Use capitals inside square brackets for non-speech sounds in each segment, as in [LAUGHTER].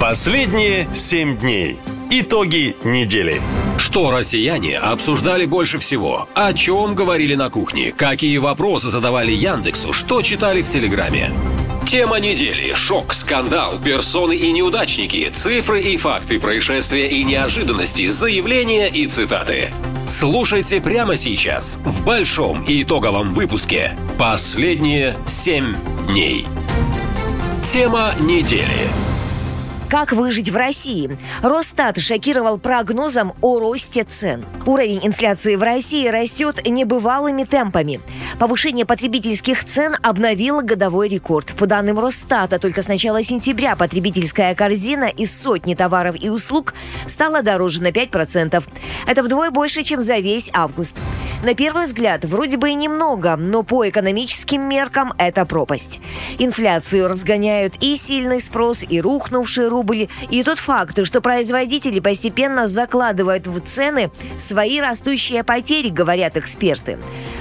Последние семь дней. Итоги недели. Что россияне обсуждали больше всего? О чем говорили на кухне? Какие вопросы задавали Яндексу? Что читали в Телеграме? Тема недели. Шок, скандал, персоны и неудачники, цифры и факты происшествия и неожиданности, заявления и цитаты. Слушайте прямо сейчас в большом и итоговом выпуске «Последние семь дней». Тема недели. Как выжить в России? Росстат шокировал прогнозом о росте цен. Уровень инфляции в России растет небывалыми темпами. Повышение потребительских цен обновило годовой рекорд. По данным Росстата, только с начала сентября потребительская корзина из сотни товаров и услуг стала дороже на 5%. Это вдвое больше, чем за весь август. На первый взгляд, вроде бы и немного, но по экономическим меркам это пропасть. Инфляцию разгоняют и сильный спрос, и рухнувший рубль, и тот факт, что производители постепенно закладывают в цены свои растущие потери, говорят эксперты.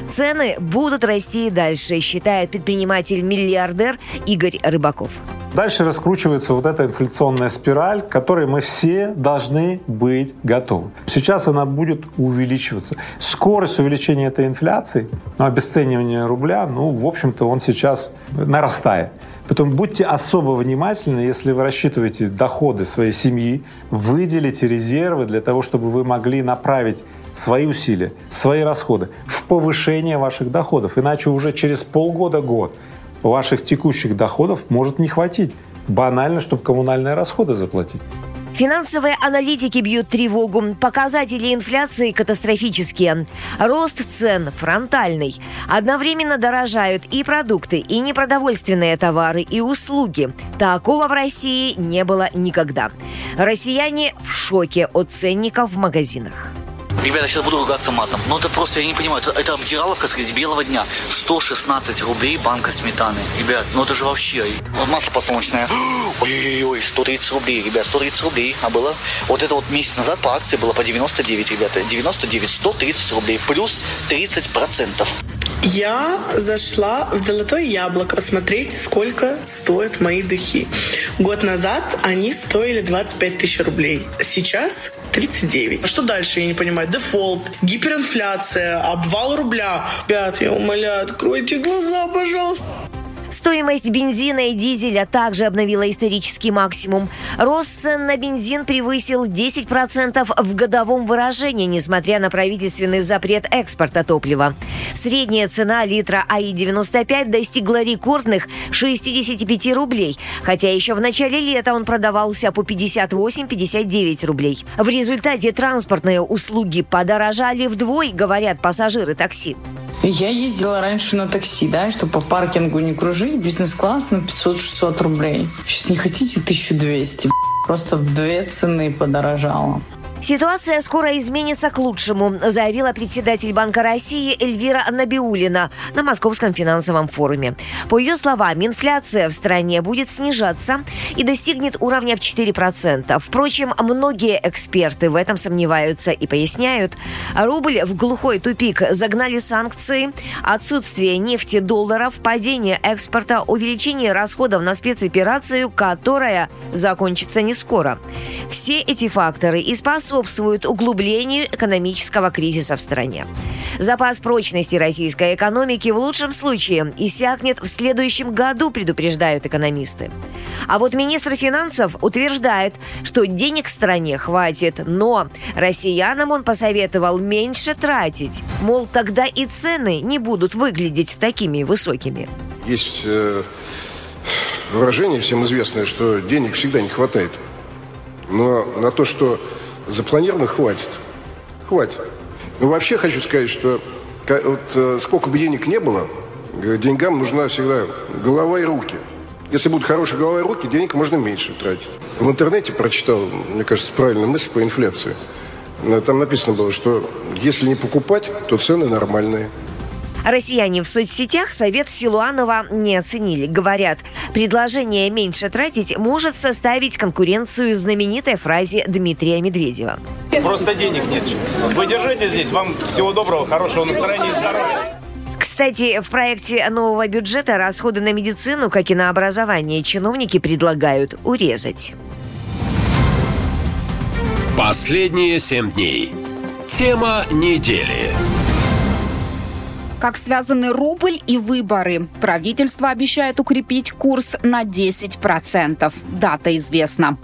Цены будут расти и дальше, считает предприниматель-миллиардер Игорь Рыбаков. Дальше раскручивается вот эта инфляционная спираль, к которой мы все должны быть готовы. Сейчас она будет увеличиваться. Скорость увеличения этой инфляции, ну, обесценивания рубля, ну, в общем-то, он сейчас нарастает. Поэтому будьте особо внимательны, если вы рассчитываете доходы своей семьи, выделите резервы для того, чтобы вы могли направить свои усилия, свои расходы в повышение ваших доходов. Иначе уже через полгода-год ваших текущих доходов может не хватить. Банально, чтобы коммунальные расходы заплатить. Финансовые аналитики бьют тревогу. Показатели инфляции катастрофические. Рост цен фронтальный. Одновременно дорожают и продукты, и непродовольственные товары, и услуги. Такого в России не было никогда. Россияне в шоке от ценников в магазинах. Ребята, сейчас буду ругаться матом. Но это просто, я не понимаю, это, это обдираловка среди белого дня. 116 рублей банка сметаны. Ребят, ну это же вообще. Масло подсолнечное. [GASPS] Ой-ой-ой, 130 рублей, ребят, 130 рублей. А было, вот это вот месяц назад по акции было по 99, ребята. 99, 130 рублей. Плюс 30 процентов. Я зашла в Золотое Яблоко посмотреть, сколько стоят мои духи. Год назад они стоили 25 тысяч рублей. Сейчас 39. А что дальше, я не понимаю? Дефолт, гиперинфляция, обвал рубля. Ребят, я умоляю, откройте глаза, пожалуйста. Стоимость бензина и дизеля также обновила исторический максимум. Рост цен на бензин превысил 10% в годовом выражении, несмотря на правительственный запрет экспорта топлива. Средняя цена литра АИ-95 достигла рекордных 65 рублей, хотя еще в начале лета он продавался по 58-59 рублей. В результате транспортные услуги подорожали вдвое, говорят пассажиры такси. Я ездила раньше на такси, да, чтобы по паркингу не кружить, бизнес-класс на 500-600 рублей. Сейчас не хотите 1200, просто в две цены подорожало. Ситуация скоро изменится к лучшему, заявила председатель Банка России Эльвира Набиулина на Московском финансовом форуме. По ее словам, инфляция в стране будет снижаться и достигнет уровня в 4%. Впрочем, многие эксперты в этом сомневаются и поясняют, рубль в глухой тупик загнали санкции, отсутствие нефти долларов, падение экспорта, увеличение расходов на спецоперацию, которая закончится не скоро. Все эти факторы и способны способствуют углублению экономического кризиса в стране. Запас прочности российской экономики в лучшем случае иссякнет в следующем году, предупреждают экономисты. А вот министр финансов утверждает, что денег в стране хватит, но россиянам он посоветовал меньше тратить. Мол, тогда и цены не будут выглядеть такими высокими. Есть э, выражение всем известное, что денег всегда не хватает. Но на то, что запланировано, хватит. Хватит. Но вообще хочу сказать, что вот, э, сколько бы денег не было, деньгам нужна всегда голова и руки. Если будут хорошие голова и руки, денег можно меньше тратить. В интернете прочитал, мне кажется, правильную мысль по инфляции. Там написано было, что если не покупать, то цены нормальные. Россияне в соцсетях совет Силуанова не оценили. Говорят, предложение меньше тратить может составить конкуренцию знаменитой фразе Дмитрия Медведева. Просто денег нет. Вы держите здесь. Вам всего доброго, хорошего настроения и здоровья. Кстати, в проекте нового бюджета расходы на медицину, как и на образование, чиновники предлагают урезать. Последние семь дней. Тема недели. Как связаны рубль и выборы? Правительство обещает укрепить курс на 10%. Дата известна.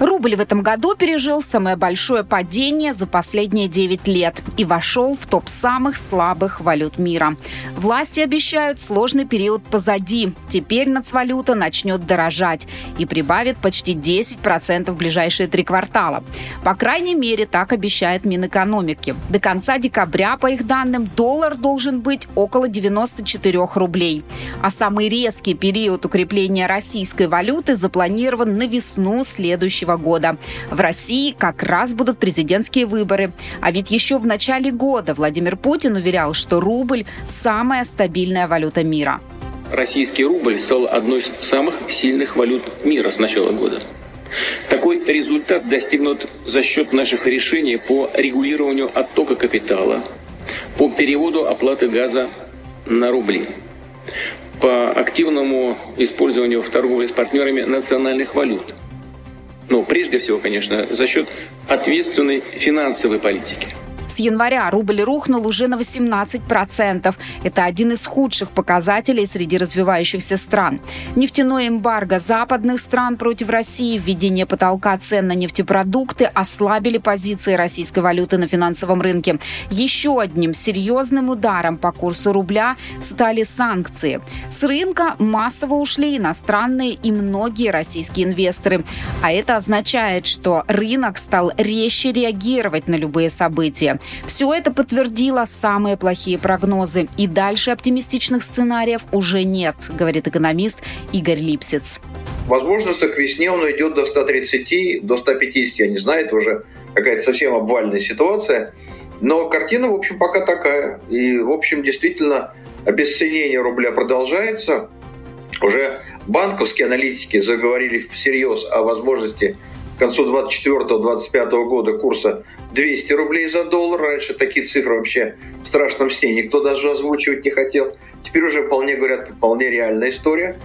Рубль в этом году пережил самое большое падение за последние 9 лет и вошел в топ самых слабых валют мира. Власти обещают сложный период позади. Теперь нацвалюта начнет дорожать и прибавит почти 10% в ближайшие три квартала. По крайней мере, так обещает Минэкономики. До конца декабря, по их данным, доллар должен быть около 94 рублей. А самый резкий период укрепления российской валюты запланирован на весну следующего года. В России как раз будут президентские выборы. А ведь еще в начале года Владимир Путин уверял, что рубль – самая стабильная валюта мира. Российский рубль стал одной из самых сильных валют мира с начала года. Такой результат достигнут за счет наших решений по регулированию оттока капитала, по переводу оплаты газа на рубли, по активному использованию в торговле с партнерами национальных валют – но прежде всего, конечно, за счет ответственной финансовой политики. С января рубль рухнул уже на 18%. Это один из худших показателей среди развивающихся стран. Нефтяное эмбарго западных стран против России, введение потолка цен на нефтепродукты ослабили позиции российской валюты на финансовом рынке. Еще одним серьезным ударом по курсу рубля стали санкции. С рынка массово ушли иностранные и многие российские инвесторы. А это означает, что рынок стал резче реагировать на любые события. Все это подтвердило самые плохие прогнозы. И дальше оптимистичных сценариев уже нет, говорит экономист Игорь Липсец. Возможно, что к весне он уйдет до 130, до 150, я не знаю, это уже какая-то совсем обвальная ситуация. Но картина, в общем, пока такая. И, в общем, действительно, обесценение рубля продолжается. Уже банковские аналитики заговорили всерьез о возможности концу 24-25 года курса 200 рублей за доллар. Раньше такие цифры вообще в страшном сне никто даже озвучивать не хотел. Теперь уже вполне говорят, вполне реальная история.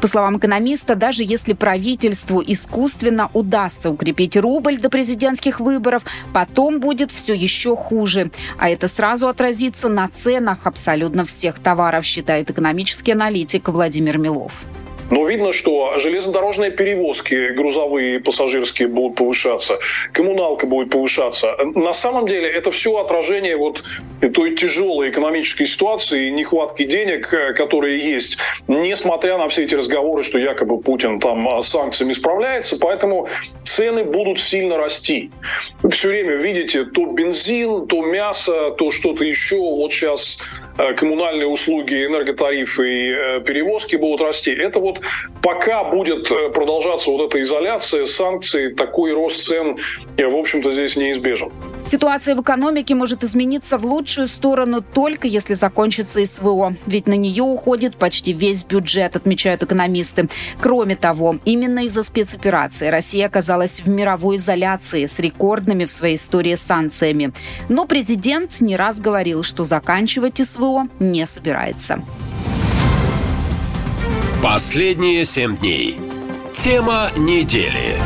По словам экономиста, даже если правительству искусственно удастся укрепить рубль до президентских выборов, потом будет все еще хуже. А это сразу отразится на ценах абсолютно всех товаров, считает экономический аналитик Владимир Милов. Но видно, что железнодорожные перевозки, грузовые и пассажирские будут повышаться, коммуналка будет повышаться. На самом деле это все отражение вот той тяжелой экономической ситуации и нехватки денег, э, которые есть, несмотря на все эти разговоры, что якобы Путин там с санкциями справляется, поэтому цены будут сильно расти. Все время видите то бензин, то мясо, то что-то еще. Вот сейчас коммунальные услуги, энерготарифы и э, перевозки будут расти. Это вот пока будет э, продолжаться вот эта изоляция, санкции, такой рост цен, в общем-то, здесь неизбежен. Ситуация в экономике может измениться в лучшую сторону только если закончится СВО. Ведь на нее уходит почти весь бюджет, отмечают экономисты. Кроме того, именно из-за спецоперации Россия оказалась в мировой изоляции с рекордными в своей истории санкциями. Но президент не раз говорил, что заканчивать СВО не собирается. Последние семь дней. Тема недели.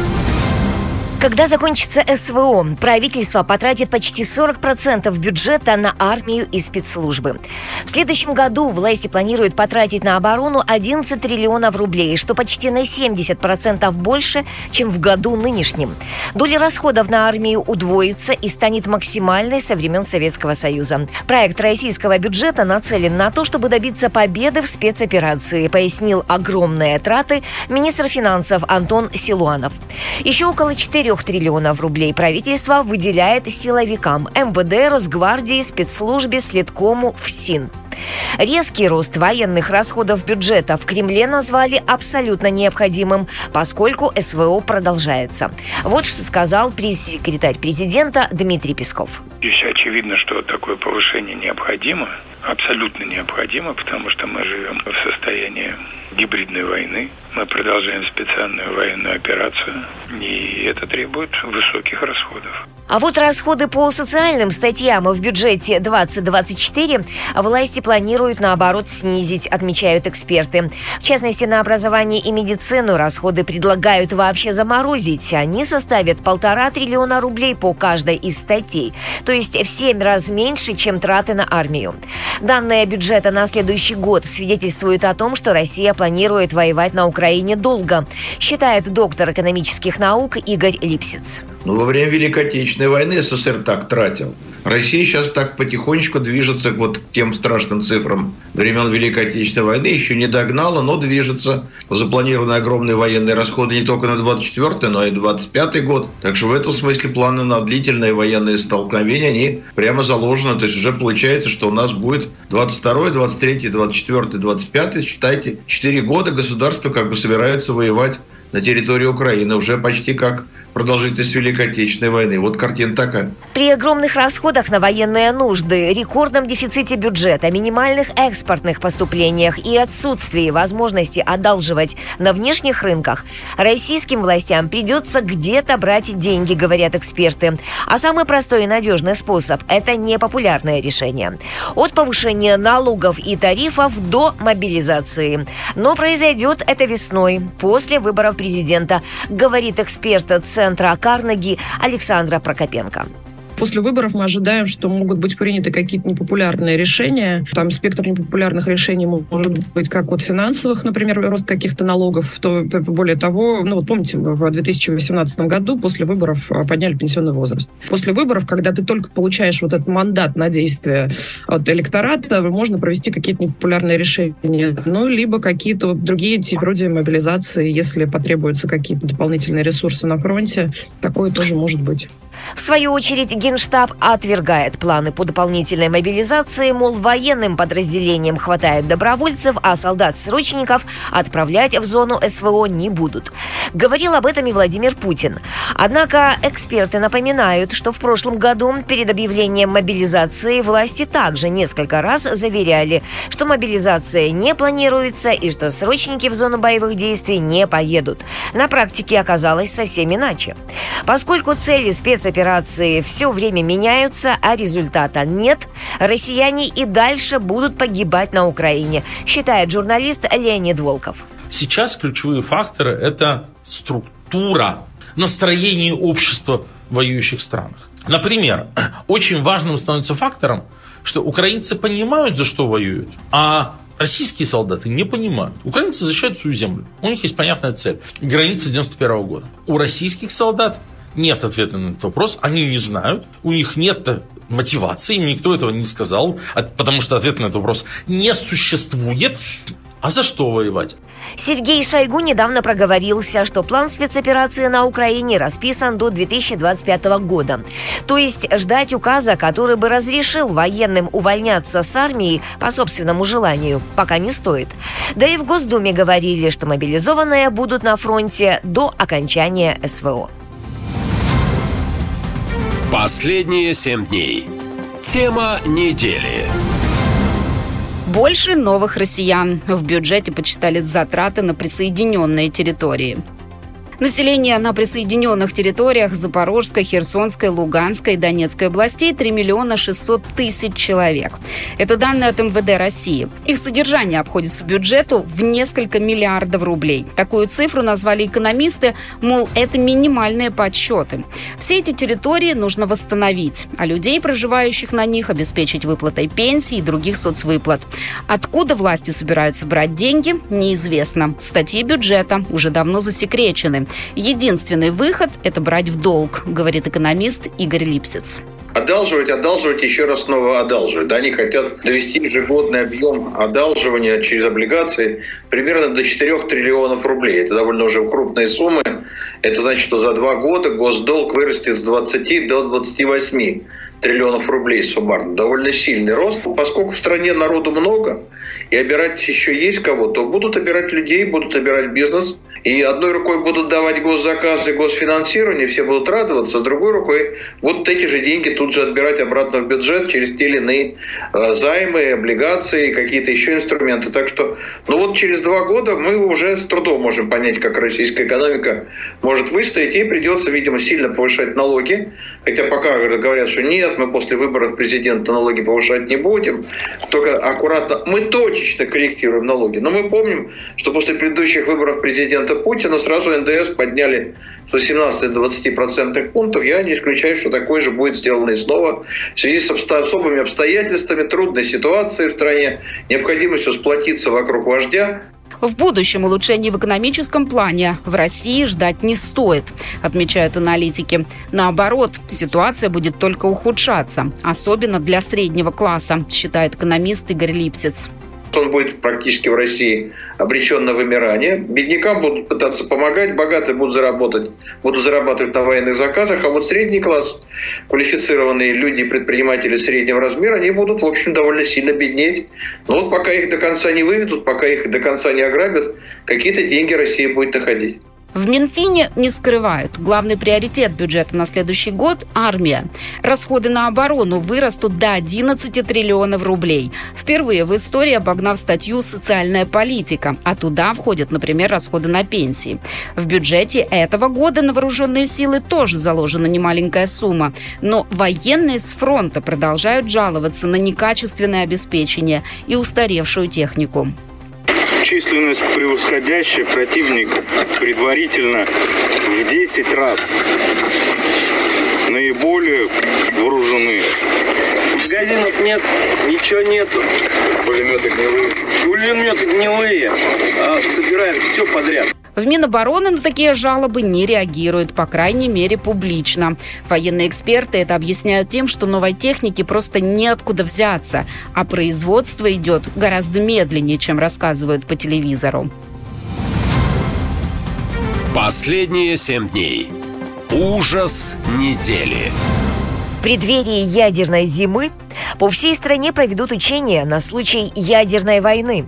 Когда закончится СВО, правительство потратит почти 40% бюджета на армию и спецслужбы. В следующем году власти планируют потратить на оборону 11 триллионов рублей, что почти на 70% больше, чем в году нынешнем. Доля расходов на армию удвоится и станет максимальной со времен Советского Союза. Проект российского бюджета нацелен на то, чтобы добиться победы в спецоперации, пояснил огромные траты министр финансов Антон Силуанов. Еще около 4 4 триллионов рублей правительство выделяет силовикам МВД, Росгвардии, спецслужбе, Следкому, ФСИН. Резкий рост военных расходов бюджета в Кремле назвали абсолютно необходимым, поскольку СВО продолжается. Вот что сказал пресс-секретарь президента Дмитрий Песков. Здесь очевидно, что такое повышение необходимо, абсолютно необходимо, потому что мы живем в состоянии гибридной войны. Мы продолжаем специальную военную операцию, и это требует высоких расходов. А вот расходы по социальным статьям в бюджете 2024 власти планируют, наоборот, снизить, отмечают эксперты. В частности, на образование и медицину расходы предлагают вообще заморозить. Они составят полтора триллиона рублей по каждой из статей, то есть в семь раз меньше, чем траты на армию. Данные бюджета на следующий год свидетельствуют о том, что Россия планирует воевать на Украине долго, считает доктор экономических наук Игорь Липсиц. Ну, во время Великой Отечественной войны СССР так тратил. Россия сейчас так потихонечку движется к вот тем страшным цифрам времен Великой Отечественной войны. Еще не догнала, но движется. Запланированы огромные военные расходы не только на 24 но и 25 год. Так что в этом смысле планы на длительные военные столкновения, они прямо заложены. То есть уже получается, что у нас будет 22 23 24 25 считайте, 4 года государство как бы собирается воевать на территории Украины уже почти как продолжительность Великой Отечественной войны. Вот картина такая. При огромных расходах на военные нужды, рекордном дефиците бюджета, минимальных экспортных поступлениях и отсутствии возможности одалживать на внешних рынках, российским властям придется где-то брать деньги, говорят эксперты. А самый простой и надежный способ – это непопулярное решение. От повышения налогов и тарифов до мобилизации. Но произойдет это весной, после выборов президента, говорит эксперт Центра Карнеги Александра Прокопенко после выборов мы ожидаем, что могут быть приняты какие-то непопулярные решения. Там спектр непопулярных решений может быть как от финансовых, например, рост каких-то налогов. То, более того, ну вот помните, в 2018 году после выборов а, подняли пенсионный возраст. После выборов, когда ты только получаешь вот этот мандат на действие от электората, можно провести какие-то непопулярные решения. Ну, либо какие-то другие, типа, вроде мобилизации, если потребуются какие-то дополнительные ресурсы на фронте, такое тоже может быть. В свою очередь, Генштаб отвергает планы по дополнительной мобилизации, мол, военным подразделениям хватает добровольцев, а солдат-срочников отправлять в зону СВО не будут. Говорил об этом и Владимир Путин. Однако эксперты напоминают, что в прошлом году перед объявлением мобилизации власти также несколько раз заверяли, что мобилизация не планируется и что срочники в зону боевых действий не поедут. На практике оказалось совсем иначе. Поскольку цели спецоперации операции все время меняются, а результата нет, россияне и дальше будут погибать на Украине, считает журналист Леонид Волков. Сейчас ключевые факторы – это структура, настроение общества в воюющих странах. Например, [CLEARS THROAT] очень важным становится фактором, что украинцы понимают, за что воюют, а российские солдаты не понимают. Украинцы защищают свою землю. У них есть понятная цель. Граница 91 года. У российских солдат нет ответа на этот вопрос, они не знают, у них нет мотивации, им никто этого не сказал, потому что ответ на этот вопрос не существует. А за что воевать? Сергей Шойгу недавно проговорился, что план спецоперации на Украине расписан до 2025 года. То есть ждать указа, который бы разрешил военным увольняться с армии по собственному желанию, пока не стоит. Да и в Госдуме говорили, что мобилизованные будут на фронте до окончания СВО. Последние семь дней. Тема недели. Больше новых россиян. В бюджете почитали затраты на присоединенные территории. Население на присоединенных территориях Запорожской, Херсонской, Луганской и Донецкой областей 3 миллиона 600 тысяч человек. Это данные от МВД России. Их содержание обходится бюджету в несколько миллиардов рублей. Такую цифру назвали экономисты, мол, это минимальные подсчеты. Все эти территории нужно восстановить, а людей, проживающих на них, обеспечить выплатой пенсий и других соцвыплат. Откуда власти собираются брать деньги, неизвестно. Статьи бюджета уже давно засекречены. Единственный выход – это брать в долг, говорит экономист Игорь Липсиц. Одалживать, одалживать, еще раз снова одалживать. Да, они хотят довести ежегодный объем одалживания через облигации примерно до 4 триллионов рублей. Это довольно уже крупные суммы. Это значит, что за два года госдолг вырастет с 20 до 28 триллионов рублей суммарно. Довольно сильный рост. Поскольку в стране народу много, и обирать еще есть кого, то будут обирать людей, будут обирать бизнес. И одной рукой будут давать госзаказы, госфинансирование, все будут радоваться, с другой рукой будут эти же деньги тут же отбирать обратно в бюджет через те или иные э, займы, облигации, какие-то еще инструменты. Так что, ну вот через два года мы уже с трудом можем понять, как российская экономика может выстоять, ей придется, видимо, сильно повышать налоги. Хотя пока говорят, что нет, мы после выборов президента налоги повышать не будем. Только аккуратно, мы точечно корректируем налоги. Но мы помним, что после предыдущих выборов президента Путина сразу НДС подняли с 18-20% пунктов. Я не исключаю, что такое же будет сделано и снова в связи с особыми обстоятельствами, трудной ситуацией в стране, необходимостью сплотиться вокруг вождя, в будущем улучшений в экономическом плане в России ждать не стоит, отмечают аналитики. Наоборот, ситуация будет только ухудшаться, особенно для среднего класса, считает экономист Игорь Липсец он будет практически в России обречен на вымирание. Беднякам будут пытаться помогать, богатые будут заработать, будут зарабатывать на военных заказах, а вот средний класс, квалифицированные люди, предприниматели среднего размера, они будут, в общем, довольно сильно беднеть. Но вот пока их до конца не выведут, пока их до конца не ограбят, какие-то деньги Россия будет находить. В Минфине не скрывают. Главный приоритет бюджета на следующий год – армия. Расходы на оборону вырастут до 11 триллионов рублей. Впервые в истории обогнав статью «Социальная политика», а туда входят, например, расходы на пенсии. В бюджете этого года на вооруженные силы тоже заложена немаленькая сумма. Но военные с фронта продолжают жаловаться на некачественное обеспечение и устаревшую технику численность превосходящая противник предварительно в 10 раз. Наиболее вооружены. Магазинов нет, ничего нету. Пулеметы гнилые. Пулеметы гнилые. А, собираем все подряд. В Минобороны на такие жалобы не реагируют, по крайней мере, публично. Военные эксперты это объясняют тем, что новой техники просто неоткуда взяться, а производство идет гораздо медленнее, чем рассказывают по телевизору. Последние семь дней. Ужас недели. Преддверии ядерной зимы по всей стране проведут учения на случай ядерной войны.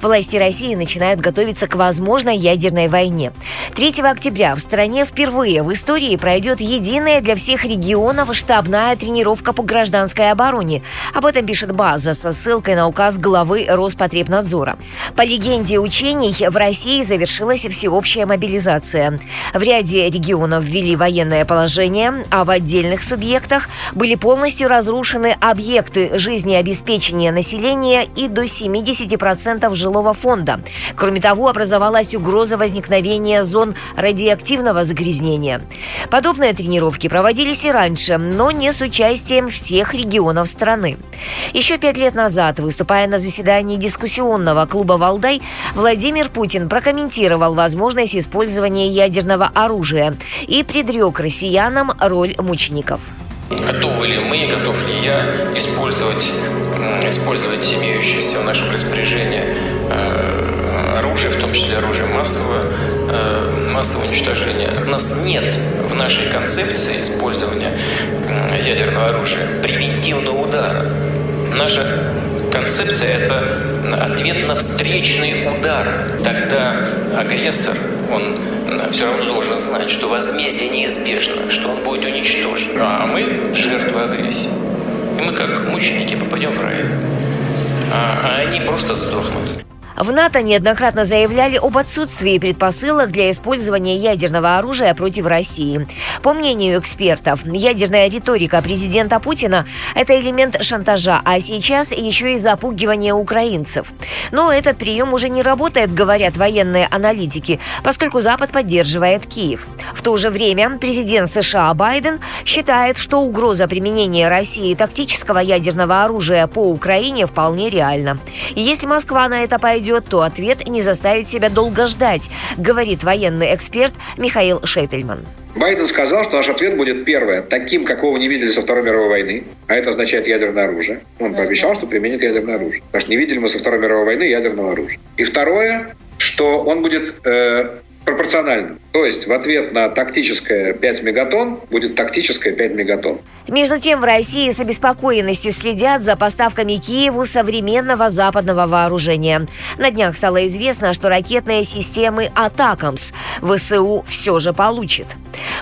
Власти России начинают готовиться к возможной ядерной войне. 3 октября в стране впервые в истории пройдет единая для всех регионов штабная тренировка по гражданской обороне. Об этом пишет база со ссылкой на указ главы Роспотребнадзора. По легенде учений в России завершилась всеобщая мобилизация. В ряде регионов ввели военное положение, а в отдельных субъектах были полностью разрушены объекты жизнеобеспечения населения и до 70% 10% жилого фонда. Кроме того, образовалась угроза возникновения зон радиоактивного загрязнения. Подобные тренировки проводились и раньше, но не с участием всех регионов страны. Еще пять лет назад, выступая на заседании дискуссионного клуба «Валдай», Владимир Путин прокомментировал возможность использования ядерного оружия и предрек россиянам роль мучеников. Готовы ли мы, готов ли я использовать, использовать имеющееся в нашем распоряжении э, оружие, в том числе оружие массового, э, массового уничтожения. У нас нет в нашей концепции использования ядерного оружия превентивного удара. Наша концепция – это ответ на встречный удар. Тогда агрессор, он все равно должен знать, что возмездие неизбежно, что он будет уничтожен. А мы жертвы агрессии. И мы как мученики попадем в рай. А, а они просто сдохнут. В НАТО неоднократно заявляли об отсутствии предпосылок для использования ядерного оружия против России. По мнению экспертов, ядерная риторика президента Путина – это элемент шантажа, а сейчас еще и запугивание украинцев. Но этот прием уже не работает, говорят военные аналитики, поскольку Запад поддерживает Киев. В то же время президент США Байден считает, что угроза применения России тактического ядерного оружия по Украине вполне реальна. И если Москва на это пойдет, произойдет, то ответ не заставит себя долго ждать, говорит военный эксперт Михаил Шейтельман. Байден сказал, что наш ответ будет первое, таким, какого не видели со Второй мировой войны, а это означает ядерное оружие. Он пообещал, что применит ядерное оружие. Потому что не видели мы со Второй мировой войны ядерного оружия. И второе, что он будет э, пропорциональным. То есть в ответ на тактическое 5 мегатонн будет тактическое 5 мегатонн. Между тем, в России с обеспокоенностью следят за поставками Киеву современного западного вооружения. На днях стало известно, что ракетные системы «Атакамс» ВСУ все же получит.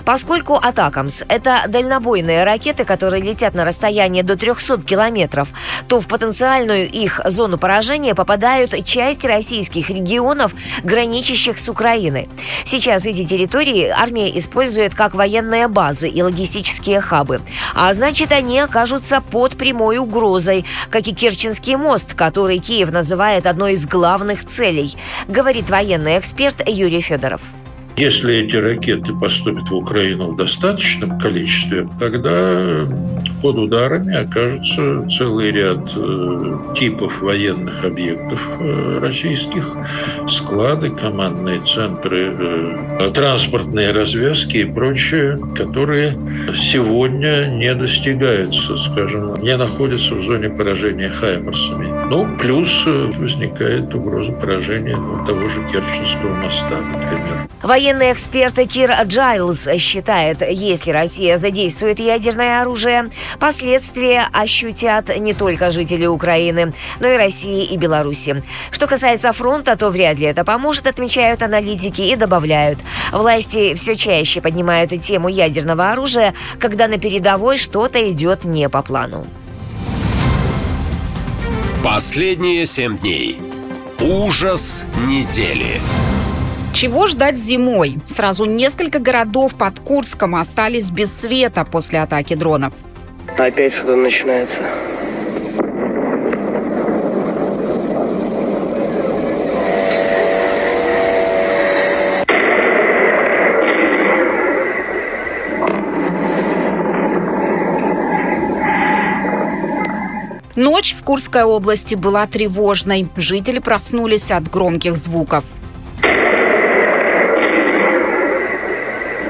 Поскольку «Атакамс» — это дальнобойные ракеты, которые летят на расстояние до 300 километров, то в потенциальную их зону поражения попадают часть российских регионов, граничащих с Украиной. Сейчас эти территории армия использует как военные базы и логистические хабы. А значит, они окажутся под прямой угрозой, как и Керченский мост, который Киев называет одной из главных целей, говорит военный эксперт Юрий Федоров. Если эти ракеты поступят в Украину в достаточном количестве, тогда под ударами окажется целый ряд э, типов военных объектов э, российских, склады, командные центры, э, транспортные развязки и прочее, которые сегодня не достигаются, скажем, не находятся в зоне поражения хаймерсами. Ну, плюс возникает угроза поражения того же Керченского моста, например. Военный эксперт Кир Джайлз считает, если Россия задействует ядерное оружие, последствия ощутят не только жители Украины, но и России и Беларуси. Что касается фронта, то вряд ли это поможет, отмечают аналитики и добавляют. Власти все чаще поднимают тему ядерного оружия, когда на передовой что-то идет не по плану. Последние семь дней. Ужас недели. Чего ждать зимой? Сразу несколько городов под Курском остались без света после атаки дронов. Опять что-то начинается. Ночь в Курской области была тревожной. Жители проснулись от громких звуков.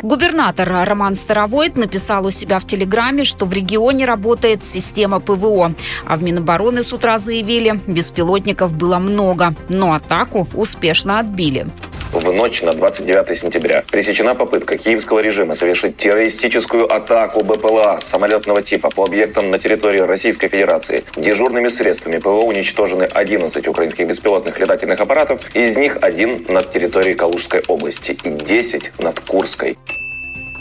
Губернатор Роман Старовойт написал у себя в Телеграме, что в регионе работает система ПВО. А в Минобороны с утра заявили, беспилотников было много, но атаку успешно отбили. В ночь на 29 сентября пресечена попытка киевского режима совершить террористическую атаку БПЛА самолетного типа по объектам на территории Российской Федерации. Дежурными средствами ПВО уничтожены 11 украинских беспилотных летательных аппаратов, из них один над территорией Калужской области и 10 над Курской.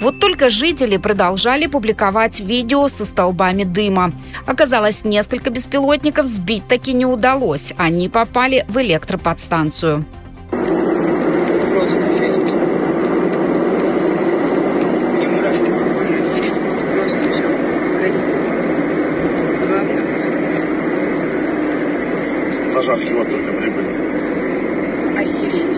Вот только жители продолжали публиковать видео со столбами дыма. Оказалось, несколько беспилотников сбить таки не удалось. Они попали в электроподстанцию. Просто жесть. Мне мурашки по коже, охереть. Просто все горит. Главное, Пожар его только прибыли. Охереть.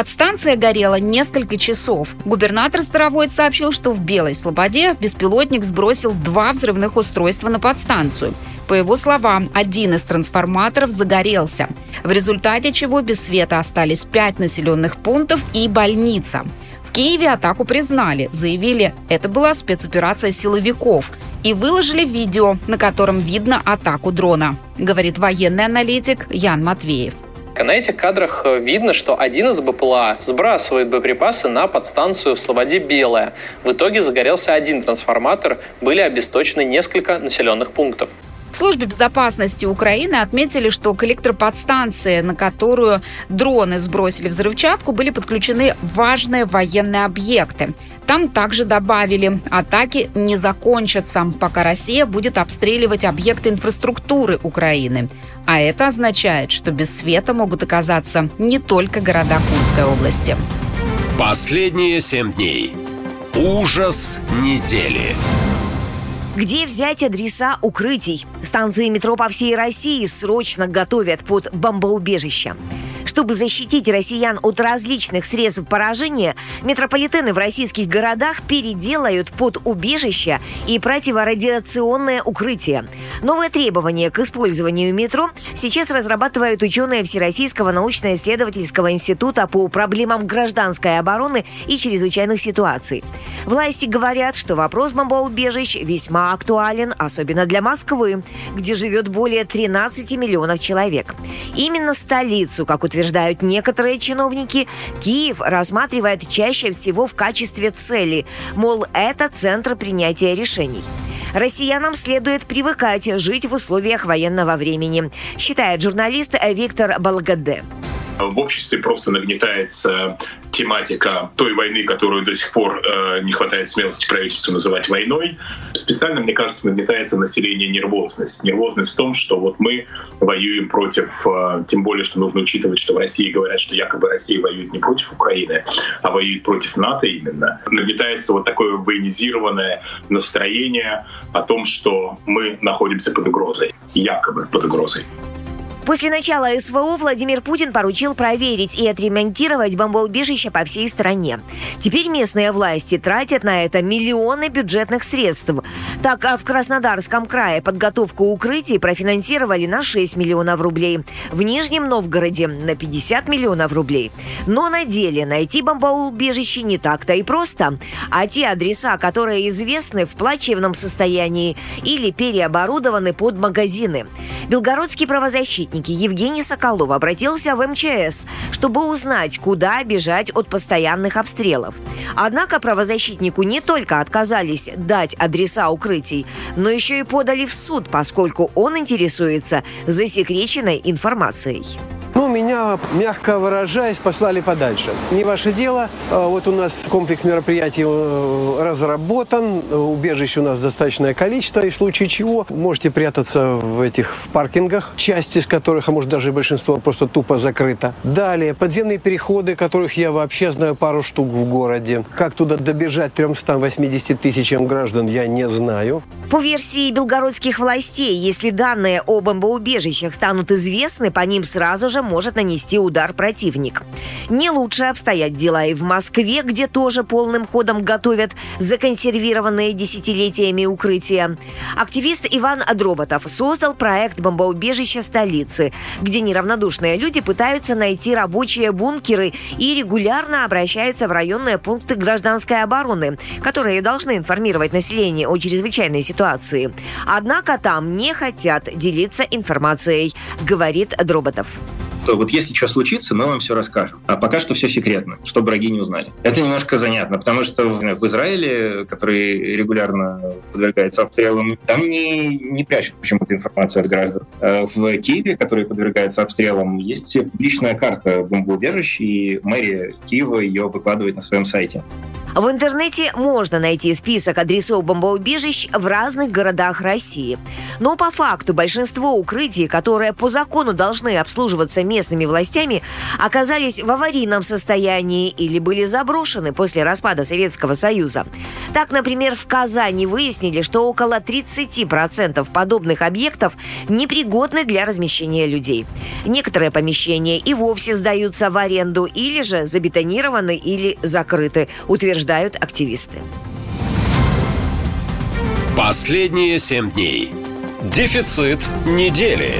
Подстанция горела несколько часов. Губернатор Старовойт сообщил, что в Белой Слободе беспилотник сбросил два взрывных устройства на подстанцию. По его словам, один из трансформаторов загорелся, в результате чего без света остались пять населенных пунктов и больница. В Киеве атаку признали, заявили, это была спецоперация силовиков и выложили видео, на котором видно атаку дрона, говорит военный аналитик Ян Матвеев. На этих кадрах э, видно, что один из БПЛА сбрасывает боеприпасы на подстанцию в Слободе Белая. В итоге загорелся один трансформатор, были обесточены несколько населенных пунктов. В службе безопасности Украины отметили, что к электроподстанции, на которую дроны сбросили взрывчатку, были подключены важные военные объекты. Там также добавили, атаки не закончатся, пока Россия будет обстреливать объекты инфраструктуры Украины. А это означает, что без света могут оказаться не только города Курской области. Последние семь дней. Ужас недели. Где взять адреса укрытий? Станции метро по всей России срочно готовят под бомбоубежища. Чтобы защитить россиян от различных средств поражения, метрополитены в российских городах переделают под убежища и противорадиационное укрытие. Новые требования к использованию метро сейчас разрабатывают ученые Всероссийского научно-исследовательского института по проблемам гражданской обороны и чрезвычайных ситуаций. Власти говорят, что вопрос бомбоубежищ весьма актуален, особенно для Москвы, где живет более 13 миллионов человек. Именно столицу, как утверждают некоторые чиновники, Киев рассматривает чаще всего в качестве цели, мол, это центр принятия решений. Россиянам следует привыкать жить в условиях военного времени, считает журналист Виктор Балгаде. В обществе просто нагнетается тематика той войны, которую до сих пор э, не хватает смелости правительству называть войной. Специально, мне кажется, нагнетается население нервозность. Нервозность в том, что вот мы воюем против, э, тем более, что нужно учитывать, что в России говорят, что якобы Россия воюет не против Украины, а воюет против НАТО именно. Нагнетается вот такое военизированное настроение о том, что мы находимся под угрозой, якобы под угрозой. После начала СВО Владимир Путин поручил проверить и отремонтировать бомбоубежища по всей стране. Теперь местные власти тратят на это миллионы бюджетных средств. Так, а в Краснодарском крае подготовку укрытий профинансировали на 6 миллионов рублей, в Нижнем Новгороде на 50 миллионов рублей. Но на деле найти бомбоубежище не так-то и просто. А те адреса, которые известны в плачевном состоянии или переоборудованы под магазины. Белгородский правозащитник защитники Евгений Соколов обратился в МЧС, чтобы узнать, куда бежать от постоянных обстрелов. Однако правозащитнику не только отказались дать адреса укрытий, но еще и подали в суд, поскольку он интересуется засекреченной информацией. Ну, меня, мягко выражаясь, послали подальше. Не ваше дело. А вот у нас комплекс мероприятий э, разработан. Убежищ у нас достаточное количество. И в случае чего можете прятаться в этих паркингах, часть из которых, а может даже и большинство, просто тупо закрыто. Далее, подземные переходы, которых я вообще знаю пару штук в городе. Как туда добежать 380 тысячам граждан, я не знаю. По версии белгородских властей, если данные о бомбоубежищах станут известны, по ним сразу же может нанести удар противник. Не лучше обстоят дела и в Москве, где тоже полным ходом готовят законсервированные десятилетиями укрытия. Активист Иван Адроботов создал проект бомбоубежища столицы, где неравнодушные люди пытаются найти рабочие бункеры и регулярно обращаются в районные пункты гражданской обороны, которые должны информировать население о чрезвычайной ситуации. Однако там не хотят делиться информацией, говорит Дроботов что вот если что случится, мы вам все расскажем. А пока что все секретно, чтобы враги не узнали. Это немножко занятно, потому что в Израиле, который регулярно подвергается обстрелам, там не, не прячут почему-то информацию от граждан. А в Киеве, который подвергается обстрелам, есть публичная карта бомбоубежищ, и мэрия Киева ее выкладывает на своем сайте. В интернете можно найти список адресов бомбоубежищ в разных городах России. Но по факту большинство укрытий, которые по закону должны обслуживаться местными властями, оказались в аварийном состоянии или были заброшены после распада Советского Союза. Так, например, в Казани выяснили, что около 30% подобных объектов непригодны для размещения людей. Некоторые помещения и вовсе сдаются в аренду или же забетонированы или закрыты, утверждают активисты. Последние семь дней. Дефицит недели.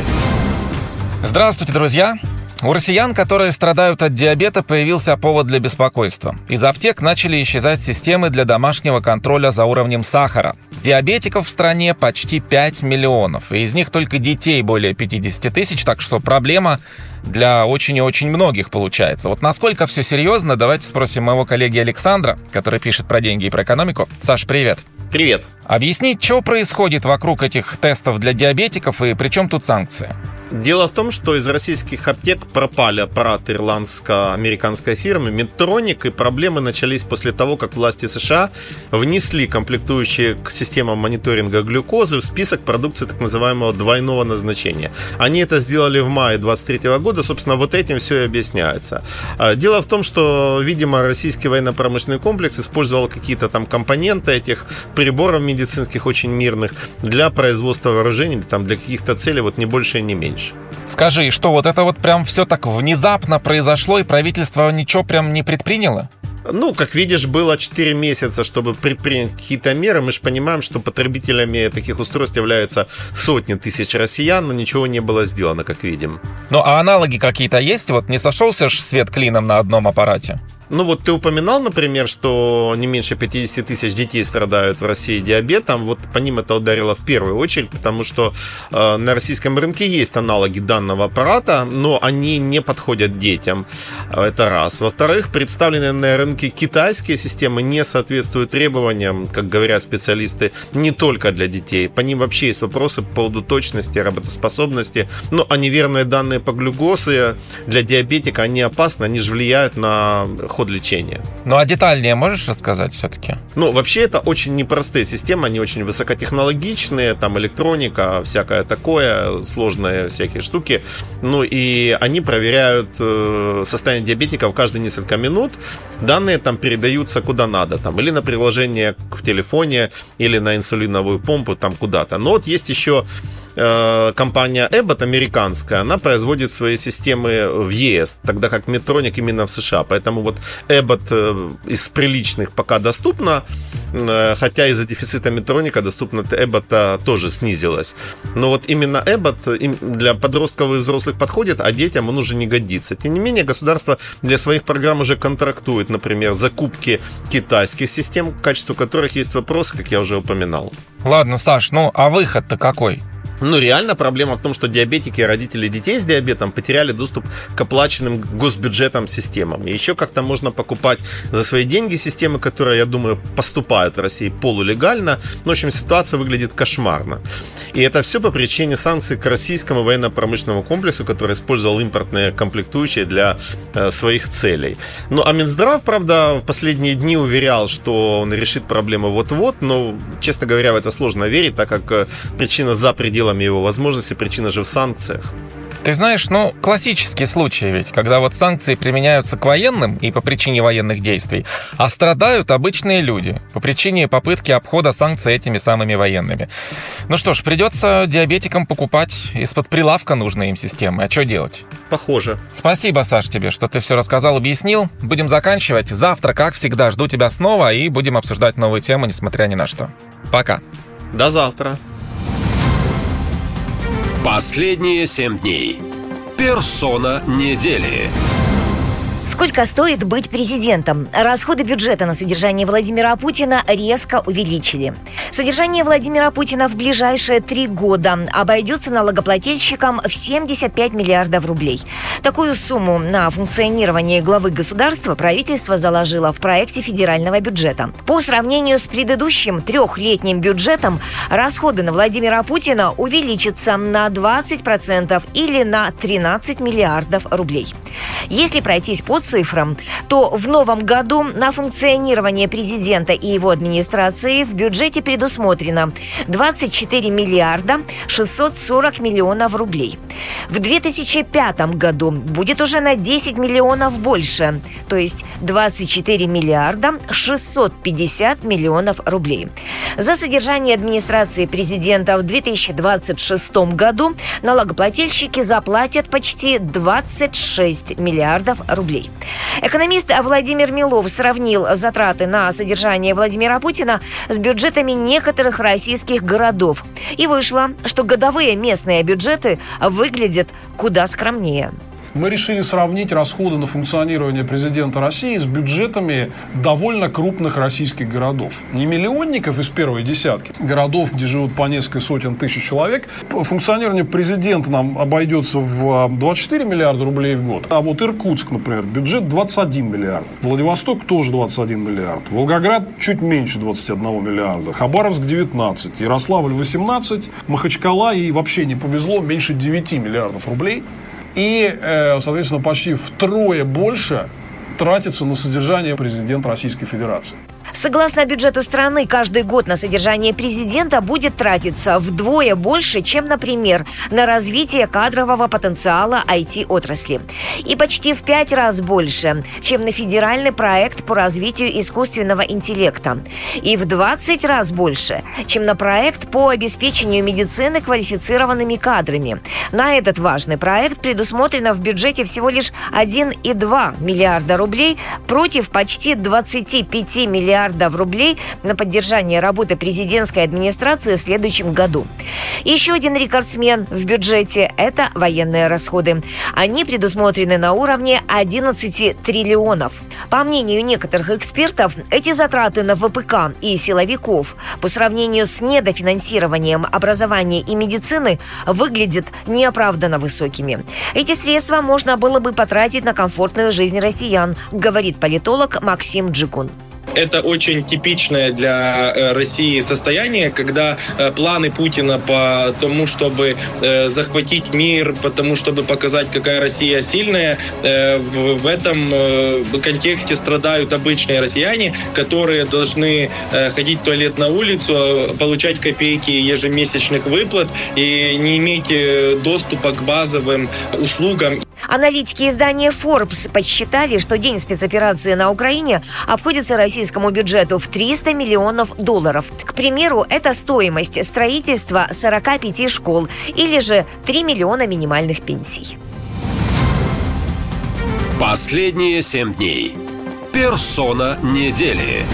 Здравствуйте, друзья! У россиян, которые страдают от диабета, появился повод для беспокойства. Из аптек начали исчезать системы для домашнего контроля за уровнем сахара. Диабетиков в стране почти 5 миллионов, и из них только детей более 50 тысяч, так что проблема для очень и очень многих получается. Вот насколько все серьезно, давайте спросим моего коллеги Александра, который пишет про деньги и про экономику. Саш, привет. Привет. Объяснить, что происходит вокруг этих тестов для диабетиков и при чем тут санкции? Дело в том, что из российских аптек пропали аппараты ирландско-американской фирмы Medtronic, и проблемы начались после того, как власти США внесли комплектующие к системам мониторинга глюкозы в список продукции так называемого двойного назначения. Они это сделали в мае 2023 года, собственно, вот этим все и объясняется. А, дело в том, что, видимо, российский военно-промышленный комплекс использовал какие-то там компоненты этих приборов медицинских очень мирных для производства вооружений, там, для каких-то целей, вот не больше и не меньше. Скажи, что вот это вот прям все так внезапно произошло, и правительство ничего прям не предприняло? Ну, как видишь, было 4 месяца, чтобы предпринять какие-то меры. Мы же понимаем, что потребителями таких устройств являются сотни тысяч россиян, но ничего не было сделано, как видим. Ну, а аналоги какие-то есть? Вот не сошелся ж свет клином на одном аппарате? Ну вот ты упоминал, например, что не меньше 50 тысяч детей страдают в России диабетом. Вот по ним это ударило в первую очередь, потому что э, на российском рынке есть аналоги данного аппарата, но они не подходят детям. Это раз. Во-вторых, представленные на рынке китайские системы не соответствуют требованиям, как говорят специалисты, не только для детей. По ним вообще есть вопросы по поводу точности, работоспособности. Ну, а неверные данные по глюкозе для диабетика, они опасны, они же влияют на ход лечения. Ну а детальнее можешь рассказать все-таки? Ну, вообще это очень непростые системы, они очень высокотехнологичные, там электроника, всякое такое, сложные всякие штуки. Ну и они проверяют э, состояние диабетиков каждые несколько минут. Данные там передаются куда надо, там или на приложение в телефоне, или на инсулиновую помпу, там куда-то. Но вот есть еще компания Abbott американская, она производит свои системы в ЕС, тогда как Medtronic именно в США. Поэтому вот Abbott э, из приличных пока доступна, э, хотя из-за дефицита Medtronic доступность Abbott тоже снизилась. Но вот именно Abbott для подростков и взрослых подходит, а детям он уже не годится. Тем не менее, государство для своих программ уже контрактует, например, закупки китайских систем, к качеству которых есть вопросы, как я уже упоминал. Ладно, Саш, ну а выход-то какой? Ну, реально проблема в том, что диабетики, родители детей с диабетом потеряли доступ к оплаченным госбюджетом системам. И еще как-то можно покупать за свои деньги системы, которые, я думаю, поступают в России полулегально. Ну, в общем, ситуация выглядит кошмарно. И это все по причине санкций к российскому военно-промышленному комплексу, который использовал импортные комплектующие для э, своих целей. Ну, а Минздрав, правда, в последние дни уверял, что он решит проблему вот-вот, но, честно говоря, в это сложно верить, так как э, причина за пределами пределами его возможностей, причина же в санкциях. Ты знаешь, ну, классический случай ведь, когда вот санкции применяются к военным и по причине военных действий, а страдают обычные люди по причине попытки обхода санкций этими самыми военными. Ну что ж, придется диабетикам покупать из-под прилавка нужные им системы. А что делать? Похоже. Спасибо, Саш, тебе, что ты все рассказал, объяснил. Будем заканчивать. Завтра, как всегда, жду тебя снова и будем обсуждать новые темы, несмотря ни на что. Пока. До завтра. Последние семь дней. Персона недели. Сколько стоит быть президентом? Расходы бюджета на содержание Владимира Путина резко увеличили. Содержание Владимира Путина в ближайшие три года обойдется налогоплательщикам в 75 миллиардов рублей. Такую сумму на функционирование главы государства правительство заложило в проекте федерального бюджета. По сравнению с предыдущим трехлетним бюджетом, расходы на Владимира Путина увеличатся на 20% или на 13 миллиардов рублей. Если пройтись по цифрам, то в новом году на функционирование президента и его администрации в бюджете предусмотрено 24 миллиарда 640 миллионов рублей. В 2005 году будет уже на 10 миллионов больше, то есть 24 миллиарда 650 миллионов рублей. За содержание администрации президента в 2026 году налогоплательщики заплатят почти 26 миллиардов рублей. Экономист Владимир Милов сравнил затраты на содержание Владимира Путина с бюджетами некоторых российских городов. И вышло, что годовые местные бюджеты выглядят куда скромнее мы решили сравнить расходы на функционирование президента России с бюджетами довольно крупных российских городов. Не миллионников из первой десятки, городов, где живут по несколько сотен тысяч человек. Функционирование президента нам обойдется в 24 а, миллиарда рублей в год. А вот Иркутск, например, бюджет 21 миллиард. Владивосток тоже 21 миллиард. Волгоград чуть меньше 21 миллиарда. Хабаровск 19. Ярославль 18. Махачкала и вообще не повезло меньше 9 миллиардов рублей. И, э, соответственно, почти втрое больше тратится на содержание президента Российской Федерации. Согласно бюджету страны, каждый год на содержание президента будет тратиться вдвое больше, чем, например, на развитие кадрового потенциала IT-отрасли. И почти в пять раз больше, чем на федеральный проект по развитию искусственного интеллекта. И в 20 раз больше, чем на проект по обеспечению медицины квалифицированными кадрами. На этот важный проект предусмотрено в бюджете всего лишь 1,2 миллиарда рублей против почти 25 миллиардов миллиардов рублей на поддержание работы президентской администрации в следующем году. Еще один рекордсмен в бюджете – это военные расходы. Они предусмотрены на уровне 11 триллионов. По мнению некоторых экспертов, эти затраты на ВПК и силовиков по сравнению с недофинансированием образования и медицины выглядят неоправданно высокими. Эти средства можно было бы потратить на комфортную жизнь россиян, говорит политолог Максим Джигун. Это очень типичное для э, России состояние, когда э, планы Путина по тому, чтобы э, захватить мир, по тому, чтобы показать, какая Россия сильная, в этом контексте страдают обычные россияне, которые должны ходить в туалет на улицу, получать копейки ежемесячных выплат и не иметь доступа к базовым услугам. Аналитики издания Forbes подсчитали, что день спецоперации на Украине обходится российскому бюджету в 300 миллионов долларов. К примеру, это стоимость строительства 45 школ или же 3 миллиона минимальных пенсий. Последние семь дней. Персона недели.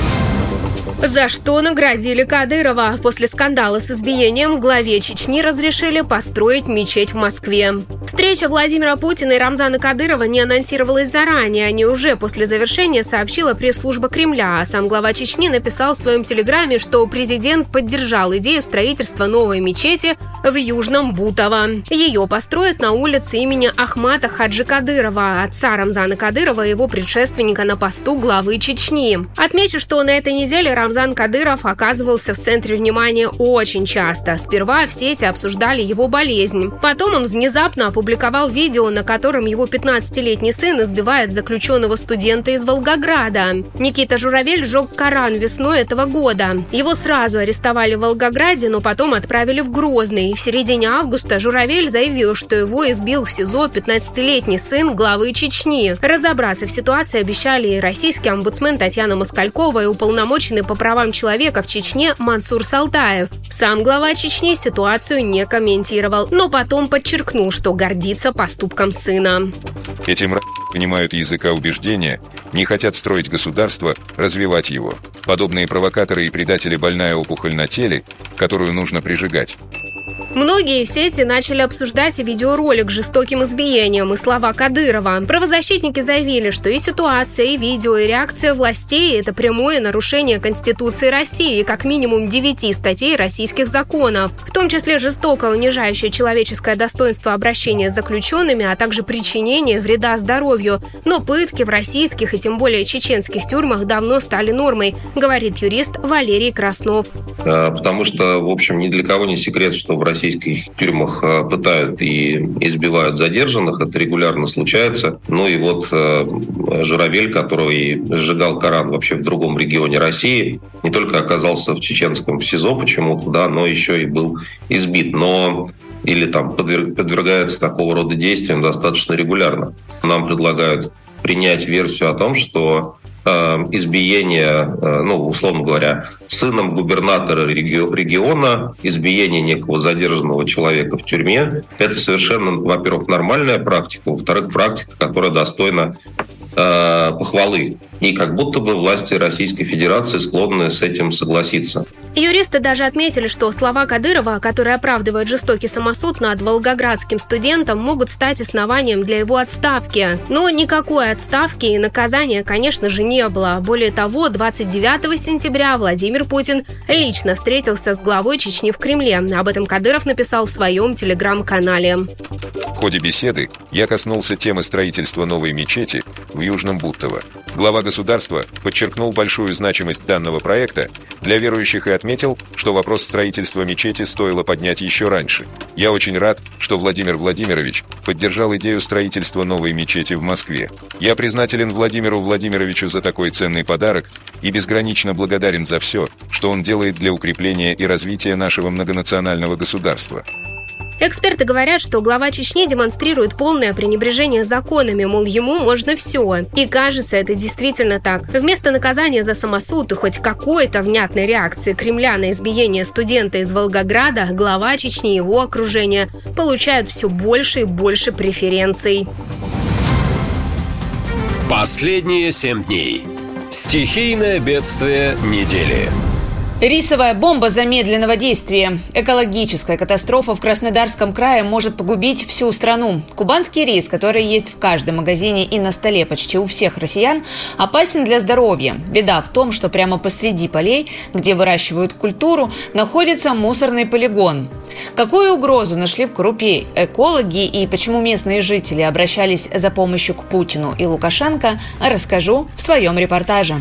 За что наградили Кадырова? После скандала с избиением главе Чечни разрешили построить мечеть в Москве. Встреча Владимира Путина и Рамзана Кадырова не анонсировалась заранее. Они уже после завершения сообщила пресс-служба Кремля, а сам глава Чечни написал в своем телеграме, что президент поддержал идею строительства новой мечети в Южном Бутово. Ее построят на улице имени Ахмата Хаджи Кадырова, отца Рамзана Кадырова и его предшественника на посту главы Чечни. Отмечу, что на этой неделе Рамзан Кадыров оказывался в центре внимания очень часто. Сперва в сети обсуждали его болезнь. Потом он внезапно опубликовал видео, на котором его 15-летний сын избивает заключенного студента из Волгограда. Никита Журавель сжег Коран весной этого года. Его сразу арестовали в Волгограде, но потом отправили в Грозный. В середине августа Журавель заявил, что его избил в СИЗО 15-летний сын главы Чечни. Разобраться в ситуации обещали и российский омбудсмен Татьяна Москалькова, и уполномоченный по правам человека в Чечне Мансур Салтаев. Сам глава Чечни ситуацию не комментировал, но потом подчеркнул, что гордится поступком сына. Этим понимают языка убеждения, не хотят строить государство, развивать его. Подобные провокаторы и предатели больная опухоль на теле, которую нужно прижигать. Многие в сети начали обсуждать видеоролик с жестоким избиением и слова Кадырова. Правозащитники заявили, что и ситуация, и видео, и реакция властей – это прямое нарушение Конституции России и как минимум девяти статей российских законов, в том числе жестокое унижающее человеческое достоинство обращения с заключенными, а также причинение вреда здоровью. Но пытки в российских и тем более чеченских тюрьмах давно стали нормой, говорит юрист Валерий Краснов. Э, потому что, в общем, ни для кого не секрет, что в России российских тюрьмах э, пытают и избивают задержанных, это регулярно случается. Ну и вот э, Журавель, который сжигал Коран вообще в другом регионе России, не только оказался в чеченском СИЗО почему-то, да, но еще и был избит. Но или там подвергается такого рода действиям достаточно регулярно. Нам предлагают принять версию о том, что избиение, э, ну, условно говоря, сыном губернатора региона, избиение некого задержанного человека в тюрьме, это совершенно, во-первых, нормальная практика, во-вторых, практика, которая достойна э, похвалы. И как будто бы власти Российской Федерации склонны с этим согласиться. Юристы даже отметили, что слова Кадырова, которые оправдывают жестокий самосуд над волгоградским студентом, могут стать основанием для его отставки. Но никакой отставки и наказания, конечно же, не было. Более того, 29 сентября Владимир Путин лично встретился с главой Чечни в Кремле. Об этом Кадыров написал в своем телеграм-канале. В ходе беседы я коснулся темы строительства новой мечети в Южном Буттово. Глава государства подчеркнул большую значимость данного проекта для верующих и отметил, что вопрос строительства мечети стоило поднять еще раньше. Я очень рад, что Владимир Владимирович поддержал идею строительства новой мечети в Москве. Я признателен Владимиру Владимировичу за такой ценный подарок и безгранично благодарен за все, что он делает для укрепления и развития нашего многонационального государства. Эксперты говорят, что глава Чечни демонстрирует полное пренебрежение законами, мол, ему можно все. И кажется, это действительно так. Вместо наказания за самосуд и хоть какой-то внятной реакции Кремля на избиение студента из Волгограда, глава Чечни и его окружение получают все больше и больше преференций. Последние семь дней. Стихийное бедствие недели. Рисовая бомба замедленного действия. Экологическая катастрофа в Краснодарском крае может погубить всю страну. Кубанский рис, который есть в каждом магазине и на столе почти у всех россиян, опасен для здоровья. Беда в том, что прямо посреди полей, где выращивают культуру, находится мусорный полигон. Какую угрозу нашли в крупе экологи и почему местные жители обращались за помощью к Путину и Лукашенко, расскажу в своем репортаже.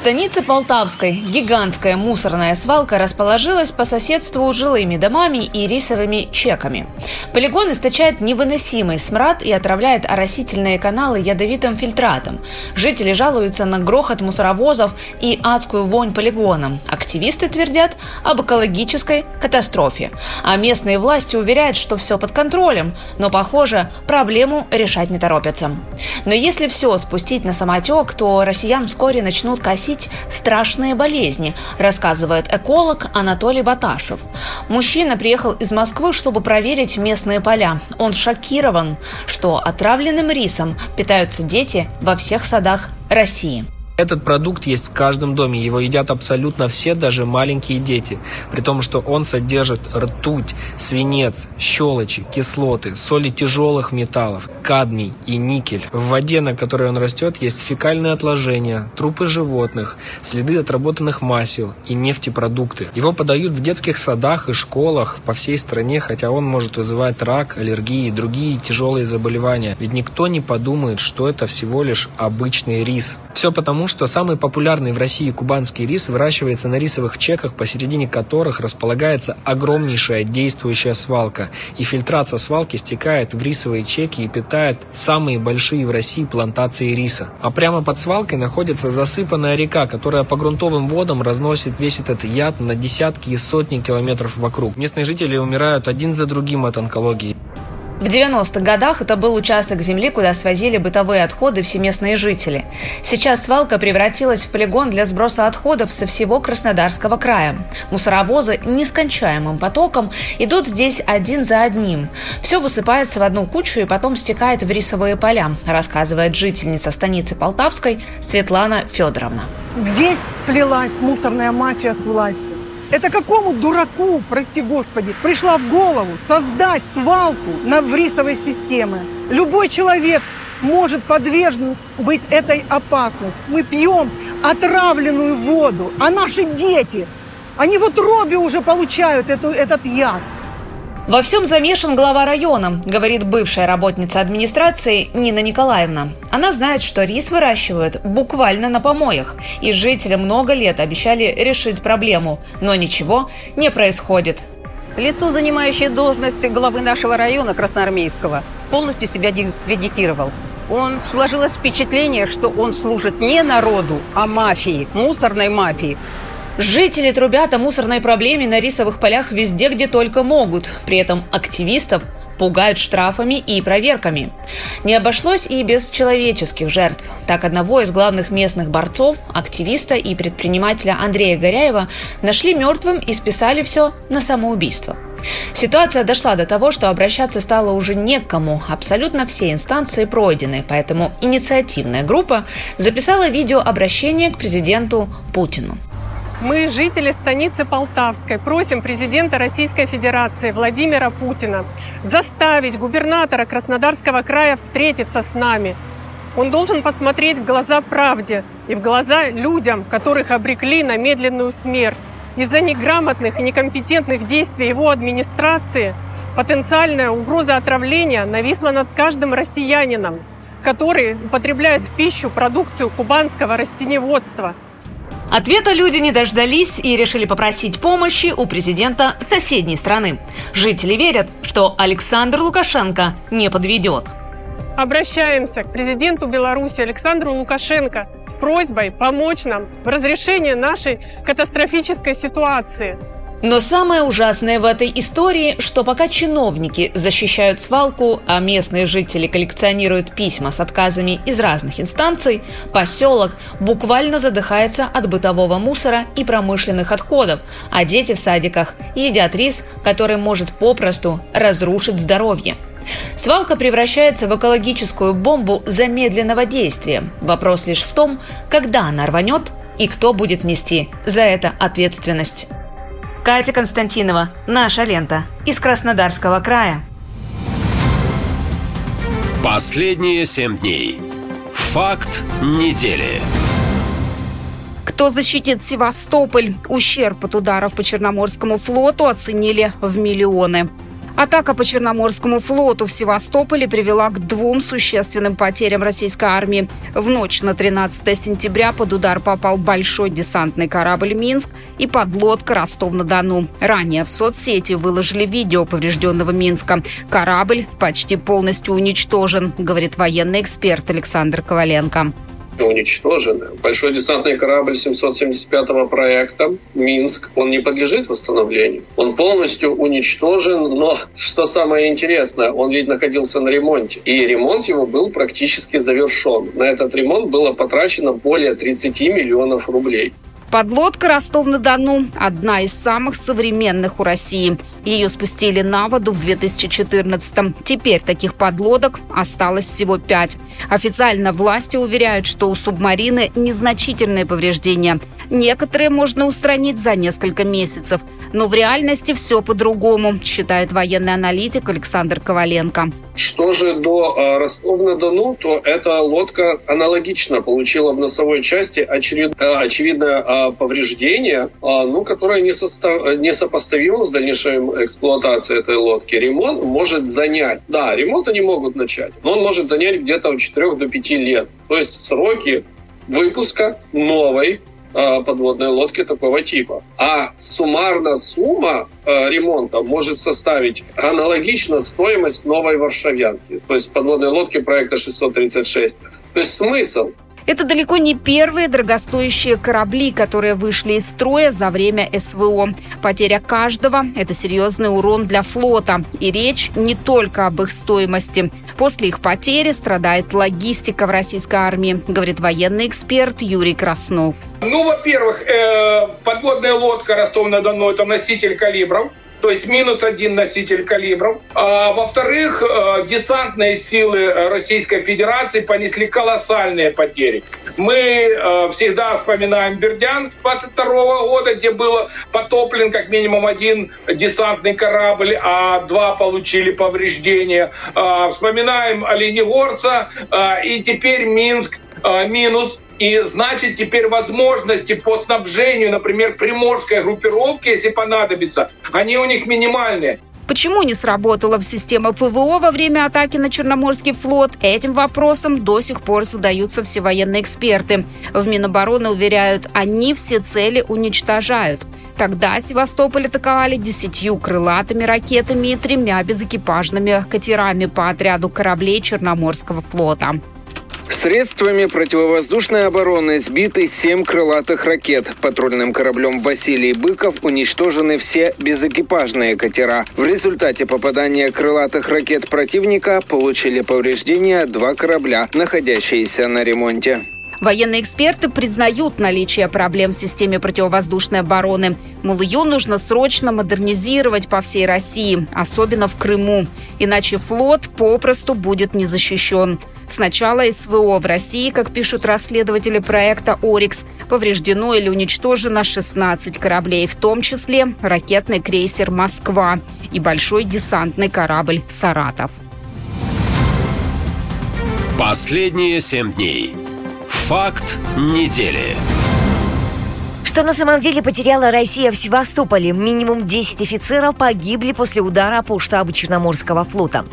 Станице Полтавской гигантская мусорная свалка расположилась по соседству с жилыми домами и рисовыми чеками. Полигон источает невыносимый смрад и отравляет оросительные каналы ядовитым фильтратом. Жители жалуются на грохот мусоровозов и адскую вонь полигона. Активисты твердят об экологической катастрофе. А местные власти уверяют, что все под контролем, но, похоже, проблему решать не торопятся. Но если все спустить на самотек, то россиян вскоре начнут косить переносить страшные болезни, рассказывает эколог Анатолий Баташев. Мужчина приехал из Москвы, чтобы проверить местные поля. Он шокирован, что отравленным рисом питаются дети во всех садах России. Этот продукт есть в каждом доме, его едят абсолютно все, даже маленькие дети. При том, что он содержит ртуть, свинец, щелочи, кислоты, соли тяжелых металлов, кадмий и никель. В воде, на которой он растет, есть фекальные отложения, трупы животных, следы отработанных масел и нефтепродукты. Его подают в детских садах и школах по всей стране, хотя он может вызывать рак, аллергии и другие тяжелые заболевания. Ведь никто не подумает, что это всего лишь обычный рис. Все потому, что самый популярный в России кубанский рис выращивается на рисовых чеках, посередине которых располагается огромнейшая действующая свалка. И фильтрат со свалки стекает в рисовые чеки и питает самые большие в России плантации риса. А прямо под свалкой находится засыпанная река, которая по грунтовым водам разносит весь этот яд на десятки и сотни километров вокруг. Местные жители умирают один за другим от онкологии. В 90-х годах это был участок земли, куда свозили бытовые отходы все местные жители. Сейчас свалка превратилась в полигон для сброса отходов со всего Краснодарского края. Мусоровозы нескончаемым потоком идут здесь один за одним. Все высыпается в одну кучу и потом стекает в рисовые поля, рассказывает жительница станицы Полтавской Светлана Федоровна. Где плелась мусорная мафия к власти? Это какому дураку, прости господи, пришла в голову создать свалку на врисовой системы? Любой человек может подвержен быть этой опасности. Мы пьем отравленную воду, а наши дети, они вот робе уже получают эту, этот яд. Во всем замешан глава района, говорит бывшая работница администрации Нина Николаевна. Она знает, что рис выращивают буквально на помоях, и жители много лет обещали решить проблему, но ничего не происходит. Лицо, занимающее должность главы нашего района Красноармейского, полностью себя дискредитировал. Он сложилось впечатление, что он служит не народу, а мафии, мусорной мафии. Жители трубят о мусорной проблеме на рисовых полях везде, где только могут. При этом активистов пугают штрафами и проверками. Не обошлось и без человеческих жертв. Так одного из главных местных борцов, активиста и предпринимателя Андрея Горяева нашли мертвым и списали все на самоубийство. Ситуация дошла до того, что обращаться стало уже не к кому. Абсолютно все инстанции пройдены, поэтому инициативная группа записала видеообращение к президенту Путину. Мы, жители станицы Полтавской, просим президента Российской Федерации Владимира Путина заставить губернатора Краснодарского края встретиться с нами. Он должен посмотреть в глаза правде и в глаза людям, которых обрекли на медленную смерть. Из-за неграмотных и некомпетентных действий его администрации потенциальная угроза отравления нависла над каждым россиянином, который употребляет в пищу продукцию кубанского растеневодства – Ответа люди не дождались и решили попросить помощи у президента соседней страны. Жители верят, что Александр Лукашенко не подведет. Обращаемся к президенту Беларуси Александру Лукашенко с просьбой помочь нам в разрешении нашей катастрофической ситуации – но самое ужасное в этой истории, что пока чиновники защищают свалку, а местные жители коллекционируют письма с отказами из разных инстанций, поселок буквально задыхается от бытового мусора и промышленных отходов, а дети в садиках едят рис, который может попросту разрушить здоровье. Свалка превращается в экологическую бомбу замедленного действия. Вопрос лишь в том, когда она рванет и кто будет нести за это ответственность. Катя Константинова, «Наша лента» из Краснодарского края. Последние семь дней. Факт недели. Кто защитит Севастополь? Ущерб от ударов по Черноморскому флоту оценили в миллионы. Атака по Черноморскому флоту в Севастополе привела к двум существенным потерям российской армии. В ночь на 13 сентября под удар попал большой десантный корабль «Минск» и подлодка «Ростов-на-Дону». Ранее в соцсети выложили видео поврежденного Минска. Корабль почти полностью уничтожен, говорит военный эксперт Александр Коваленко уничтожены. Большой десантный корабль 775-го проекта «Минск», он не подлежит восстановлению. Он полностью уничтожен, но, что самое интересное, он ведь находился на ремонте. И ремонт его был практически завершен. На этот ремонт было потрачено более 30 миллионов рублей. Подлодка «Ростов-на-Дону» – одна из самых современных у России. Ее спустили на воду в 2014-м. Теперь таких подлодок осталось всего пять. Официально власти уверяют, что у субмарины незначительные повреждения. Некоторые можно устранить за несколько месяцев. Но в реальности все по-другому, считает военный аналитик Александр Коваленко. Что же до э, Ростов-на-Дону, то эта лодка аналогично получила в носовой части очевид, э, очевидное э, повреждение, ну, которое не, состав, несопоставимо с эксплуатацией этой лодки. Ремонт может занять, да, ремонт они могут начать, но он может занять где-то от 4 до 5 лет. То есть сроки выпуска новой Э, подводной лодки такого типа. А суммарно сумма э, ремонта может составить аналогично стоимость новой варшавянки, то есть подводной лодки проекта 636. То есть смысл это далеко не первые дорогостоящие корабли, которые вышли из строя за время СВО. Потеря каждого – это серьезный урон для флота. И речь не только об их стоимости. После их потери страдает логистика в российской армии, говорит военный эксперт Юрий Краснов. Ну, во-первых, э, подводная лодка Ростов-на-Дону – это носитель калибров то есть минус один носитель калибров. А, во-вторых, э, десантные силы Российской Федерации понесли колоссальные потери. Мы э, всегда вспоминаем Бердянск 22 года, где был потоплен как минимум один десантный корабль, а два получили повреждения. А, вспоминаем Оленегорца а, и теперь Минск минус и значит, теперь возможности по снабжению, например, приморской группировки, если понадобится, они у них минимальные. Почему не сработала система ПВО во время атаки на Черноморский флот? Этим вопросом до сих пор задаются все военные эксперты. В Минобороны уверяют, они все цели уничтожают. Тогда Севастополь атаковали десятью крылатыми ракетами и тремя безэкипажными катерами по отряду кораблей Черноморского флота. Средствами противовоздушной обороны сбиты семь крылатых ракет. Патрульным кораблем Василий Быков уничтожены все безэкипажные катера. В результате попадания крылатых ракет противника получили повреждения два корабля, находящиеся на ремонте. Военные эксперты признают наличие проблем в системе противовоздушной обороны. Мол, ее нужно срочно модернизировать по всей России, особенно в Крыму. Иначе флот попросту будет не защищен. С начала СВО в России, как пишут расследователи проекта «Орикс», повреждено или уничтожено 16 кораблей, в том числе ракетный крейсер «Москва» и большой десантный корабль «Саратов». Последние семь дней. Факт недели. Что на самом деле потеряла Россия в Севастополе? Минимум 10 офицеров погибли после удара по штабу Черноморского флота.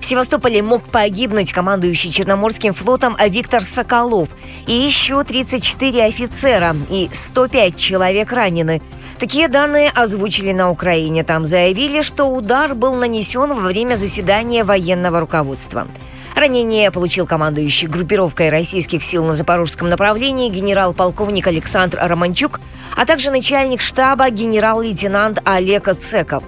В Севастополе мог погибнуть командующий Черноморским флотом Виктор Соколов и еще 34 офицера и 105 человек ранены. Такие данные озвучили на Украине. Там заявили, что удар был нанесен во время заседания военного руководства. Ранение получил командующий группировкой российских сил на запорожском направлении генерал-полковник Александр Романчук, а также начальник штаба генерал-лейтенант Олег Цеков.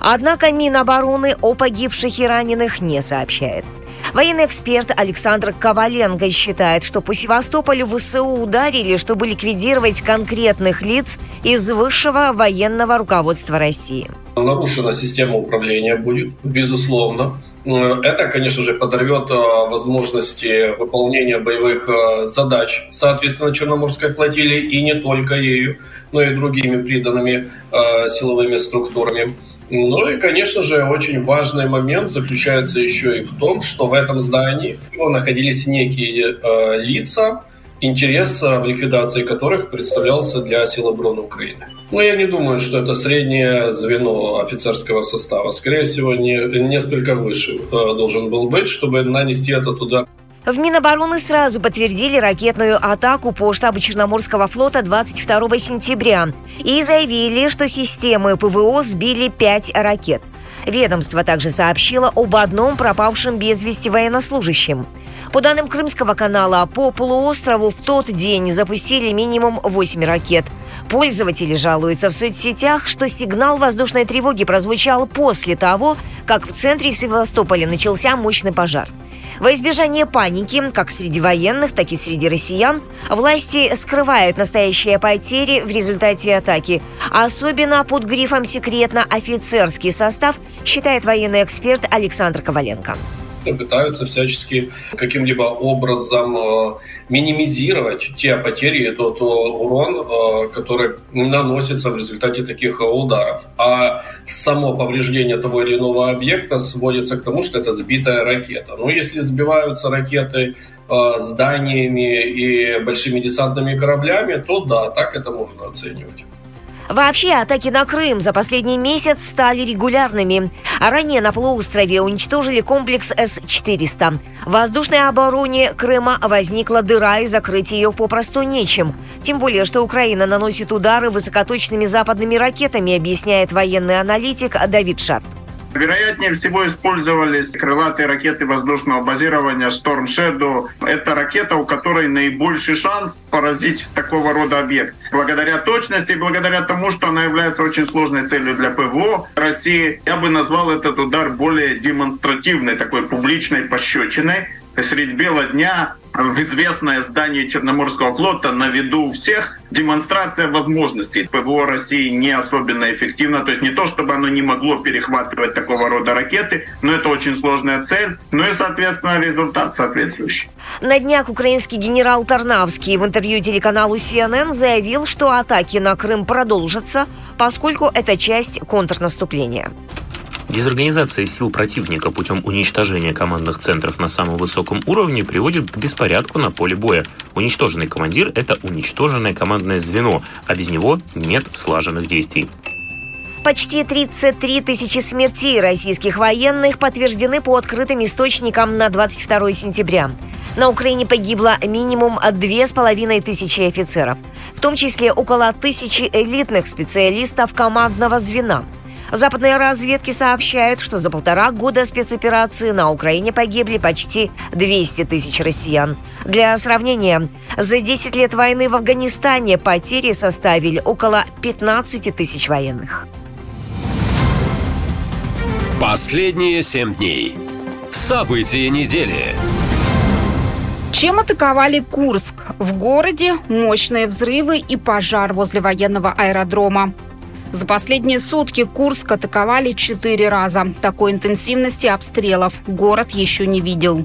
Однако Минобороны о погибших и раненых не сообщает. Военный эксперт Александр Коваленко считает, что по Севастополю ВСУ ударили, чтобы ликвидировать конкретных лиц из высшего военного руководства России. Нарушена система управления будет, безусловно. Это, конечно же, подорвет э, возможности выполнения боевых э, задач, соответственно, Черноморской флотилии, и не только ею, но и другими приданными э, силовыми структурами. Ну и, конечно же, очень важный момент заключается еще и в том, что в этом здании находились некие лица, интерес в ликвидации которых представлялся для сил обороны Украины. Но я не думаю, что это среднее звено офицерского состава. Скорее всего, не, несколько выше должен был быть, чтобы нанести этот удар. В Минобороны сразу подтвердили ракетную атаку по штабу Черноморского флота 22 сентября и заявили, что системы ПВО сбили пять ракет. Ведомство также сообщило об одном пропавшем без вести военнослужащем. По данным Крымского канала, по полуострову в тот день запустили минимум 8 ракет. Пользователи жалуются в соцсетях, что сигнал воздушной тревоги прозвучал после того, как в центре Севастополя начался мощный пожар. Во избежание паники, как среди военных, так и среди россиян, власти скрывают настоящие потери в результате атаки. Особенно под грифом «секретно-офицерский состав», считает военный эксперт Александр Коваленко пытаются всячески каким-либо образом э, минимизировать те потери тот урон, э, который наносится в результате таких ударов. А само повреждение того или иного объекта сводится к тому, что это сбитая ракета. Но если сбиваются ракеты э, зданиями и большими десантными кораблями, то да, так это можно оценивать. Вообще, атаки на Крым за последний месяц стали регулярными. А ранее на полуострове уничтожили комплекс С-400. В воздушной обороне Крыма возникла дыра, и закрыть ее попросту нечем. Тем более, что Украина наносит удары высокоточными западными ракетами, объясняет военный аналитик Давид Шарп. Вероятнее всего использовались крылатые ракеты воздушного базирования Storm Shadow. Это ракета, у которой наибольший шанс поразить такого рода объект. Благодаря точности и благодаря тому, что она является очень сложной целью для ПВО России, я бы назвал этот удар более демонстративной, такой публичной пощечиной. Средь бела дня в известное здание Черноморского флота на виду у всех демонстрация возможностей. ПВО России не особенно эффективно. То есть не то, чтобы оно не могло перехватывать такого рода ракеты, но это очень сложная цель. Ну и, соответственно, результат соответствующий. На днях украинский генерал Тарнавский в интервью телеканалу CNN заявил, что атаки на Крым продолжатся, поскольку это часть контрнаступления. Дезорганизация сил противника путем уничтожения командных центров на самом высоком уровне приводит к беспорядку на поле боя. Уничтоженный командир – это уничтоженное командное звено, а без него нет слаженных действий. Почти 33 тысячи смертей российских военных подтверждены по открытым источникам на 22 сентября. На Украине погибло минимум две с половиной тысячи офицеров, в том числе около тысячи элитных специалистов командного звена – Западные разведки сообщают, что за полтора года спецоперации на Украине погибли почти 200 тысяч россиян. Для сравнения, за 10 лет войны в Афганистане потери составили около 15 тысяч военных. Последние семь дней. События недели. Чем атаковали Курск? В городе мощные взрывы и пожар возле военного аэродрома. За последние сутки Курск атаковали четыре раза. Такой интенсивности обстрелов город еще не видел.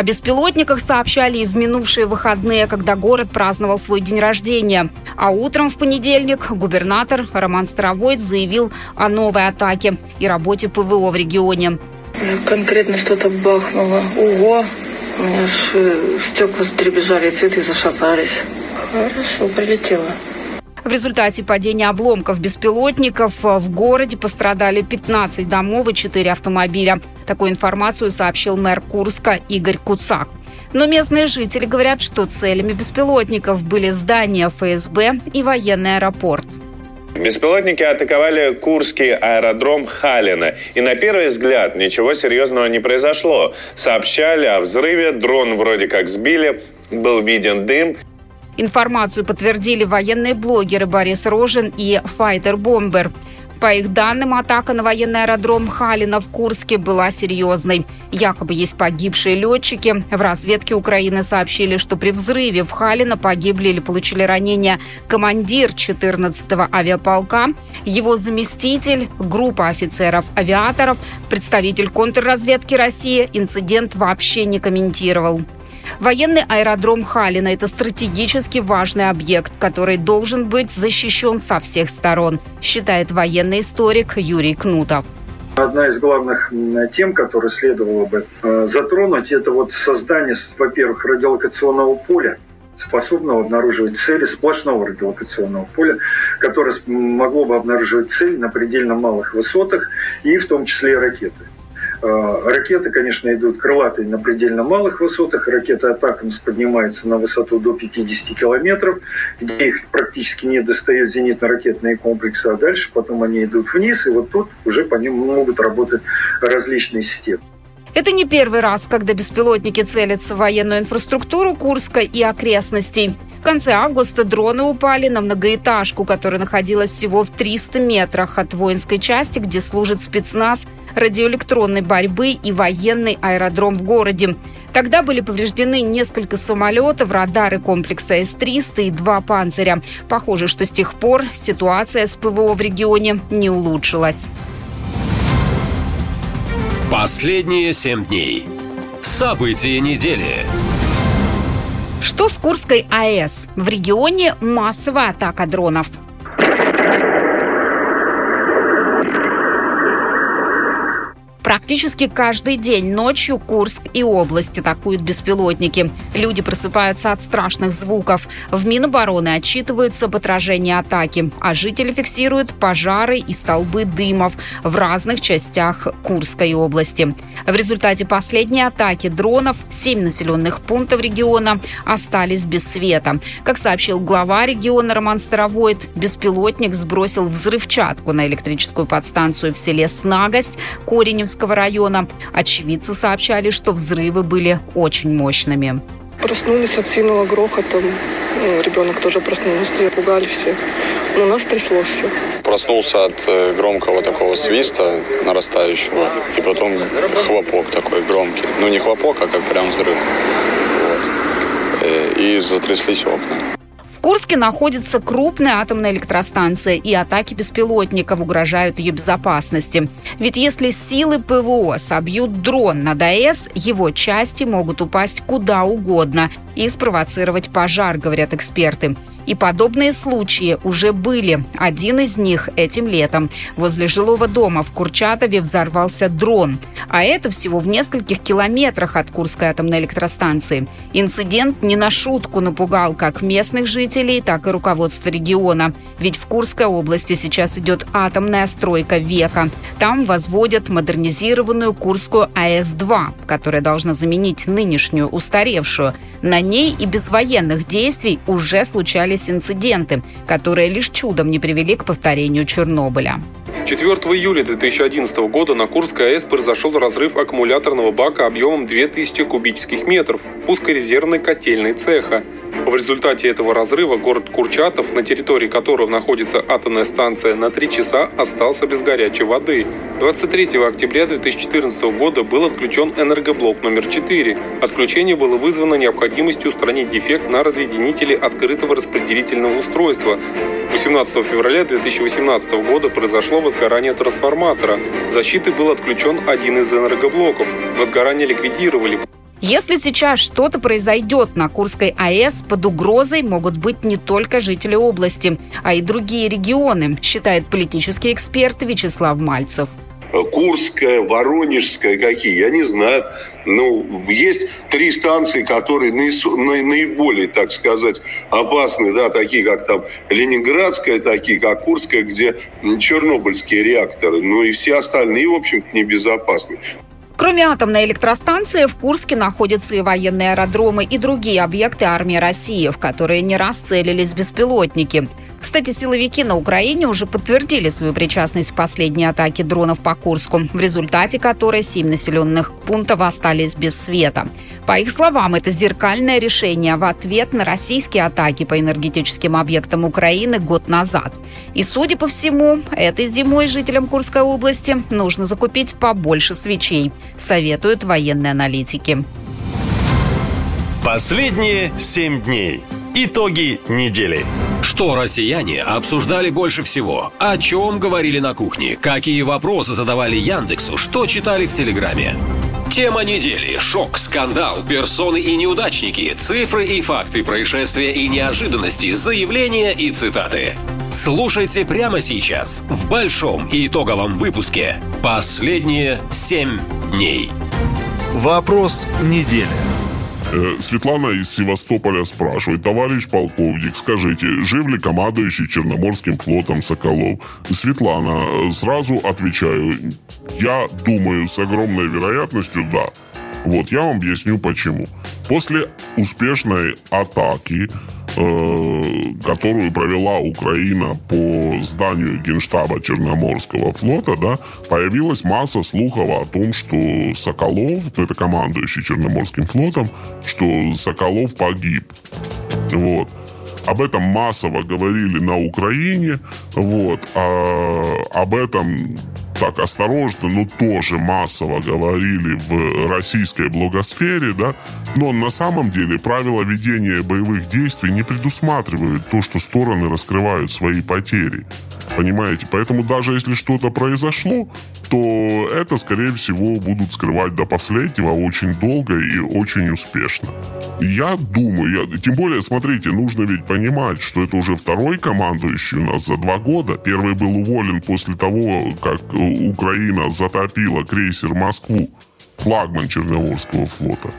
О беспилотниках сообщали и в минувшие выходные, когда город праздновал свой день рождения. А утром в понедельник губернатор Роман Старовойт заявил о новой атаке и работе ПВО в регионе. Конкретно что-то бахнуло. Ого! У меня аж э, стекла дребезжали, цветы зашатались. Хорошо, прилетело. В результате падения обломков беспилотников в городе пострадали 15 домов и 4 автомобиля. Такую информацию сообщил мэр Курска Игорь Куцак. Но местные жители говорят, что целями беспилотников были здания ФСБ и военный аэропорт. Беспилотники атаковали Курский аэродром Халина. И на первый взгляд ничего серьезного не произошло. Сообщали о взрыве, дрон вроде как сбили, был виден дым. Информацию подтвердили военные блогеры Борис Рожин и Файтер Бомбер. По их данным, атака на военный аэродром Халина в Курске была серьезной. Якобы есть погибшие летчики. В разведке Украины сообщили, что при взрыве в Халина погибли или получили ранения командир 14-го авиаполка, его заместитель, группа офицеров-авиаторов, представитель контрразведки России инцидент вообще не комментировал. Военный аэродром Халина – это стратегически важный объект, который должен быть защищен со всех сторон, считает военный историк Юрий Кнутов. Одна из главных тем, которую следовало бы э, затронуть, это вот создание, во-первых, радиолокационного поля, способного обнаруживать цели сплошного радиолокационного поля, которое могло бы обнаруживать цель на предельно малых высотах и в том числе ракеты. Э, ракеты, конечно, идут крылатые на предельно малых высотах. Ракета «Атакамс» поднимается на высоту до 50 километров, где их практически не достают зенитно-ракетные комплексы, а дальше потом они идут вниз, и вот тут уже по ним могут работать различные системы. Это не первый раз, когда беспилотники целятся в военную инфраструктуру Курска и окрестностей. В конце августа дроны упали на многоэтажку, которая находилась всего в 300 метрах от воинской части, где служит спецназ радиоэлектронной борьбы и военный аэродром в городе. Тогда были повреждены несколько самолетов, радары комплекса С-300 и два «Панциря». Похоже, что с тех пор ситуация с ПВО в регионе не улучшилась. Последние семь дней. События недели. Что с Курской АЭС? В регионе массовая атака дронов. Практически каждый день ночью Курск и область атакуют беспилотники. Люди просыпаются от страшных звуков. В Минобороны отчитываются об отражении атаки, а жители фиксируют пожары и столбы дымов в разных частях Курской области. В результате последней атаки дронов семь населенных пунктов региона остались без света. Как сообщил глава региона Роман Старовойт, беспилотник сбросил взрывчатку на электрическую подстанцию в селе Снагость Кореневск Кировского района. Очевидцы сообщали, что взрывы были очень мощными. Проснулись от сильного грохота. Ну, ребенок тоже проснулся, пугали все. Но нас трясло все. Проснулся от э, громкого такого свиста нарастающего. И потом хлопок такой громкий. Ну, не хлопок, а как прям взрыв. Вот. Э, и затряслись окна. Курске находится крупная атомная электростанция, и атаки беспилотников угрожают ее безопасности. Ведь если силы ПВО собьют дрон над АЭС, его части могут упасть куда угодно и спровоцировать пожар, говорят эксперты. И подобные случаи уже были. Один из них этим летом. Возле жилого дома в Курчатове взорвался дрон. А это всего в нескольких километрах от Курской атомной электростанции. Инцидент не на шутку напугал как местных жителей, так и руководство региона. Ведь в Курской области сейчас идет атомная стройка века. Там возводят модернизированную Курскую АЭС-2, которая должна заменить нынешнюю устаревшую. На ней и без военных действий уже случались инциденты, которые лишь чудом не привели к повторению Чернобыля. 4 июля 2011 года на Курской АЭС произошел разрыв аккумуляторного бака объемом 2000 кубических метров пускорезервной котельной цеха. В результате этого разрыва город Курчатов, на территории которого находится атомная станция, на три часа остался без горячей воды. 23 октября 2014 года был отключен энергоблок номер 4. Отключение было вызвано необходимостью устранить дефект на разъединителе открытого распределительного устройства. 18 февраля 2018 года произошло возгорание трансформатора. Защиты был отключен один из энергоблоков. Возгорание ликвидировали. Если сейчас что-то произойдет на Курской АЭС, под угрозой могут быть не только жители области, а и другие регионы, считает политический эксперт Вячеслав Мальцев. Курская, Воронежская, какие, я не знаю. Ну, есть три станции, которые наиболее, так сказать, опасны, да, такие как там Ленинградская, такие как Курская, где чернобыльские реакторы. Ну и все остальные, в общем-то, небезопасны. Кроме атомной электростанции, в Курске находятся и военные аэродромы и другие объекты армии России, в которые не раз целились беспилотники. Кстати, силовики на Украине уже подтвердили свою причастность к последней атаке дронов по Курску, в результате которой семь населенных пунктов остались без света. По их словам, это зеркальное решение в ответ на российские атаки по энергетическим объектам Украины год назад. И, судя по всему, этой зимой жителям Курской области нужно закупить побольше свечей, советуют военные аналитики. Последние семь дней. Итоги недели. Что россияне обсуждали больше всего? О чем говорили на кухне? Какие вопросы задавали Яндексу? Что читали в Телеграме? Тема недели – шок, скандал, персоны и неудачники, цифры и факты происшествия и неожиданности, заявления и цитаты. Слушайте прямо сейчас в большом и итоговом выпуске «Последние семь дней». Вопрос недели. Э, Светлана из Севастополя спрашивает, товарищ полковник, скажите, жив ли командующий Черноморским флотом Соколов? Светлана, э, сразу отвечаю, я думаю, с огромной вероятностью да. Вот, я вам объясню почему. После успешной атаки которую провела Украина по зданию Генштаба Черноморского флота, да, появилась масса слухов о том, что Соколов, это командующий Черноморским флотом, что Соколов погиб. Вот. Об этом массово говорили на Украине, вот, а об этом так осторожно, но тоже массово говорили в российской блогосфере, да, но на самом деле правила ведения боевых действий не предусматривают то, что стороны раскрывают свои потери. Понимаете? Поэтому даже если что-то произошло, то это, скорее всего, будут скрывать до последнего очень долго и очень успешно. Я думаю, я, тем более, смотрите, нужно ведь понимать, что это уже второй командующий у нас за два года. Первый был уволен после того, как Украина затопила крейсер «Москву», флагман Черноморского флота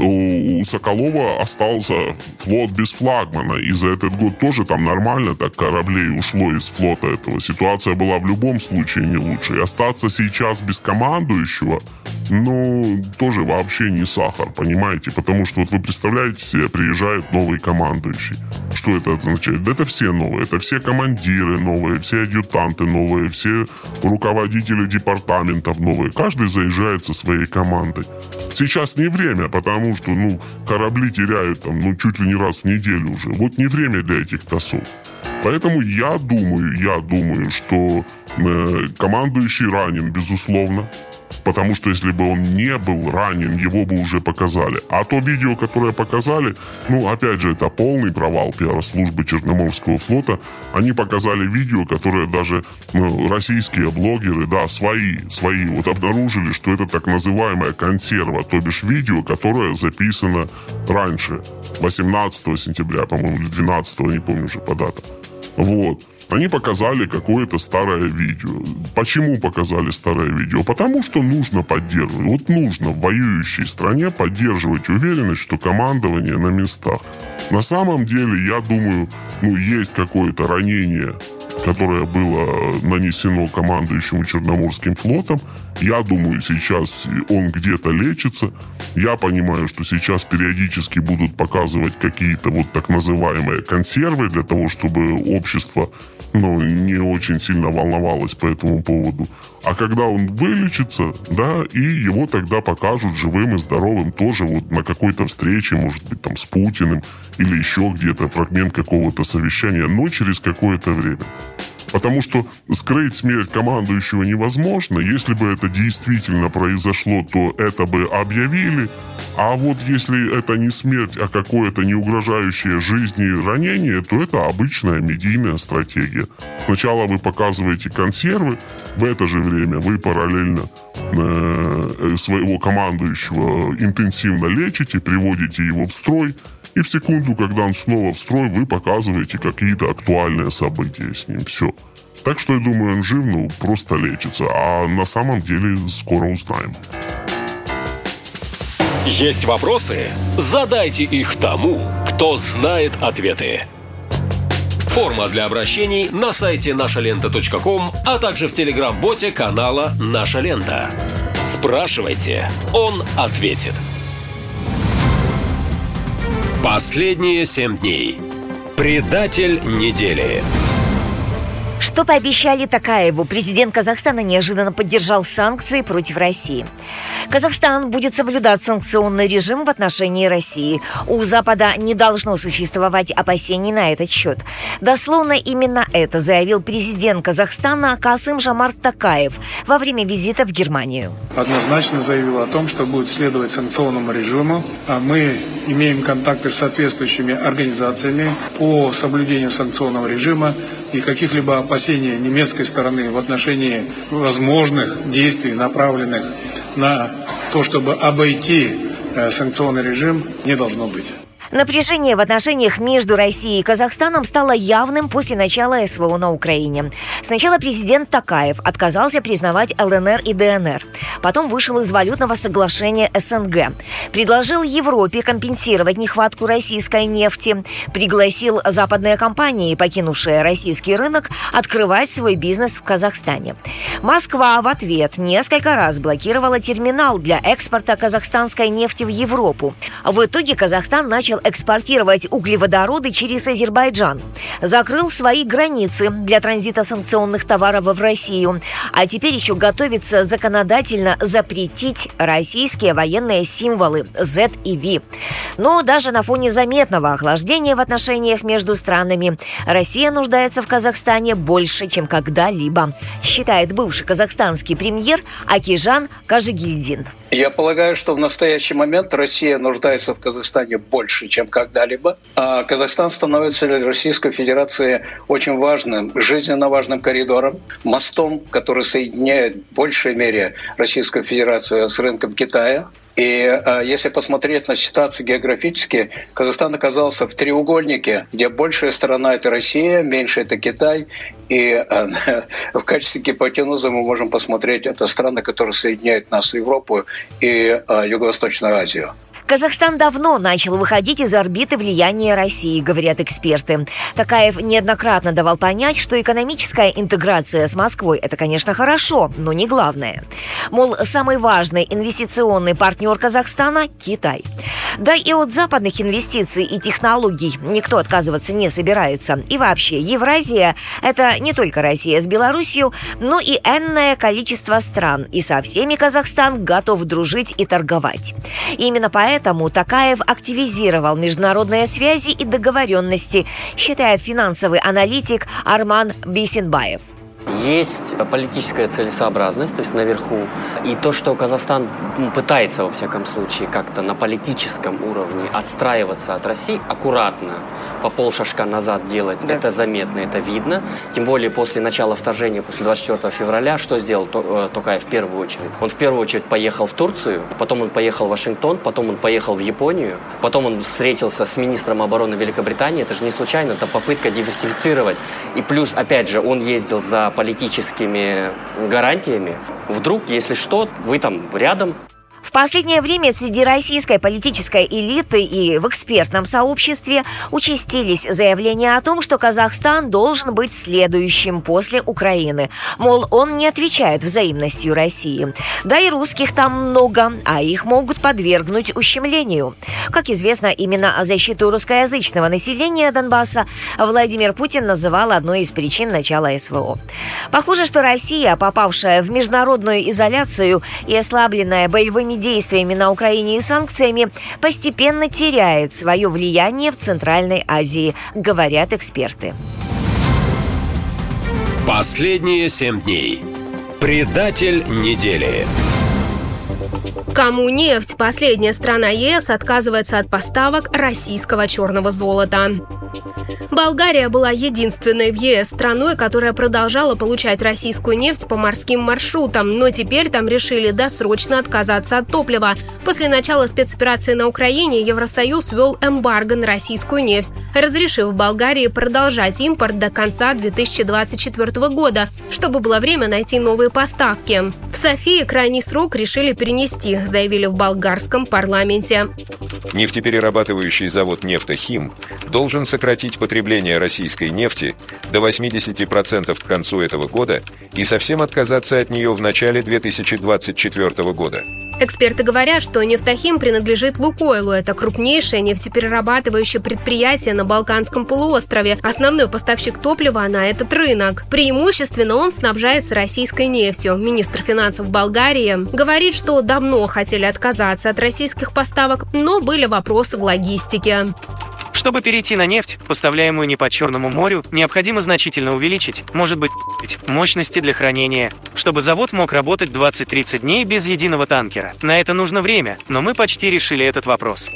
у Соколова остался флот без флагмана. И за этот год тоже там нормально так кораблей ушло из флота этого. Ситуация была в любом случае не лучше. И остаться сейчас без командующего, ну, тоже вообще не сахар, понимаете? Потому что вот вы представляете себе, приезжает новый командующий. Что это означает? Да это все новые. Это все командиры новые, все адъютанты новые, все руководители департаментов новые. Каждый заезжает со своей командой. Сейчас не время, потому что, ну, корабли теряют там, ну, чуть ли не раз в неделю уже. Вот не время для этих тасов. Поэтому я думаю, я думаю, что э, командующий ранен, безусловно потому что если бы он не был ранен, его бы уже показали. А то видео, которое показали, ну, опять же, это полный провал пиар-службы Черноморского флота. Они показали видео, которое даже ну, российские блогеры, да, свои, свои, вот обнаружили, что это так называемая консерва, то бишь видео, которое записано раньше, 18 сентября, по-моему, или 12, не помню уже по датам. Вот. Они показали какое-то старое видео. Почему показали старое видео? Потому что нужно поддерживать. Вот нужно в воюющей стране поддерживать уверенность, что командование на местах. На самом деле, я думаю, ну, есть какое-то ранение которое было нанесено командующему Черноморским флотом. Я думаю, сейчас он где-то лечится. Я понимаю, что сейчас периодически будут показывать какие-то вот так называемые консервы для того, чтобы общество ну, не очень сильно волновалось по этому поводу. А когда он вылечится, да, и его тогда покажут живым и здоровым тоже вот на какой-то встрече, может быть, там с Путиным или еще где-то фрагмент какого-то совещания, но через какое-то время. Потому что скрыть смерть командующего невозможно. Если бы это действительно произошло, то это бы объявили. А вот если это не смерть, а какое-то не угрожающее жизни ранение, то это обычная медийная стратегия. Сначала вы показываете консервы, в это же время вы параллельно э, своего командующего интенсивно лечите, приводите его в строй, и в секунду, когда он снова в строй, вы показываете какие-то актуальные события с ним. Все. Так что я думаю, он жив, ну, просто лечится. А на самом деле скоро узнаем. Есть вопросы? Задайте их тому, кто знает ответы. Форма для обращений на сайте нашалента.ком, а также в телеграм-боте канала «Наша лента». Спрашивайте, он ответит. Последние семь дней. Предатель недели. Что пообещали Такаеву? Президент Казахстана неожиданно поддержал санкции против России. Казахстан будет соблюдать санкционный режим в отношении России. У Запада не должно существовать опасений на этот счет. Дословно именно это заявил президент Казахстана Касым Жамарт Такаев во время визита в Германию. Однозначно заявил о том, что будет следовать санкционному режиму. А мы имеем контакты с соответствующими организациями по соблюдению санкционного режима и каких-либо опасений немецкой стороны в отношении возможных действий, направленных на то, чтобы обойти э, санкционный режим, не должно быть. Напряжение в отношениях между Россией и Казахстаном стало явным после начала СВО на Украине. Сначала президент Такаев отказался признавать ЛНР и ДНР. Потом вышел из валютного соглашения СНГ. Предложил Европе компенсировать нехватку российской нефти. Пригласил западные компании, покинувшие российский рынок, открывать свой бизнес в Казахстане. Москва в ответ несколько раз блокировала терминал для экспорта казахстанской нефти в Европу. В итоге Казахстан начал начал экспортировать углеводороды через Азербайджан, закрыл свои границы для транзита санкционных товаров в Россию, а теперь еще готовится законодательно запретить российские военные символы Z и V. Но даже на фоне заметного охлаждения в отношениях между странами Россия нуждается в Казахстане больше, чем когда-либо, считает бывший казахстанский премьер Акижан Кажигильдин. Я полагаю, что в настоящий момент Россия нуждается в Казахстане больше, чем когда-либо. А Казахстан становится для Российской Федерации очень важным, жизненно важным коридором, мостом, который соединяет в большей мере Российскую Федерацию с рынком Китая. И э, если посмотреть на ситуацию географически, Казахстан оказался в треугольнике, где большая сторона это Россия, меньше это Китай. И э, [LAUGHS] в качестве гипотенузы мы можем посмотреть это страны, которые соединяют нас с Европу и э, Юго-Восточную Азию. Казахстан давно начал выходить из орбиты влияния России, говорят эксперты. Такаев неоднократно давал понять, что экономическая интеграция с Москвой – это, конечно, хорошо, но не главное. Мол, самый важный инвестиционный партнер Казахстана – Китай. Да и от западных инвестиций и технологий никто отказываться не собирается. И вообще, Евразия – это не только Россия с Белоруссией, но и энное количество стран. И со всеми Казахстан готов дружить и торговать. Именно поэтому Поэтому Такаев активизировал международные связи и договоренности, считает финансовый аналитик Арман Бисенбаев. Есть политическая целесообразность, то есть наверху, и то, что Казахстан пытается, во всяком случае, как-то на политическом уровне отстраиваться от России аккуратно, по полшажка назад делать, да. это заметно, это видно. Тем более после начала вторжения, после 24 февраля, что сделал э, Токаев в первую очередь? Он в первую очередь поехал в Турцию, потом он поехал в Вашингтон, потом он поехал в Японию, потом он встретился с министром обороны Великобритании. Это же не случайно, это попытка диверсифицировать. И плюс, опять же, он ездил за политическими гарантиями. Вдруг, если что, вы там рядом, в последнее время среди российской политической элиты и в экспертном сообществе участились заявления о том, что Казахстан должен быть следующим после Украины. Мол, он не отвечает взаимностью России. Да и русских там много, а их могут подвергнуть ущемлению. Как известно, именно защиту русскоязычного населения Донбасса Владимир Путин называл одной из причин начала СВО. Похоже, что Россия, попавшая в международную изоляцию и ослабленная боевыми действиями на Украине и санкциями постепенно теряет свое влияние в Центральной Азии, говорят эксперты. Последние семь дней. Предатель недели. Кому нефть? Последняя страна ЕС отказывается от поставок российского черного золота. Болгария была единственной в ЕС страной, которая продолжала получать российскую нефть по морским маршрутам, но теперь там решили досрочно отказаться от топлива. После начала спецоперации на Украине Евросоюз ввел эмбарго на российскую нефть, разрешив Болгарии продолжать импорт до конца 2024 года, чтобы было время найти новые поставки. В Софии крайний срок решили перенести, заявили в болгарском парламенте. Нефтеперерабатывающий завод «Нефтохим» должен сократить потребление российской нефти до 80% к концу этого года и совсем отказаться от нее в начале 2024 года. Эксперты говорят, что «Нефтохим» принадлежит «Лукойлу». Это крупнейшее нефтеперерабатывающее предприятие на Балканском полуострове. Основной поставщик топлива на этот рынок. Преимущественно он снабжается российской нефтью. Министр финансов Болгарии говорит, что давно хотели отказаться от российских поставок, но были вопросы в логистике. Чтобы перейти на нефть, поставляемую не по Черному морю, необходимо значительно увеличить, может быть, мощности для хранения, чтобы завод мог работать 20-30 дней без единого танкера. На это нужно время, но мы почти решили этот вопрос.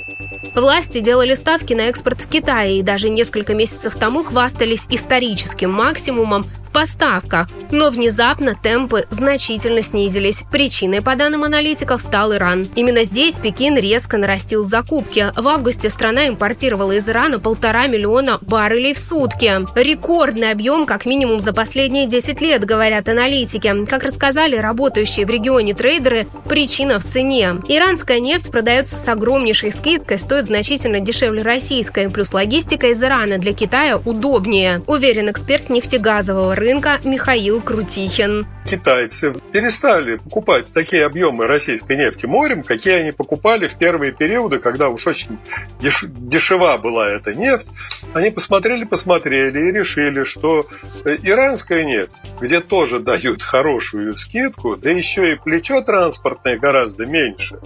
Власти делали ставки на экспорт в Китае и даже несколько месяцев тому хвастались историческим максимумом в поставках. Но внезапно темпы значительно снизились. Причиной, по данным аналитиков, стал Иран. Именно здесь Пекин резко нарастил закупки. В августе страна импортировала из Ирана полтора миллиона баррелей в сутки. Рекордный объем как минимум за последние 10 лет, говорят аналитики. Как рассказали работающие в регионе трейдеры, причина в цене. Иранская нефть продается с огромнейшей скидкой, стоит значительно дешевле российской, плюс логистика из Ирана для Китая удобнее, уверен эксперт нефтегазового рынка Михаил Крутихин китайцы перестали покупать такие объемы российской нефти морем, какие они покупали в первые периоды, когда уж очень деш дешева была эта нефть. Они посмотрели, посмотрели и решили, что э, иранская нефть, где тоже дают хорошую скидку, да еще и плечо транспортное гораздо меньше,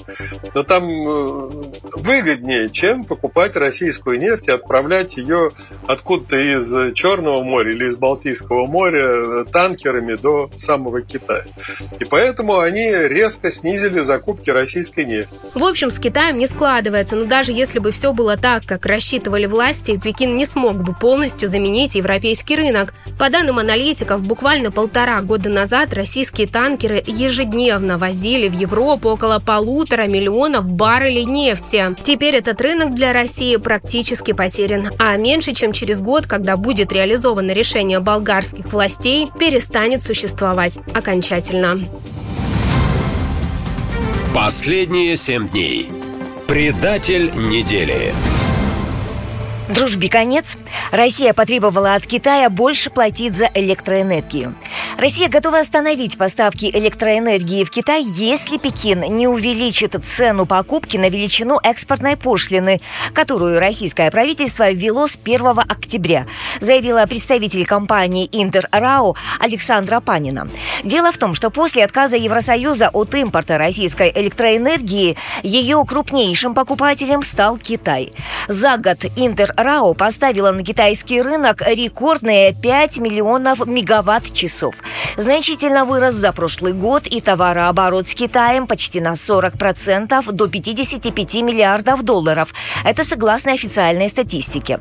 но там э, выгоднее, чем покупать российскую нефть и отправлять ее откуда-то из Черного моря или из Балтийского моря э, танкерами до самого самого Китая. И поэтому они резко снизили закупки российской нефти. В общем, с Китаем не складывается. Но даже если бы все было так, как рассчитывали власти, Пекин не смог бы полностью заменить европейский рынок. По данным аналитиков, буквально полтора года назад российские танкеры ежедневно возили в Европу около полутора миллионов баррелей нефти. Теперь этот рынок для России практически потерян. А меньше чем через год, когда будет реализовано решение болгарских властей, перестанет существовать окончательно. Последние семь дней. Предатель недели. Дружбе конец. Россия потребовала от Китая больше платить за электроэнергию. Россия готова остановить поставки электроэнергии в Китай, если Пекин не увеличит цену покупки на величину экспортной пошлины, которую российское правительство ввело с 1 октября, заявила представитель компании Интер Рао Александра Панина. Дело в том, что после отказа Евросоюза от импорта российской электроэнергии ее крупнейшим покупателем стал Китай. За год Интер Рао поставила на китайский рынок рекордные 5 миллионов мегаватт-часов. Значительно вырос за прошлый год и товарооборот с Китаем почти на 40% до 55 миллиардов долларов. Это согласно официальной статистике.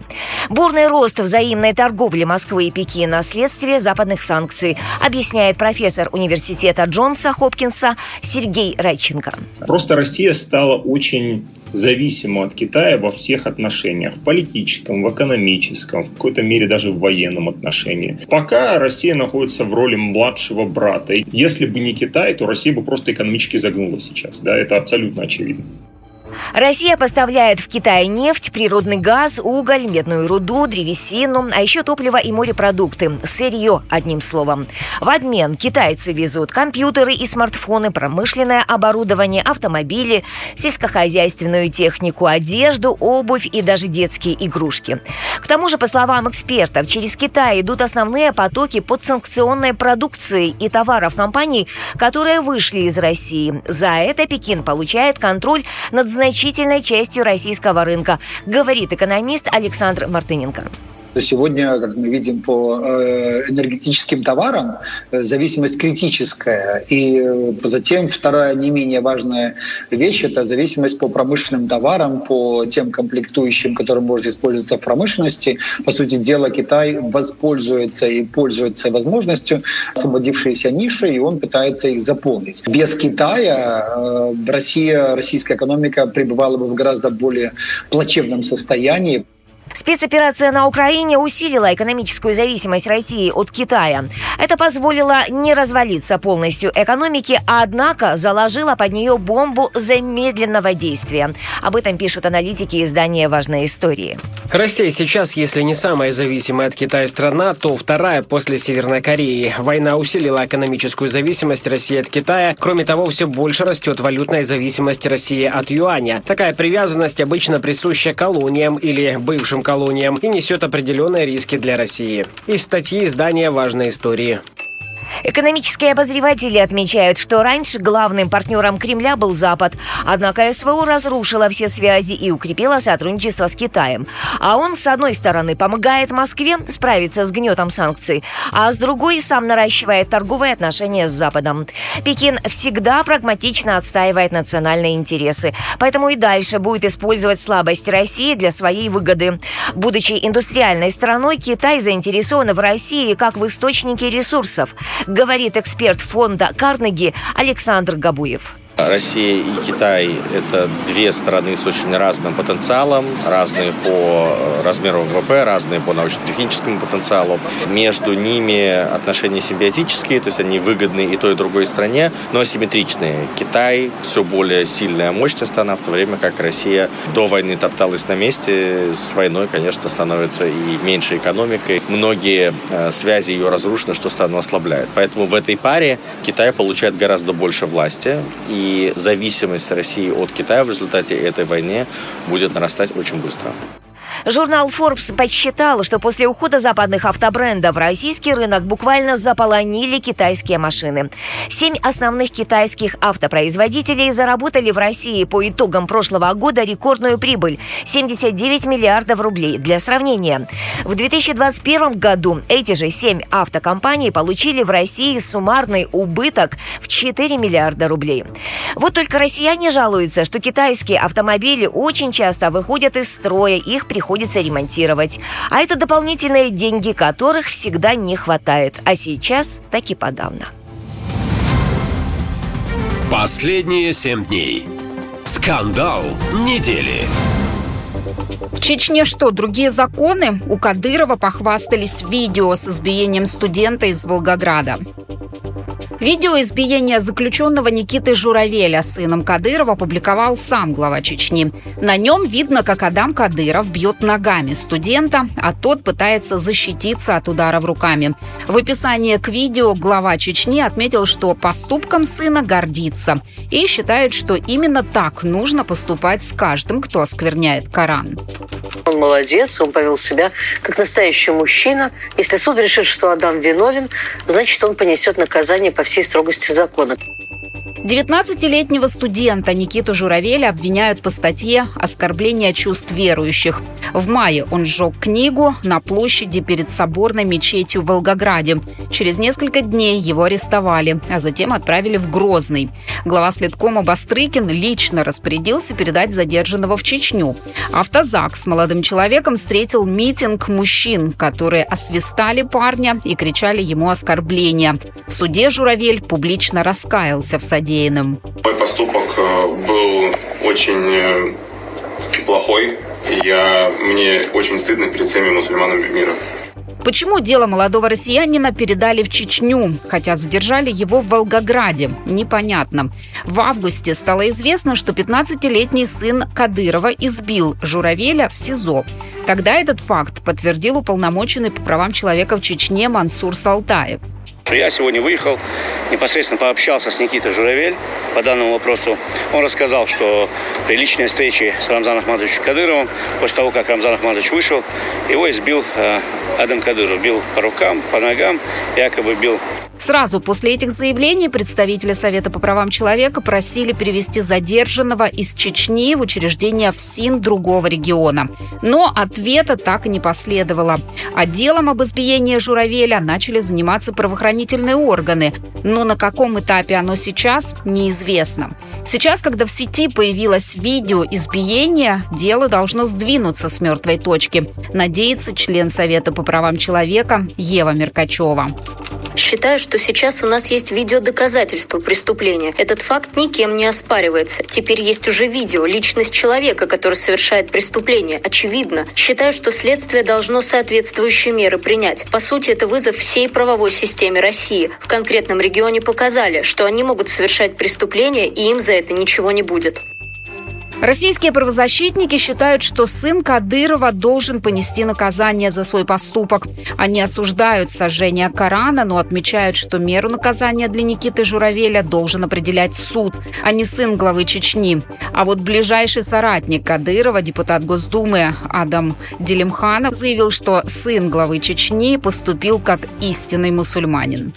Бурный рост взаимной торговли Москвы и Пекина – следствие западных санкций, объясняет профессор университета Джонса Хопкинса Сергей Райченко. Просто Россия стала очень зависима от Китая во всех отношениях. В политическом, в экономическом, в какой-то мере даже в военном отношении. Пока Россия находится в роли младшего брата. Если бы не Китай, то Россия бы просто экономически загнула сейчас. Да, это абсолютно очевидно. Россия поставляет в Китай нефть, природный газ, уголь, медную руду, древесину, а еще топливо и морепродукты. Сырье, одним словом. В обмен китайцы везут компьютеры и смартфоны, промышленное оборудование, автомобили, сельскохозяйственную технику, одежду, обувь и даже детские игрушки. К тому же, по словам экспертов, через Китай идут основные потоки подсанкционной продукции и товаров компаний, которые вышли из России. За это Пекин получает контроль над значительной частью российского рынка, говорит экономист Александр Мартыненко. Сегодня, как мы видим по э, энергетическим товарам, э, зависимость критическая. И э, затем вторая не менее важная вещь – это зависимость по промышленным товарам, по тем комплектующим, которые может использоваться в промышленности. По сути дела, Китай воспользуется и пользуется возможностью освободившиеся ниши, и он пытается их заполнить. Без Китая Россия, российская экономика пребывала бы в гораздо более плачевном состоянии. Спецоперация на Украине усилила экономическую зависимость России от Китая. Это позволило не развалиться полностью экономике, однако заложило под нее бомбу замедленного действия. Об этом пишут аналитики издания «Важные истории». Россия сейчас, если не самая зависимая от Китая страна, то вторая после Северной Кореи. Война усилила экономическую зависимость России от Китая. Кроме того, все больше растет валютная зависимость России от юаня. Такая привязанность обычно присуща колониям или бывшим колониям и несет определенные риски для России. Из статьи издания «Важные истории». Экономические обозреватели отмечают, что раньше главным партнером Кремля был Запад, однако СВО разрушила все связи и укрепила сотрудничество с Китаем. А он, с одной стороны, помогает Москве справиться с гнетом санкций, а с другой сам наращивает торговые отношения с Западом. Пекин всегда прагматично отстаивает национальные интересы, поэтому и дальше будет использовать слабость России для своей выгоды. Будучи индустриальной страной, Китай заинтересован в России как в источнике ресурсов, говорит эксперт фонда Карнеги Александр Габуев. Россия и Китай – это две страны с очень разным потенциалом, разные по э, размеру ВВП, разные по научно-техническому потенциалу. Между ними отношения симбиотические, то есть они выгодны и той, и другой стране, но асимметричные. Китай все более сильная, мощная страна, в то время как Россия до войны топталась на месте. С войной, конечно, становится и меньше экономикой. Многие э, связи ее разрушены, что страну ослабляет. Поэтому в этой паре Китай получает гораздо больше власти и зависимость России от Китая в результате этой войны будет нарастать очень быстро. Журнал Forbes подсчитал, что после ухода западных автобрендов российский рынок буквально заполонили китайские машины. Семь основных китайских автопроизводителей заработали в России по итогам прошлого года рекордную прибыль – 79 миллиардов рублей. Для сравнения, в 2021 году эти же семь автокомпаний получили в России суммарный убыток в 4 миллиарда рублей. Вот только россияне жалуются, что китайские автомобили очень часто выходят из строя, их приходится приходится ремонтировать. А это дополнительные деньги, которых всегда не хватает. А сейчас так и подавно. Последние семь дней. Скандал недели. В Чечне что, другие законы? У Кадырова похвастались видео с избиением студента из Волгограда. Видео избиения заключенного Никиты Журавеля сыном Кадырова опубликовал сам глава Чечни. На нем видно, как Адам Кадыров бьет ногами студента, а тот пытается защититься от ударов руками. В описании к видео глава Чечни отметил, что поступком сына гордится и считает, что именно так нужно поступать с каждым, кто оскверняет Коран. Он молодец, он повел себя как настоящий мужчина. Если суд решит, что Адам виновен, значит, он понесет наказание по всей строгости закона. 19-летнего студента Никиту Журавеля обвиняют по статье «Оскорбление чувств верующих». В мае он сжег книгу на площади перед соборной мечетью в Волгограде. Через несколько дней его арестовали, а затем отправили в Грозный. Глава следкома Бастрыкин лично распорядился передать задержанного в Чечню. Автозак с молодым человеком встретил митинг мужчин, которые освистали парня и кричали ему оскорбления. В суде Журавель публично раскаялся в содеянном содеянным? Мой поступок э, был очень э, плохой. Я, мне очень стыдно перед всеми мусульманами мира. Почему дело молодого россиянина передали в Чечню, хотя задержали его в Волгограде? Непонятно. В августе стало известно, что 15-летний сын Кадырова избил Журавеля в СИЗО. Тогда этот факт подтвердил уполномоченный по правам человека в Чечне Мансур Салтаев. Я сегодня выехал, непосредственно пообщался с Никитой Журавель по данному вопросу. Он рассказал, что при личной встрече с Рамзаном Ахмадовичем Кадыровым, после того, как Рамзан Ахмадович вышел, его избил э, Адам Кадыров. Бил по рукам, по ногам, якобы бил Сразу после этих заявлений представители Совета по правам человека просили перевести задержанного из Чечни в учреждение ФСИН другого региона. Но ответа так и не последовало. А делом об избиении Журавеля начали заниматься правоохранительные органы. Но на каком этапе оно сейчас, неизвестно. Сейчас, когда в сети появилось видео избиения, дело должно сдвинуться с мертвой точки, надеется член Совета по правам человека Ева Меркачева. Считаю, что сейчас у нас есть видеодоказательства преступления. Этот факт никем не оспаривается. Теперь есть уже видео, личность человека, который совершает преступление. Очевидно. Считаю, что следствие должно соответствующие меры принять. По сути, это вызов всей правовой системе России. В конкретном регионе показали, что они могут совершать преступления, и им за это ничего не будет. Российские правозащитники считают, что сын Кадырова должен понести наказание за свой поступок. Они осуждают сожжение Корана, но отмечают, что меру наказания для Никиты Журавеля должен определять суд, а не сын главы Чечни. А вот ближайший соратник Кадырова, депутат Госдумы Адам Делимханов, заявил, что сын главы Чечни поступил как истинный мусульманин.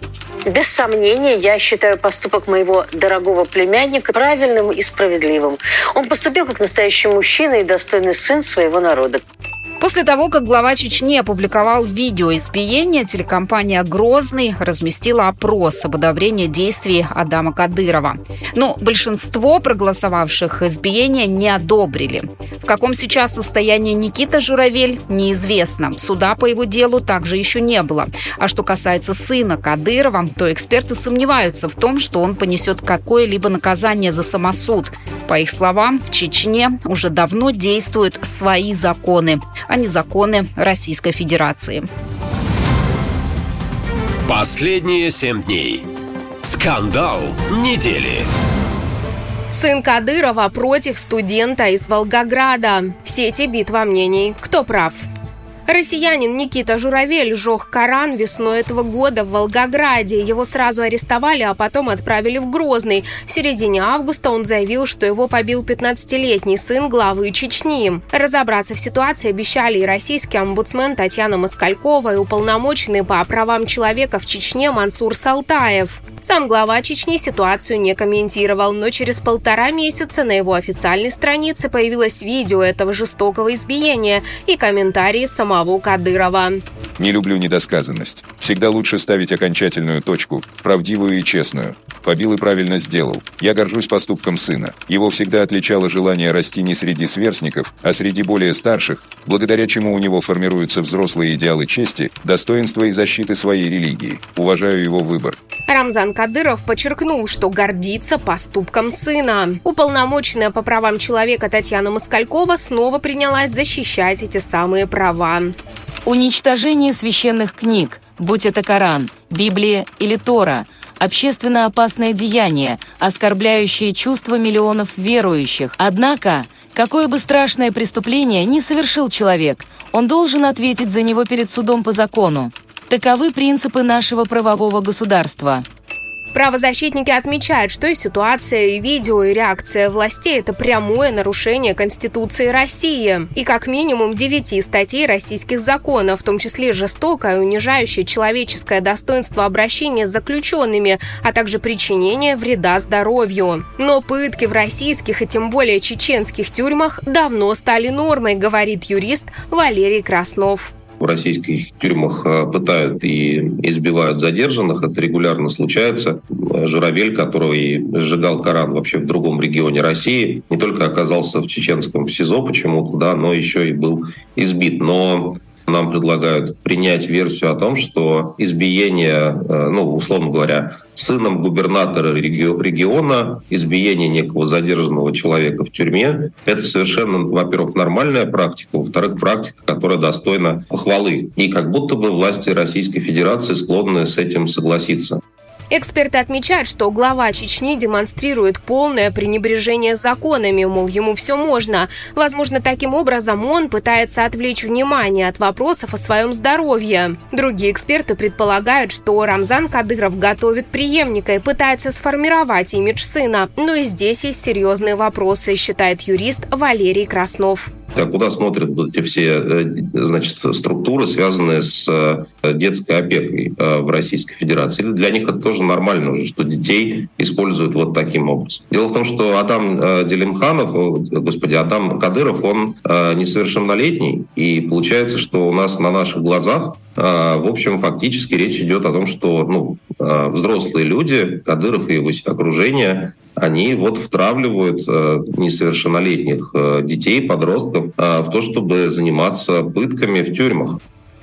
Без сомнения, я считаю поступок моего дорогого племянника правильным и справедливым. Он поступил как настоящий мужчина и достойный сын своего народа. После того, как глава Чечни опубликовал видео избиения, телекомпания «Грозный» разместила опрос об одобрении действий Адама Кадырова. Но большинство проголосовавших избиение не одобрили. В каком сейчас состоянии Никита Журавель, неизвестно. Суда по его делу также еще не было. А что касается сына Кадырова, то эксперты сомневаются в том, что он понесет какое-либо наказание за самосуд. По их словам, в Чечне уже давно действуют свои законы а не законы Российской Федерации. Последние семь дней. Скандал недели. Сын Кадырова против студента из Волгограда. В сети битва мнений. Кто прав? Россиянин Никита Журавель жег Коран весной этого года в Волгограде. Его сразу арестовали, а потом отправили в Грозный. В середине августа он заявил, что его побил 15-летний сын главы Чечни. Разобраться в ситуации обещали и российский омбудсмен Татьяна Москалькова, и уполномоченный по правам человека в Чечне Мансур Салтаев. Сам глава Чечни ситуацию не комментировал, но через полтора месяца на его официальной странице появилось видео этого жестокого избиения и комментарии самого Кадырова. Не люблю недосказанность. Всегда лучше ставить окончательную точку, правдивую и честную. Побил и правильно сделал. Я горжусь поступком сына. Его всегда отличало желание расти не среди сверстников, а среди более старших, благодаря чему у него формируются взрослые идеалы чести, достоинства и защиты своей религии. Уважаю его выбор. Рамзан Кадыров подчеркнул, что гордится поступком сына. Уполномоченная по правам человека Татьяна Москалькова снова принялась защищать эти самые права. Уничтожение священных книг, будь это Коран, Библия или Тора, общественно опасное деяние, оскорбляющее чувства миллионов верующих. Однако, какое бы страшное преступление ни совершил человек, он должен ответить за него перед судом по закону. Таковы принципы нашего правового государства. Правозащитники отмечают, что и ситуация, и видео, и реакция властей – это прямое нарушение Конституции России. И как минимум девяти статей российских законов, в том числе жестокое, унижающее человеческое достоинство обращения с заключенными, а также причинение вреда здоровью. Но пытки в российских и тем более чеченских тюрьмах давно стали нормой, говорит юрист Валерий Краснов в российских тюрьмах э, пытают и избивают задержанных. Это регулярно случается. Журавель, который сжигал Коран вообще в другом регионе России, не только оказался в чеченском СИЗО почему-то, да, но еще и был избит. Но нам предлагают принять версию о том, что избиение, э, ну, условно говоря, сыном губернатора региона, избиение некого задержанного человека в тюрьме, это совершенно, во-первых, нормальная практика, во-вторых, практика, которая достойна похвалы. И как будто бы власти Российской Федерации склонны с этим согласиться. Эксперты отмечают, что глава Чечни демонстрирует полное пренебрежение законами, мол, ему все можно. Возможно, таким образом он пытается отвлечь внимание от вопросов о своем здоровье. Другие эксперты предполагают, что Рамзан Кадыров готовит преемника и пытается сформировать имидж сына. Но и здесь есть серьезные вопросы, считает юрист Валерий Краснов куда смотрят вот эти все э, значит, структуры, связанные с э, детской опекой э, в Российской Федерации. Для них это тоже нормально уже, что детей используют вот таким образом. Дело в том, что Адам Делимханов, господи, Адам Кадыров, он несовершеннолетний, и получается, что у нас на наших глазах в общем, фактически речь идет о том, что ну, взрослые люди, Кадыров и его окружение, они вот втравливают э, несовершеннолетних э, детей, подростков э, в то, чтобы заниматься пытками в тюрьмах.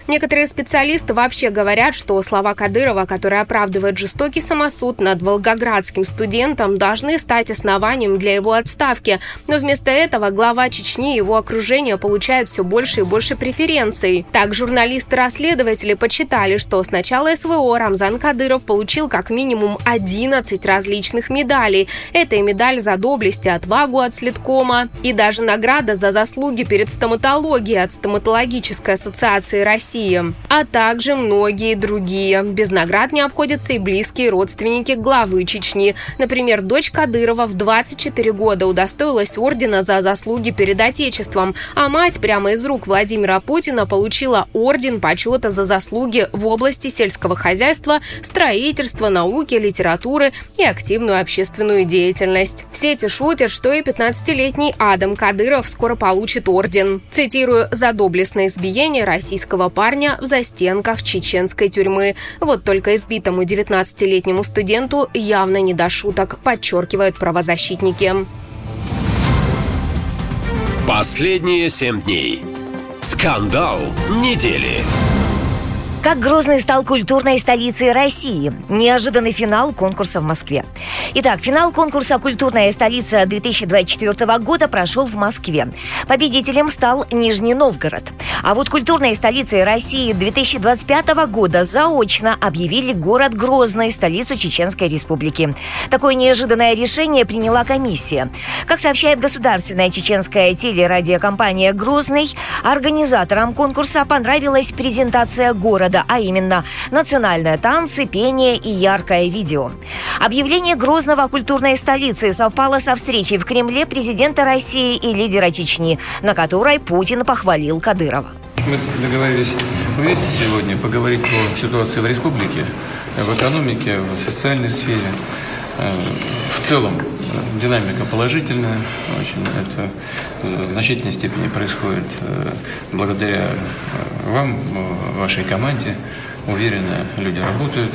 Некоторые специалисты вообще говорят, что слова Кадырова, которые оправдывают жестокий самосуд над волгоградским студентом, должны стать основанием для его отставки. Но вместо этого глава Чечни и его окружение получают все больше и больше преференций. Так, журналисты-расследователи подсчитали, что с начала СВО Рамзан Кадыров получил как минимум 11 различных медалей. Это и медаль за доблесть и отвагу от следкома, и даже награда за заслуги перед стоматологией от Стоматологической ассоциации России России, а также многие другие. Без наград не обходятся и близкие родственники главы Чечни. Например, дочь Кадырова в 24 года удостоилась ордена за заслуги перед Отечеством, а мать прямо из рук Владимира Путина получила орден почета за заслуги в области сельского хозяйства, строительства, науки, литературы и активную общественную деятельность. В сети шутят, что и 15-летний Адам Кадыров скоро получит орден. Цитирую, за доблестное избиение российского парня в застенках чеченской тюрьмы. Вот только избитому 19-летнему студенту явно не до шуток, подчеркивают правозащитники. Последние семь дней. Скандал недели. Как Грозный стал культурной столицей России? Неожиданный финал конкурса в Москве. Итак, финал конкурса «Культурная столица 2024 года» прошел в Москве. Победителем стал Нижний Новгород. А вот культурной столицей России 2025 года заочно объявили город Грозный, столицу Чеченской Республики. Такое неожиданное решение приняла комиссия. Как сообщает государственная чеченская телерадиокомпания «Грозный», организаторам конкурса понравилась презентация города года, а именно национальные танцы, пение и яркое видео. Объявление Грозного культурной столицы совпало со встречей в Кремле президента России и лидера Чечни, на которой Путин похвалил Кадырова. Мы договорились увидеться сегодня, поговорить по ситуации в республике, в экономике, в социальной сфере. Э, в целом э, динамика положительная, очень это в значительной степени происходит э, благодаря вам, вашей команде. Уверенно люди работают.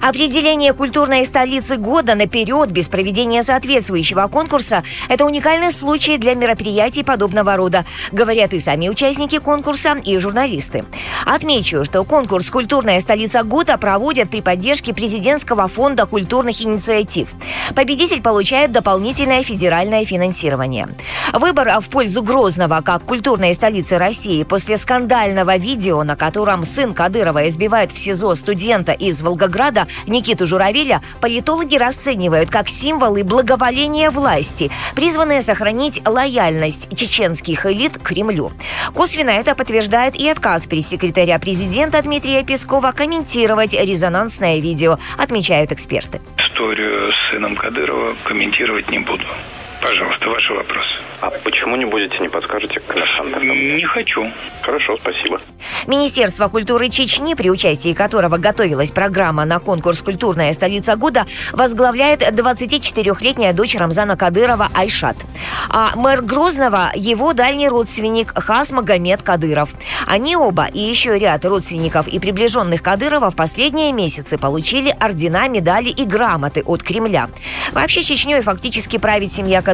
Определение культурной столицы года наперед без проведения соответствующего конкурса – это уникальный случай для мероприятий подобного рода, говорят и сами участники конкурса, и журналисты. Отмечу, что конкурс «Культурная столица года» проводят при поддержке президентского фонда культурных инициатив. Победитель получает дополнительное федеральное финансирование. Выбор в пользу Грозного как культурной столицы России после скандального видео, на котором сын Кадырова избивает в СИЗО студента из Волгограда, Никиту Журавеля политологи расценивают как символы благоволения власти, призванные сохранить лояльность чеченских элит к Кремлю. Косвенно это подтверждает и отказ пресс-секретаря президента Дмитрия Пескова комментировать резонансное видео, отмечают эксперты. Историю с сыном Кадырова комментировать не буду. Пожалуйста, ваши вопросы. А почему не будете, не подскажете, Александр? Не хочу. Хорошо, спасибо. Министерство культуры Чечни, при участии которого готовилась программа на конкурс «Культурная столица года», возглавляет 24-летняя дочь Рамзана Кадырова Айшат. А мэр Грозного – его дальний родственник Хас Магомед Кадыров. Они оба и еще ряд родственников и приближенных Кадырова в последние месяцы получили ордена, медали и грамоты от Кремля. Вообще Чечней фактически правит семья Кадырова.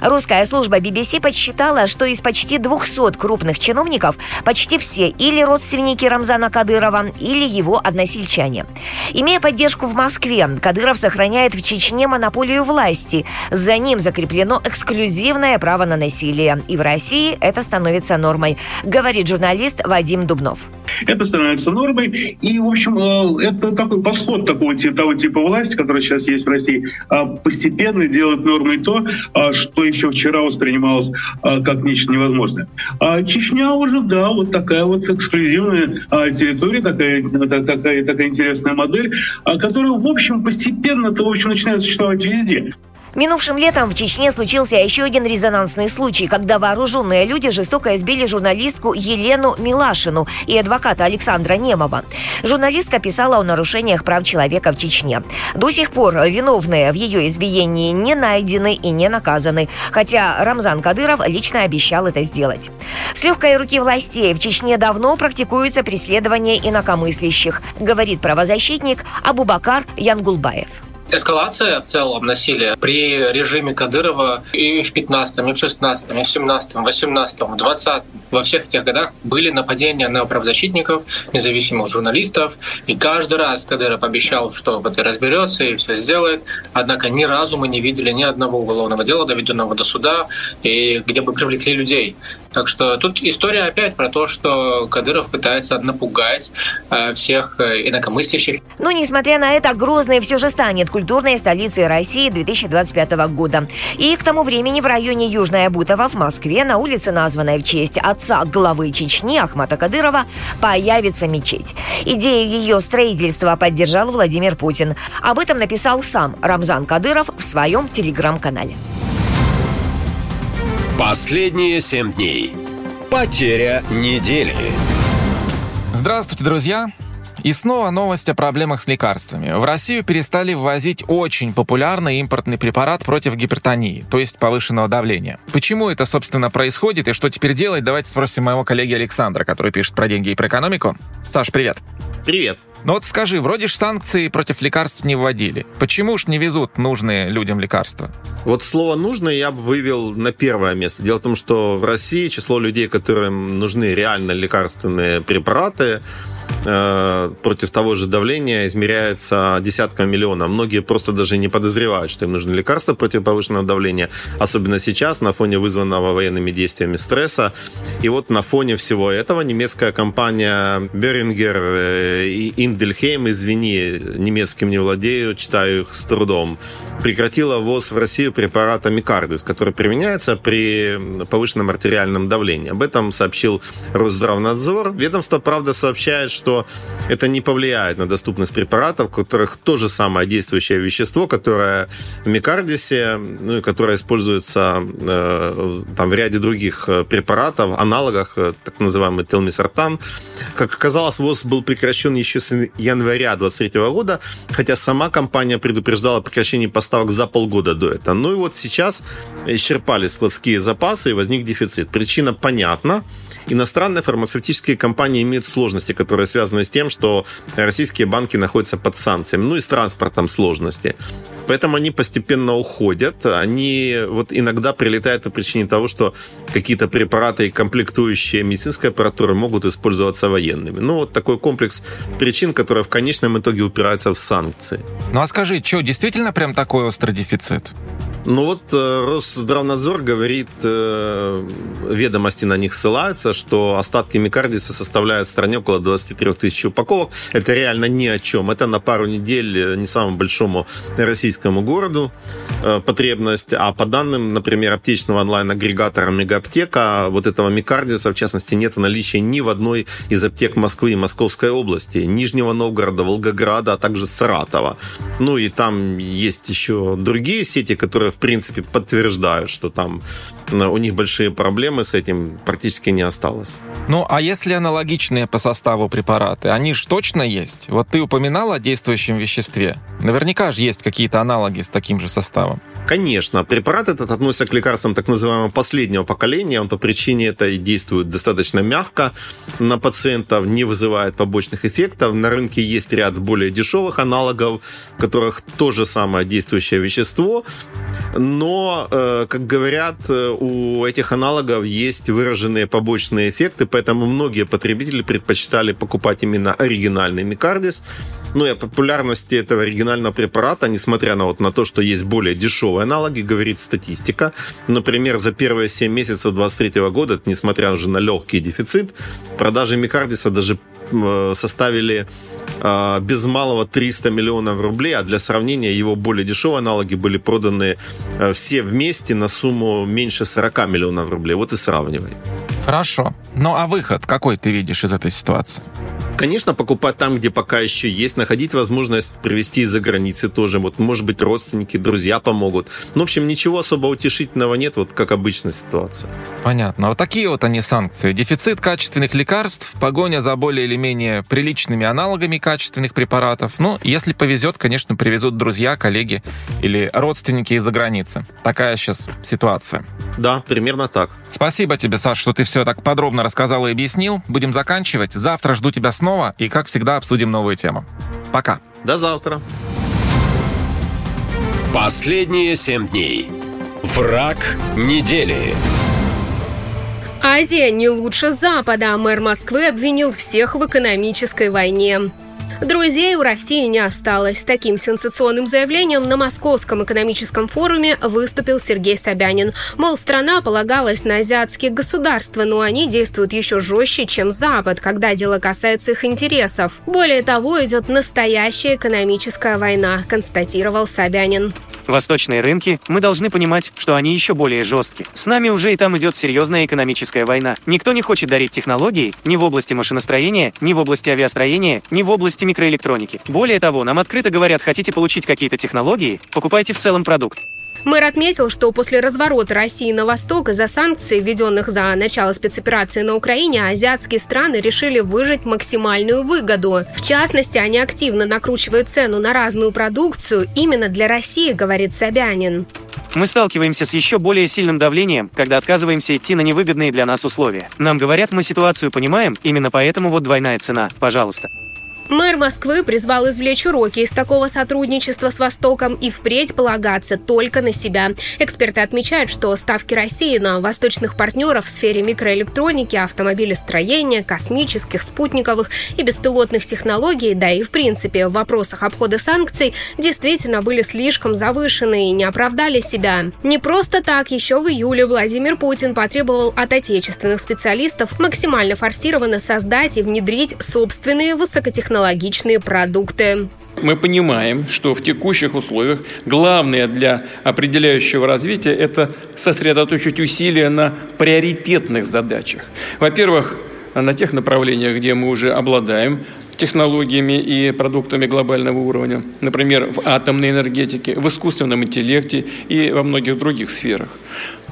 Русская служба BBC подсчитала, что из почти 200 крупных чиновников почти все или родственники Рамзана Кадырова, или его односельчане. Имея поддержку в Москве, Кадыров сохраняет в Чечне монополию власти. За ним закреплено эксклюзивное право на насилие. И в России это становится нормой, говорит журналист Вадим Дубнов. Это становится нормой. И, в общем, э, это такой подход такого, того типа власти, который сейчас есть в России, а постепенно делает нормой то, что еще вчера воспринималось а, как нечто невозможное. А Чечня уже, да, вот такая вот эксклюзивная территория, такая, такая, такая интересная модель, которая, в общем, постепенно-то, в общем, начинает существовать везде. Минувшим летом в Чечне случился еще один резонансный случай, когда вооруженные люди жестоко избили журналистку Елену Милашину и адвоката Александра Немова. Журналистка писала о нарушениях прав человека в Чечне. До сих пор виновные в ее избиении не найдены и не наказаны, хотя Рамзан Кадыров лично обещал это сделать. С легкой руки властей в Чечне давно практикуется преследование инакомыслящих, говорит правозащитник Абубакар Янгулбаев. Эскалация в целом насилия при режиме Кадырова и в 15 и в 16 и в 17 18 в 20 во всех этих годах были нападения на правозащитников, независимых журналистов. И каждый раз Кадыров обещал, что вот разберется и все сделает. Однако ни разу мы не видели ни одного уголовного дела, доведенного до суда, и где бы привлекли людей. Так что тут история опять про то, что Кадыров пытается напугать э, всех э, инакомыслящих. Но, несмотря на это, Грозный все же станет культурной столицей России 2025 года. И к тому времени в районе Южная Бутова в Москве на улице, названной в честь отца главы Чечни Ахмата Кадырова, появится мечеть. Идею ее строительства поддержал Владимир Путин. Об этом написал сам Рамзан Кадыров в своем телеграм-канале. Последние семь дней. Потеря недели. Здравствуйте, друзья! И снова новость о проблемах с лекарствами. В Россию перестали ввозить очень популярный импортный препарат против гипертонии, то есть повышенного давления. Почему это, собственно, происходит и что теперь делать, давайте спросим моего коллеги Александра, который пишет про деньги и про экономику. Саш, привет. Привет. Ну вот скажи, вроде ж санкции против лекарств не вводили. Почему ж не везут нужные людям лекарства? Вот слово «нужное» я бы вывел на первое место. Дело в том, что в России число людей, которым нужны реально лекарственные препараты, против того же давления измеряется десятками миллионов. Многие просто даже не подозревают, что им нужны лекарства против повышенного давления, особенно сейчас на фоне вызванного военными действиями стресса. И вот на фоне всего этого немецкая компания Берингер э, и Индельхейм, извини, немецким не владею, читаю их с трудом, прекратила ввоз в Россию препарата Микардис, который применяется при повышенном артериальном давлении. Об этом сообщил Росздравнадзор. Ведомство, правда, сообщает, что это не повлияет на доступность препаратов, у которых то же самое действующее вещество, которое в микардисе, ну которое используется э, там, в ряде других э, препаратов, аналогах, э, так называемый телмисартан. Как оказалось, ВОЗ был прекращен еще с января 2023 года, хотя сама компания предупреждала о прекращении поставок за полгода до этого. Ну и вот сейчас исчерпали складские запасы и возник дефицит. Причина понятна иностранные фармацевтические компании имеют сложности, которые связаны с тем, что российские банки находятся под санкциями, ну и с транспортом сложности. Поэтому они постепенно уходят. Они вот иногда прилетают по причине того, что какие-то препараты и комплектующие медицинской аппаратуры могут использоваться военными. Ну, вот такой комплекс причин, которые в конечном итоге упираются в санкции. Ну а скажи, что, действительно прям такой острый дефицит? Ну вот э, Росздравнадзор говорит, э, ведомости на них ссылаются, что остатки микардиса составляют в стране около 23 тысяч упаковок. Это реально ни о чем. Это на пару недель э, не самому большому российскому городу потребность. А по данным, например, аптечного онлайн-агрегатора Мегаптека, вот этого микардиса, в частности, нет в наличии ни в одной из аптек Москвы и Московской области, Нижнего Новгорода, Волгограда, а также Саратова. Ну и там есть еще другие сети, которые в принципе, подтверждают, что там э, у них большие проблемы с этим практически не осталось. Ну, а если аналогичные по составу препараты, они же точно есть? Вот ты упоминал о действующем веществе. Наверняка же есть какие-то аналоги с таким же составом. Конечно. Препарат этот относится к лекарствам так называемого последнего поколения. Он по причине этой действует достаточно мягко на пациентов, не вызывает побочных эффектов. На рынке есть ряд более дешевых аналогов, в которых то же самое действующее вещество, но, э, как говорят, э, у этих аналогов есть выраженные побочные эффекты, поэтому многие потребители предпочитали покупать именно оригинальный микардис. Ну и о популярности этого оригинального препарата, несмотря на, вот, на то, что есть более дешевые аналоги, говорит статистика. Например, за первые 7 месяцев 2023 года, несмотря уже на легкий дефицит, продажи микардиса даже э, составили без малого 300 миллионов рублей, а для сравнения его более дешевые аналоги были проданы э, все вместе на сумму меньше 40 миллионов рублей. Вот и сравнивай. Хорошо. Ну а выход какой ты видишь из этой ситуации? Конечно, покупать там, где пока еще есть, находить возможность привезти из-за границы тоже. Вот, может быть, родственники, друзья помогут. Ну, в общем, ничего особо утешительного нет, вот как обычная ситуация. Понятно. Вот такие вот они санкции. Дефицит качественных лекарств, погоня за более или менее приличными аналогами качественных препаратов. Ну, если повезет, конечно, привезут друзья, коллеги или родственники из-за границы. Такая сейчас ситуация. Да, примерно так. Спасибо тебе, Саш, что ты все так подробно рассказал и объяснил. Будем заканчивать. Завтра жду тебя снова и, как всегда, обсудим новые темы. Пока. До завтра. Последние семь дней. Враг недели. Азия не лучше Запада. Мэр Москвы обвинил всех в экономической войне. Друзей у России не осталось. Таким сенсационным заявлением на Московском экономическом форуме выступил Сергей Собянин. Мол, страна полагалась на азиатские государства, но они действуют еще жестче, чем Запад, когда дело касается их интересов. Более того, идет настоящая экономическая война, констатировал Собянин. Восточные рынки, мы должны понимать, что они еще более жесткие. С нами уже и там идет серьезная экономическая война. Никто не хочет дарить технологии ни в области машиностроения, ни в области авиастроения, ни в области микроэлектроники. Более того, нам открыто говорят, хотите получить какие-то технологии, покупайте в целом продукт. Мэр отметил, что после разворота России на восток из-за санкций, введенных за начало спецоперации на Украине, азиатские страны решили выжать максимальную выгоду. В частности, они активно накручивают цену на разную продукцию именно для России, говорит Собянин. Мы сталкиваемся с еще более сильным давлением, когда отказываемся идти на невыгодные для нас условия. Нам говорят, мы ситуацию понимаем, именно поэтому вот двойная цена. Пожалуйста. Мэр Москвы призвал извлечь уроки из такого сотрудничества с Востоком и впредь полагаться только на себя. Эксперты отмечают, что ставки России на восточных партнеров в сфере микроэлектроники, автомобилестроения, космических, спутниковых и беспилотных технологий, да и в принципе в вопросах обхода санкций, действительно были слишком завышены и не оправдали себя. Не просто так, еще в июле Владимир Путин потребовал от отечественных специалистов максимально форсированно создать и внедрить собственные высокотехнологичные технологичные продукты. Мы понимаем, что в текущих условиях главное для определяющего развития – это сосредоточить усилия на приоритетных задачах. Во-первых, на тех направлениях, где мы уже обладаем технологиями и продуктами глобального уровня, например, в атомной энергетике, в искусственном интеллекте и во многих других сферах.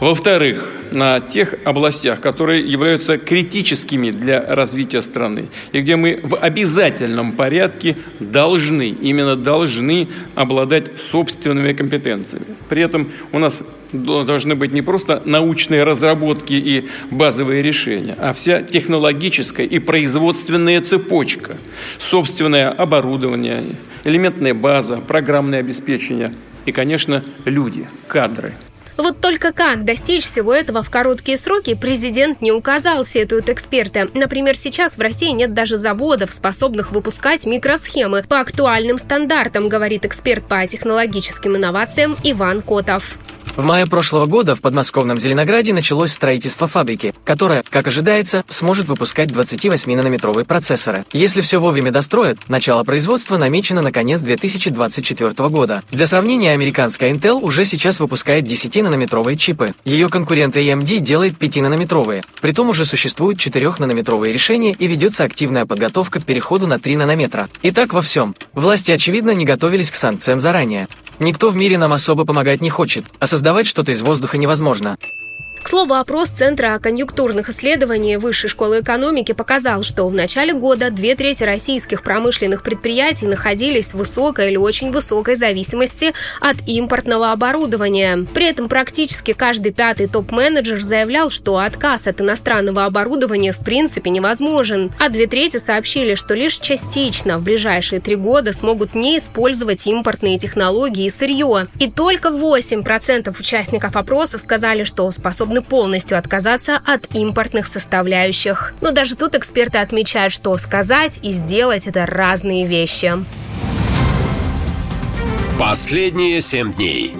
Во-вторых, на тех областях, которые являются критическими для развития страны, и где мы в обязательном порядке должны, именно должны обладать собственными компетенциями. При этом у нас должны быть не просто научные разработки и базовые решения, а вся технологическая и производственная цепочка, собственное оборудование, элементная база, программное обеспечение и, конечно, люди, кадры – вот только как достичь всего этого в короткие сроки, президент не указал, сетуют эксперты. Например, сейчас в России нет даже заводов, способных выпускать микросхемы по актуальным стандартам, говорит эксперт по технологическим инновациям Иван Котов. В мае прошлого года в подмосковном Зеленограде началось строительство фабрики, которая, как ожидается, сможет выпускать 28-нанометровые процессоры. Если все вовремя достроят, начало производства намечено на конец 2024 года. Для сравнения, американская Intel уже сейчас выпускает 10-нанометровые чипы. Ее конкурент AMD делает 5-нанометровые. Притом уже существуют 4-нанометровые решения и ведется активная подготовка к переходу на 3 нанометра. И так во всем. Власти, очевидно, не готовились к санкциям заранее. Никто в мире нам особо помогать не хочет, а создавать что-то из воздуха невозможно. К слову, опрос Центра конъюнктурных исследований Высшей школы экономики показал, что в начале года две трети российских промышленных предприятий находились в высокой или очень высокой зависимости от импортного оборудования. При этом практически каждый пятый топ-менеджер заявлял, что отказ от иностранного оборудования в принципе невозможен, а две трети сообщили, что лишь частично в ближайшие три года смогут не использовать импортные технологии и сырье. И только 8% участников опроса сказали, что способны способны полностью отказаться от импортных составляющих. Но даже тут эксперты отмечают, что сказать и сделать – это разные вещи. Последние семь дней.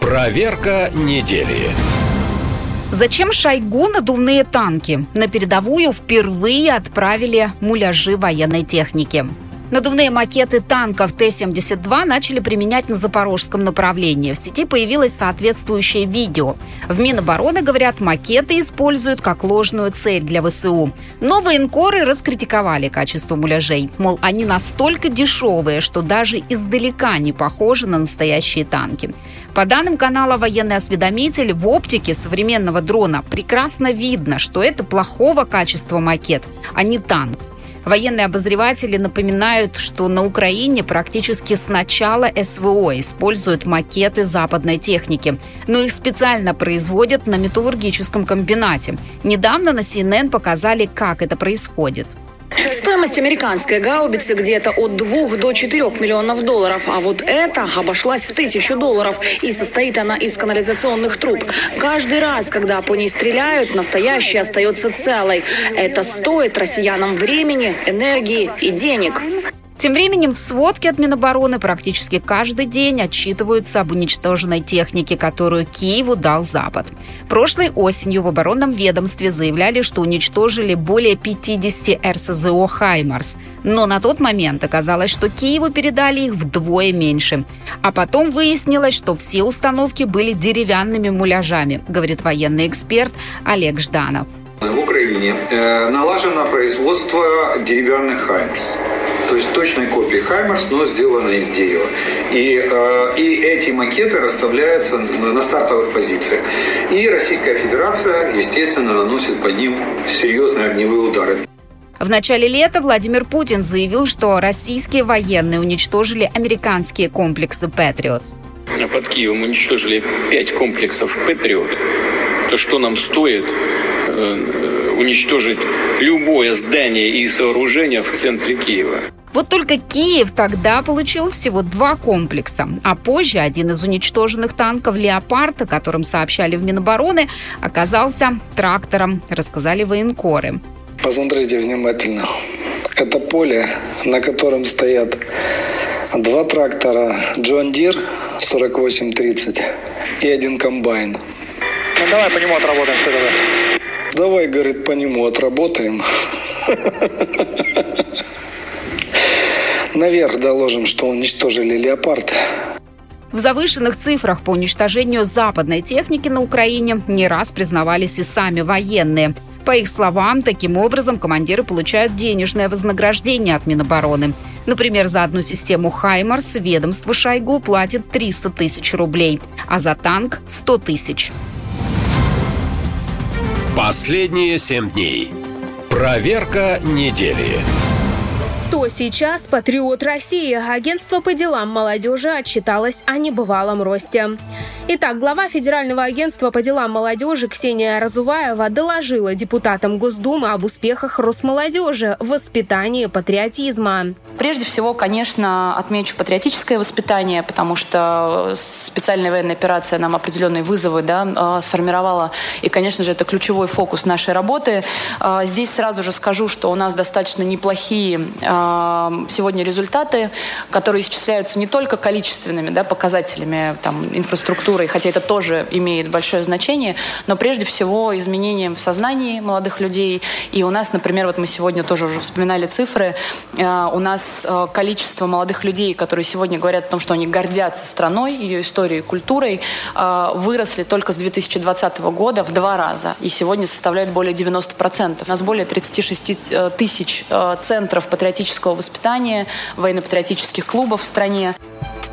Проверка недели. Зачем Шойгу надувные танки? На передовую впервые отправили муляжи военной техники. Надувные макеты танков Т-72 начали применять на запорожском направлении. В сети появилось соответствующее видео. В Минобороны, говорят, макеты используют как ложную цель для ВСУ. Но военкоры раскритиковали качество муляжей. Мол, они настолько дешевые, что даже издалека не похожи на настоящие танки. По данным канала «Военный осведомитель», в оптике современного дрона прекрасно видно, что это плохого качества макет, а не танк. Военные обозреватели напоминают, что на Украине практически с начала СВО используют макеты западной техники, но их специально производят на металлургическом комбинате. Недавно на CNN показали, как это происходит. Стоимость американской гаубицы где-то от 2 до 4 миллионов долларов, а вот эта обошлась в тысячу долларов, и состоит она из канализационных труб. Каждый раз, когда по ней стреляют, настоящая остается целой. Это стоит россиянам времени, энергии и денег. Тем временем в сводке от Минобороны практически каждый день отчитываются об уничтоженной технике, которую Киеву дал Запад. Прошлой осенью в оборонном ведомстве заявляли, что уничтожили более 50 РСЗО «Хаймарс». Но на тот момент оказалось, что Киеву передали их вдвое меньше. А потом выяснилось, что все установки были деревянными муляжами, говорит военный эксперт Олег Жданов. В Украине э, налажено производство деревянных «Хаймерс». То есть точной копии «Хаймерс», но сделанной из дерева. И, э, и эти макеты расставляются на стартовых позициях. И Российская Федерация, естественно, наносит по ним серьезные огневые удары. В начале лета Владимир Путин заявил, что российские военные уничтожили американские комплексы «Патриот». Под Киевом уничтожили пять комплексов «Патриот». То, что нам стоит э, уничтожить любое здание и сооружение в центре Киева. Вот только Киев тогда получил всего два комплекса, а позже один из уничтоженных танков «Леопард», о котором сообщали в Минобороны, оказался трактором, рассказали военкоры. Посмотрите внимательно. Это поле, на котором стоят два трактора John Deere 4830 и один комбайн. Ну, давай по нему отработаем все тогда. Давай, говорит, по нему отработаем. [LAUGHS] Наверх доложим, что уничтожили леопард. В завышенных цифрах по уничтожению западной техники на Украине не раз признавались и сами военные. По их словам, таким образом командиры получают денежное вознаграждение от Минобороны. Например, за одну систему «Хаймарс» ведомство Шойгу платит 300 тысяч рублей, а за танк – 100 тысяч. Последние семь дней. Проверка недели. Кто сейчас патриот России? Агентство по делам молодежи отчиталось о небывалом росте. Итак, глава Федерального агентства по делам молодежи Ксения Разуваева доложила депутатам Госдумы об успехах Росмолодежи в воспитании патриотизма. Прежде всего, конечно, отмечу патриотическое воспитание, потому что специальная военная операция нам определенные вызовы да, э, сформировала. И, конечно же, это ключевой фокус нашей работы. Э, здесь сразу же скажу, что у нас достаточно неплохие э, сегодня результаты, которые исчисляются не только количественными да, показателями там, инфраструктуры, хотя это тоже имеет большое значение, но прежде всего изменением в сознании молодых людей. И у нас, например, вот мы сегодня тоже уже вспоминали цифры, у нас количество молодых людей, которые сегодня говорят о том, что они гордятся страной, ее историей, культурой, выросли только с 2020 года в два раза. И сегодня составляют более 90%. У нас более 36 э, тысяч э, центров патриотического воспитания, военно-патриотических клубов в стране.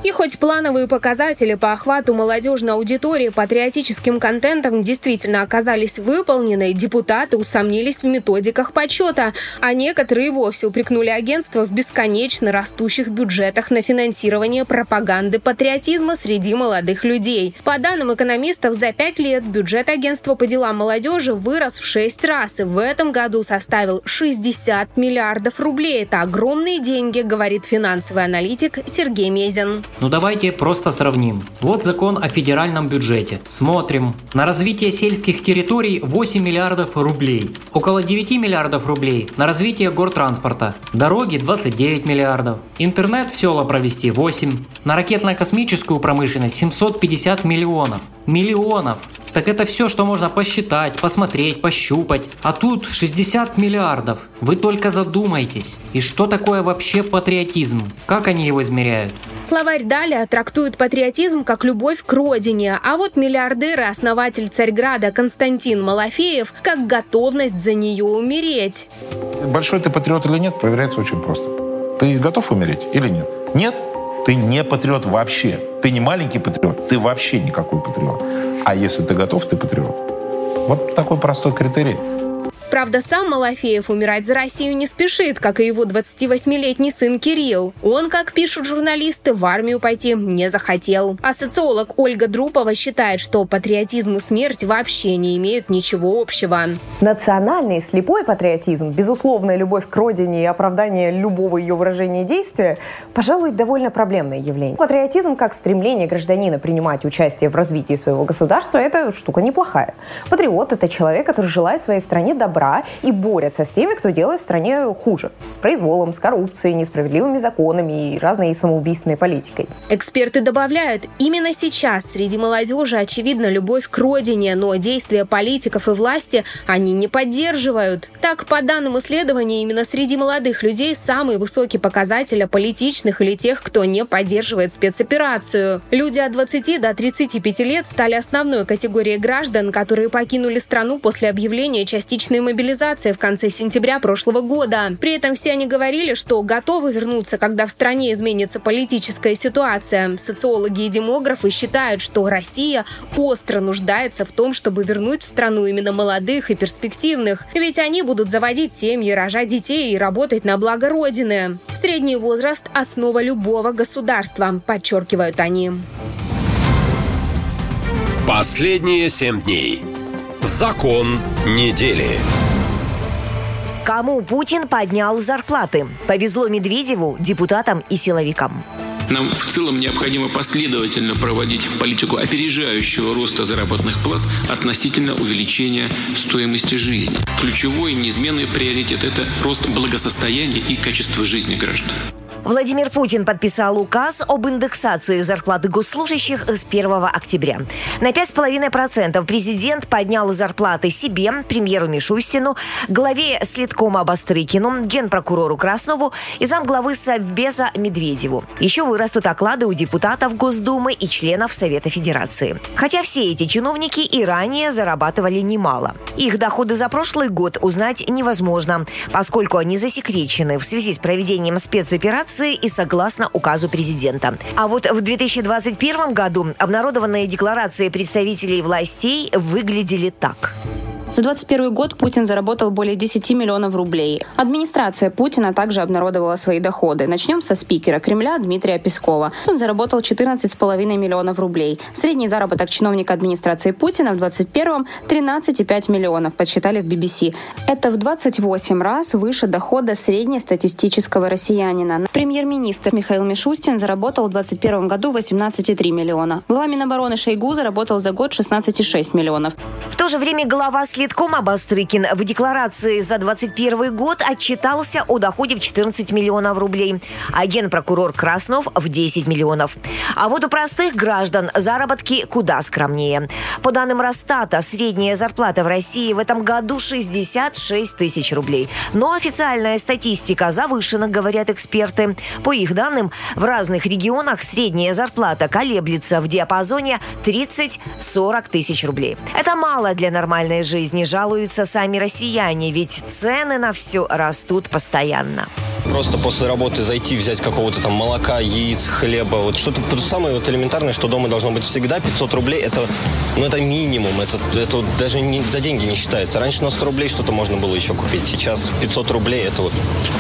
И хоть плановые показатели по охвату молодежной аудитории патриотическим контентом действительно оказались выполнены, депутаты усомнились в методиках подсчета, а некоторые вовсе упрекнули агентство в бесконечно растущих бюджетах на финансирование пропаганды патриотизма среди молодых людей. По данным экономистов, за пять лет бюджет агентства по делам молодежи вырос в шесть раз и в этом году составил 60 миллиардов рублей. Это огромные деньги, говорит финансовый аналитик Сергей Мезин. Ну давайте просто сравним. Вот закон о федеральном бюджете. Смотрим. На развитие сельских территорий 8 миллиардов рублей. Около 9 миллиардов рублей на развитие гортранспорта. Дороги 29 миллиардов. Интернет в села провести 8. На ракетно-космическую промышленность 750 миллионов. Миллионов. Так это все, что можно посчитать, посмотреть, пощупать. А тут 60 миллиардов. Вы только задумайтесь. И что такое вообще патриотизм? Как они его измеряют? Словарь Даля трактует патриотизм как любовь к родине, а вот миллиардер и основатель Царьграда Константин Малафеев как готовность за нее умереть. Большой ты патриот или нет, проверяется очень просто. Ты готов умереть или нет? Нет? Ты не патриот вообще. Ты не маленький патриот, ты вообще никакой патриот. А если ты готов, ты патриот. Вот такой простой критерий. Правда, сам Малафеев умирать за Россию не спешит, как и его 28-летний сын Кирилл. Он, как пишут журналисты, в армию пойти не захотел. А социолог Ольга Друпова считает, что патриотизм и смерть вообще не имеют ничего общего. Национальный слепой патриотизм, безусловная любовь к родине и оправдание любого ее выражения действия, пожалуй, довольно проблемное явление. Патриотизм как стремление гражданина принимать участие в развитии своего государства – это штука неплохая. Патриот – это человек, который желает своей стране добра добра и борются с теми, кто делает стране хуже. С произволом, с коррупцией, несправедливыми законами и разной самоубийственной политикой. Эксперты добавляют, именно сейчас среди молодежи очевидна любовь к родине, но действия политиков и власти они не поддерживают. Так, по данным исследования, именно среди молодых людей самый высокий показатель политичных или тех, кто не поддерживает спецоперацию. Люди от 20 до 35 лет стали основной категорией граждан, которые покинули страну после объявления частичной мобилизации в конце сентября прошлого года. При этом все они говорили, что готовы вернуться, когда в стране изменится политическая ситуация. Социологи и демографы считают, что Россия остро нуждается в том, чтобы вернуть в страну именно молодых и перспективных. Ведь они будут заводить семьи, рожать детей и работать на благо Родины. Средний возраст – основа любого государства, подчеркивают они. Последние семь дней. Закон недели. Кому Путин поднял зарплаты? Повезло Медведеву, депутатам и силовикам. Нам в целом необходимо последовательно проводить политику опережающего роста заработных плат относительно увеличения стоимости жизни. Ключевой неизменный приоритет – это рост благосостояния и качества жизни граждан. Владимир Путин подписал указ об индексации зарплаты госслужащих с 1 октября. На 5,5% президент поднял зарплаты себе, премьеру Мишустину, главе Следкома Бастрыкину, генпрокурору Краснову и замглавы Совбеза Медведеву. Еще вырастут оклады у депутатов Госдумы и членов Совета Федерации. Хотя все эти чиновники и ранее зарабатывали немало. Их доходы за прошлый год узнать невозможно, поскольку они засекречены в связи с проведением спецоперации Конституции и согласно указу президента. А вот в 2021 году обнародованные декларации представителей властей выглядели так. За 2021 год Путин заработал более 10 миллионов рублей. Администрация Путина также обнародовала свои доходы. Начнем со спикера Кремля Дмитрия Пескова. Он заработал 14,5 миллионов рублей. Средний заработок чиновника администрации Путина в 2021 13,5 миллионов, подсчитали в BBC. Это в 28 раз выше дохода среднестатистического россиянина. Премьер-министр Михаил Мишустин заработал в 2021 году 18,3 миллиона. Глава Минобороны Шойгу заработал за год 16,6 миллионов. В то же время глава Следкома Бастрыкин в декларации за 2021 год отчитался о доходе в 14 миллионов рублей, а генпрокурор Краснов в 10 миллионов. А вот у простых граждан заработки куда скромнее. По данным Росстата, средняя зарплата в России в этом году 66 тысяч рублей. Но официальная статистика завышена, говорят эксперты. По их данным, в разных регионах средняя зарплата колеблется в диапазоне 30-40 тысяч рублей. Это мало для нормальной жизни жизни жалуются сами россияне, ведь цены на все растут постоянно. Просто после работы зайти, взять какого-то там молока, яиц, хлеба, вот что-то самое вот элементарное, что дома должно быть всегда, 500 рублей, это, ну, это минимум, это, это вот даже не, за деньги не считается. Раньше на 100 рублей что-то можно было еще купить, сейчас 500 рублей, это вот...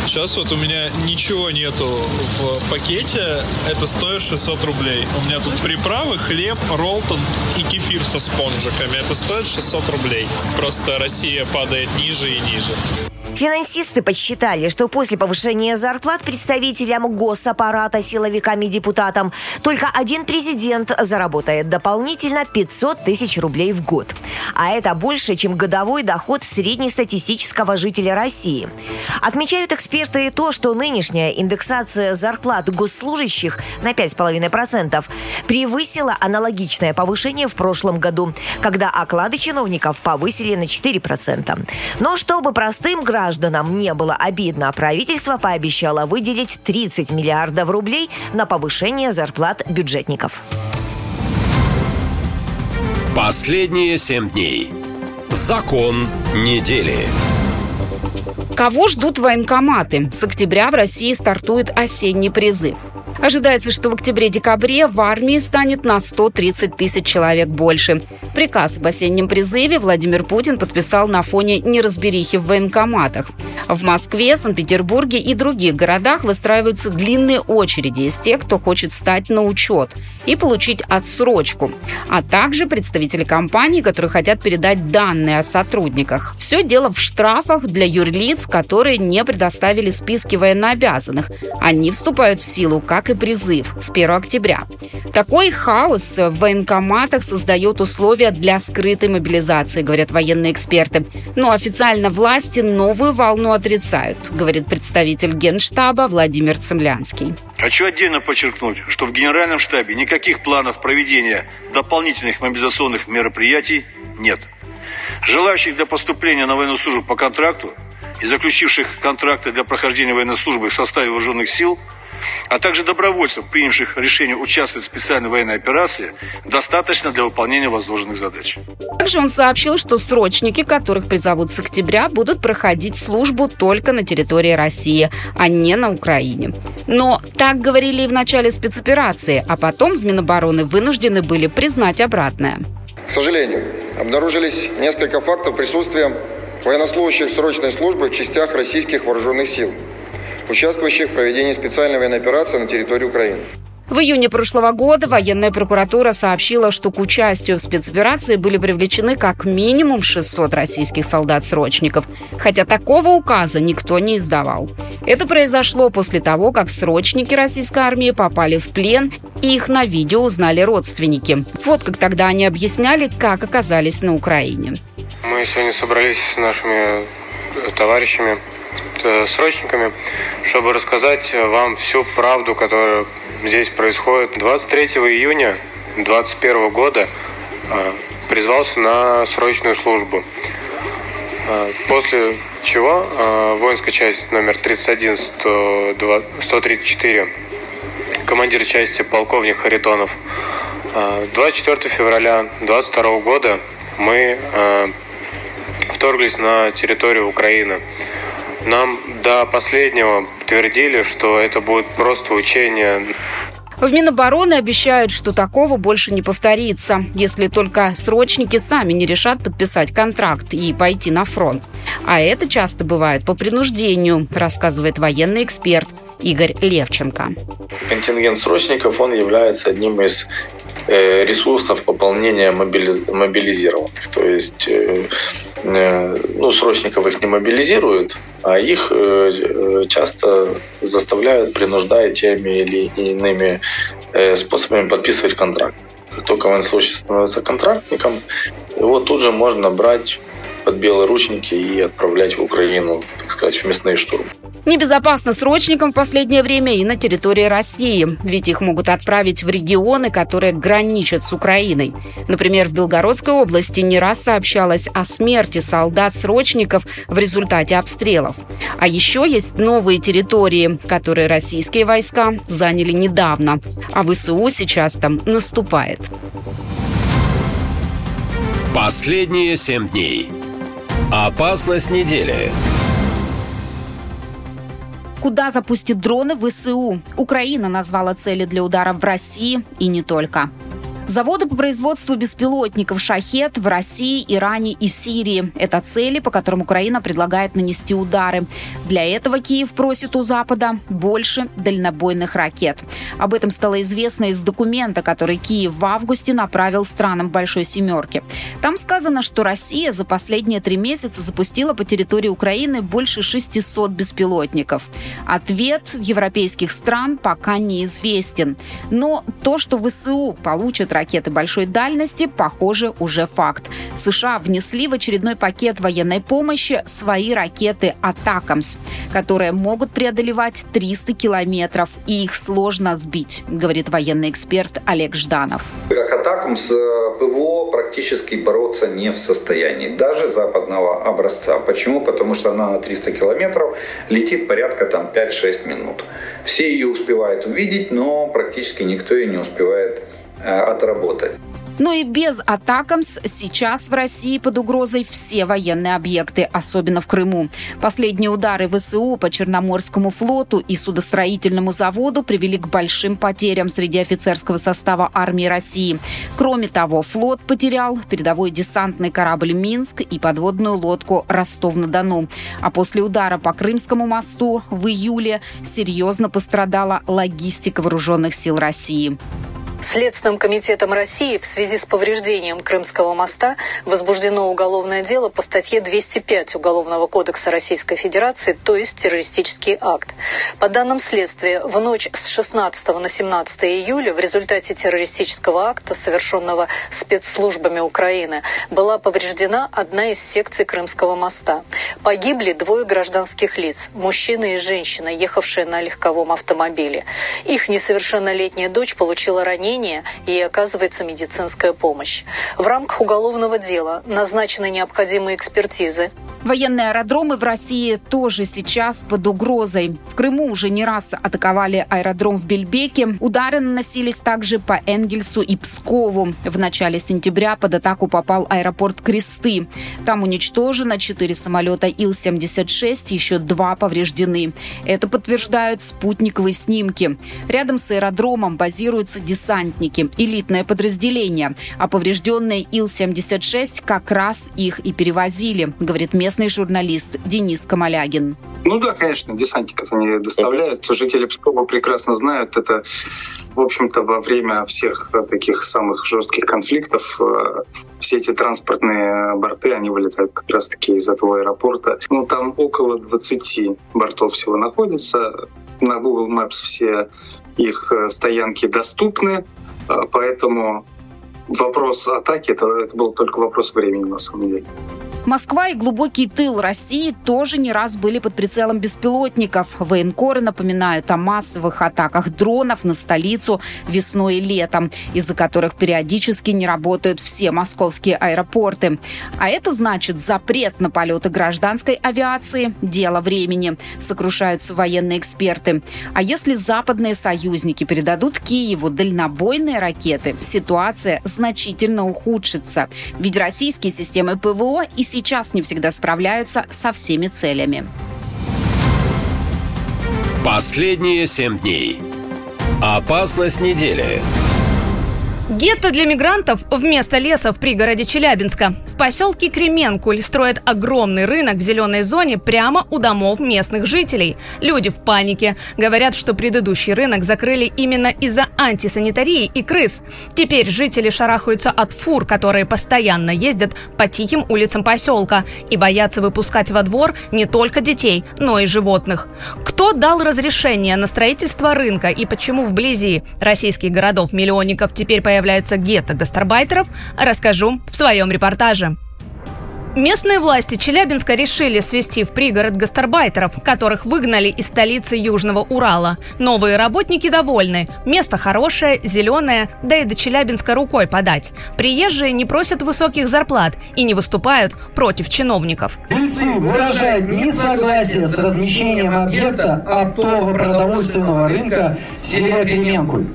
Сейчас вот у меня ничего нету в пакете, это стоит 600 рублей. У меня тут приправы, хлеб, ролтон и кефир со спонжиками, это стоит 600 рублей. Просто Россия падает ниже и ниже. Финансисты подсчитали, что после повышения зарплат представителям госаппарата, силовикам и депутатам только один президент заработает дополнительно 500 тысяч рублей в год. А это больше, чем годовой доход среднестатистического жителя России. Отмечают эксперты и то, что нынешняя индексация зарплат госслужащих на 5,5% превысила аналогичное повышение в прошлом году, когда оклады чиновников повысили на 4%. Но чтобы простым гражданам гражданам не было обидно, правительство пообещало выделить 30 миллиардов рублей на повышение зарплат бюджетников. Последние семь дней. Закон недели. Кого ждут военкоматы? С октября в России стартует осенний призыв. Ожидается, что в октябре-декабре в армии станет на 130 тысяч человек больше. Приказ об осеннем призыве Владимир Путин подписал на фоне неразберихи в военкоматах. В Москве, Санкт-Петербурге и других городах выстраиваются длинные очереди из тех, кто хочет стать на учет и получить отсрочку, а также представители компаний, которые хотят передать данные о сотрудниках. Все дело в штрафах для юрлиц, которые не предоставили списки военнообязанных. Они вступают в силу как так и призыв с 1 октября. Такой хаос в военкоматах создает условия для скрытой мобилизации, говорят военные эксперты. Но официально власти новую волну отрицают, говорит представитель Генштаба Владимир Цемлянский. Хочу отдельно подчеркнуть, что в Генеральном штабе никаких планов проведения дополнительных мобилизационных мероприятий нет. Желающих для поступления на военную службу по контракту и заключивших контракты для прохождения военной службы в составе вооруженных сил, а также добровольцев, принявших решение участвовать в специальной военной операции, достаточно для выполнения возложенных задач. Также он сообщил, что срочники, которых призовут с октября, будут проходить службу только на территории России, а не на Украине. Но так говорили и в начале спецоперации, а потом в Минобороны вынуждены были признать обратное. К сожалению, обнаружились несколько фактов присутствия военнослужащих срочной службы в частях российских вооруженных сил, участвующих в проведении специальной военной операции на территории Украины. В июне прошлого года военная прокуратура сообщила, что к участию в спецоперации были привлечены как минимум 600 российских солдат-срочников, хотя такого указа никто не издавал. Это произошло после того, как срочники российской армии попали в плен, и их на видео узнали родственники. Вот как тогда они объясняли, как оказались на Украине. Мы сегодня собрались с нашими товарищами, срочниками, чтобы рассказать вам всю правду, которая здесь происходит. 23 июня 2021 года э, призвался на срочную службу. Э, после чего э, воинская часть номер 31 134 командир части полковник Харитонов 24 февраля 2022 года мы вторглись на территорию Украины. Нам до последнего твердили, что это будет просто учение. В Минобороны обещают, что такого больше не повторится, если только срочники сами не решат подписать контракт и пойти на фронт. А это часто бывает по принуждению, рассказывает военный эксперт Игорь Левченко. Контингент срочников, он является одним из э, ресурсов пополнения мобилизированных. То есть э, Э, ну, срочников их не мобилизируют, а их часто заставляют, принуждают теми или иными способами подписывать контракт. только военнослужащий становится контрактником, его тут же можно брать под белые ручники и отправлять в Украину, так сказать, в мясные штурмы. Небезопасно срочникам в последнее время и на территории России, ведь их могут отправить в регионы, которые граничат с Украиной. Например, в Белгородской области не раз сообщалось о смерти солдат-срочников в результате обстрелов. А еще есть новые территории, которые российские войска заняли недавно, а ВСУ сейчас там наступает. Последние семь дней. Опасность недели. Куда запустит дроны ВСУ? Украина назвала цели для удара в России и не только. Заводы по производству беспилотников «Шахет» в России, Иране и Сирии. Это цели, по которым Украина предлагает нанести удары. Для этого Киев просит у Запада больше дальнобойных ракет. Об этом стало известно из документа, который Киев в августе направил странам Большой Семерки. Там сказано, что Россия за последние три месяца запустила по территории Украины больше 600 беспилотников. Ответ европейских стран пока неизвестен. Но то, что ВСУ получат ракеты большой дальности, похоже, уже факт. США внесли в очередной пакет военной помощи свои ракеты «Атакамс», которые могут преодолевать 300 километров, и их сложно сбить, говорит военный эксперт Олег Жданов. Как «Атакамс» э, ПВО практически бороться не в состоянии, даже западного образца. Почему? Потому что она на 300 километров летит порядка там 5-6 минут. Все ее успевают увидеть, но практически никто ее не успевает отработать. Но и без «Атакамс» сейчас в России под угрозой все военные объекты, особенно в Крыму. Последние удары ВСУ по Черноморскому флоту и судостроительному заводу привели к большим потерям среди офицерского состава армии России. Кроме того, флот потерял передовой десантный корабль «Минск» и подводную лодку «Ростов-на-Дону». А после удара по Крымскому мосту в июле серьезно пострадала логистика вооруженных сил России. Следственным комитетом России в связи с повреждением Крымского моста возбуждено уголовное дело по статье 205 Уголовного кодекса Российской Федерации, то есть террористический акт. По данным следствия, в ночь с 16 на 17 июля в результате террористического акта, совершенного спецслужбами Украины, была повреждена одна из секций Крымского моста. Погибли двое гражданских лиц, мужчина и женщина, ехавшие на легковом автомобиле. Их несовершеннолетняя дочь получила ранение ранение, ей оказывается медицинская помощь. В рамках уголовного дела назначены необходимые экспертизы. Военные аэродромы в России тоже сейчас под угрозой. В Крыму уже не раз атаковали аэродром в Бельбеке. Удары наносились также по Энгельсу и Пскову. В начале сентября под атаку попал аэропорт Кресты. Там уничтожено 4 самолета Ил-76, еще два повреждены. Это подтверждают спутниковые снимки. Рядом с аэродромом базируются десантники, элитное подразделение. А поврежденные Ил-76 как раз их и перевозили, говорит местный журналист Денис Камалягин. Ну да, конечно, десантиков они доставляют. Жители Пскова прекрасно знают это. В общем-то, во время всех таких самых жестких конфликтов э, все эти транспортные борты, они вылетают как раз-таки из этого аэропорта. Ну, там около 20 бортов всего находится. На Google Maps все их э, стоянки доступны, э, поэтому вопрос атаки это, это был только вопрос времени на самом деле. Москва и глубокий тыл России тоже не раз были под прицелом беспилотников. Военкоры напоминают о массовых атаках дронов на столицу весной и летом, из-за которых периодически не работают все московские аэропорты. А это значит запрет на полеты гражданской авиации – дело времени, сокрушаются военные эксперты. А если западные союзники передадут Киеву дальнобойные ракеты, ситуация значительно ухудшится. Ведь российские системы ПВО и сейчас не всегда справляются со всеми целями. Последние семь дней. Опасность недели. Гетто для мигрантов вместо леса в пригороде Челябинска. В поселке Кременкуль строят огромный рынок в зеленой зоне прямо у домов местных жителей. Люди в панике. Говорят, что предыдущий рынок закрыли именно из-за антисанитарии и крыс. Теперь жители шарахаются от фур, которые постоянно ездят по тихим улицам поселка и боятся выпускать во двор не только детей, но и животных. Кто дал разрешение на строительство рынка и почему вблизи российских городов-миллионников теперь появляются появляются гетто-гастарбайтеров, расскажу в своем репортаже. Местные власти Челябинска решили свести в пригород гастарбайтеров, которых выгнали из столицы Южного Урала. Новые работники довольны. Место хорошее, зеленое, да и до Челябинска рукой подать. Приезжие не просят высоких зарплат и не выступают против чиновников. Жильцы выражают несогласие с размещением объекта оптово-продовольственного рынка в селе Кременкуль.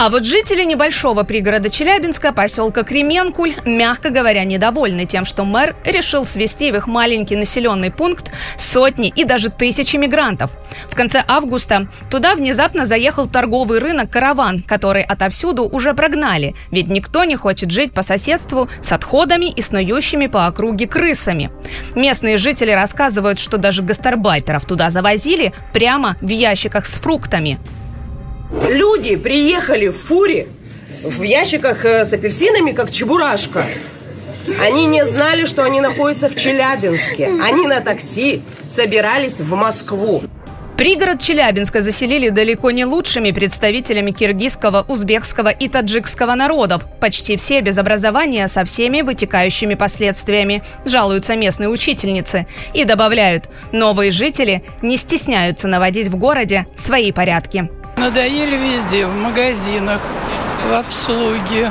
А вот жители небольшого пригорода Челябинска, поселка Кременкуль, мягко говоря, недовольны тем, что мэр решил свести в их маленький населенный пункт сотни и даже тысячи мигрантов. В конце августа туда внезапно заехал торговый рынок «Караван», который отовсюду уже прогнали, ведь никто не хочет жить по соседству с отходами и снующими по округе крысами. Местные жители рассказывают, что даже гастарбайтеров туда завозили прямо в ящиках с фруктами. Люди приехали в фуре, в ящиках э, с апельсинами, как чебурашка. Они не знали, что они находятся в Челябинске. Они на такси собирались в Москву. Пригород Челябинска заселили далеко не лучшими представителями киргизского, узбекского и таджикского народов. Почти все без образования со всеми вытекающими последствиями, жалуются местные учительницы. И добавляют, новые жители не стесняются наводить в городе свои порядки. Надоели везде, в магазинах, в обслуге.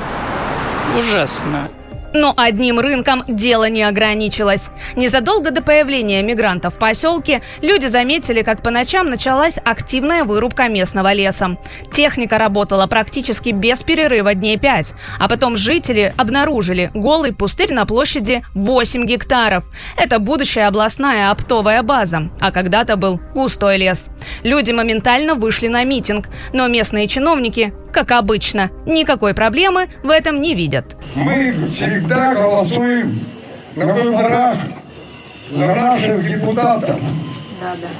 Ужасно. Но одним рынком дело не ограничилось. Незадолго до появления мигрантов в поселке люди заметили, как по ночам началась активная вырубка местного леса. Техника работала практически без перерыва дней пять. А потом жители обнаружили голый пустырь на площади 8 гектаров. Это будущая областная оптовая база, а когда-то был густой лес. Люди моментально вышли на митинг, но местные чиновники как обычно, никакой проблемы в этом не видят. Мы всегда голосуем на выборах за наших депутатов.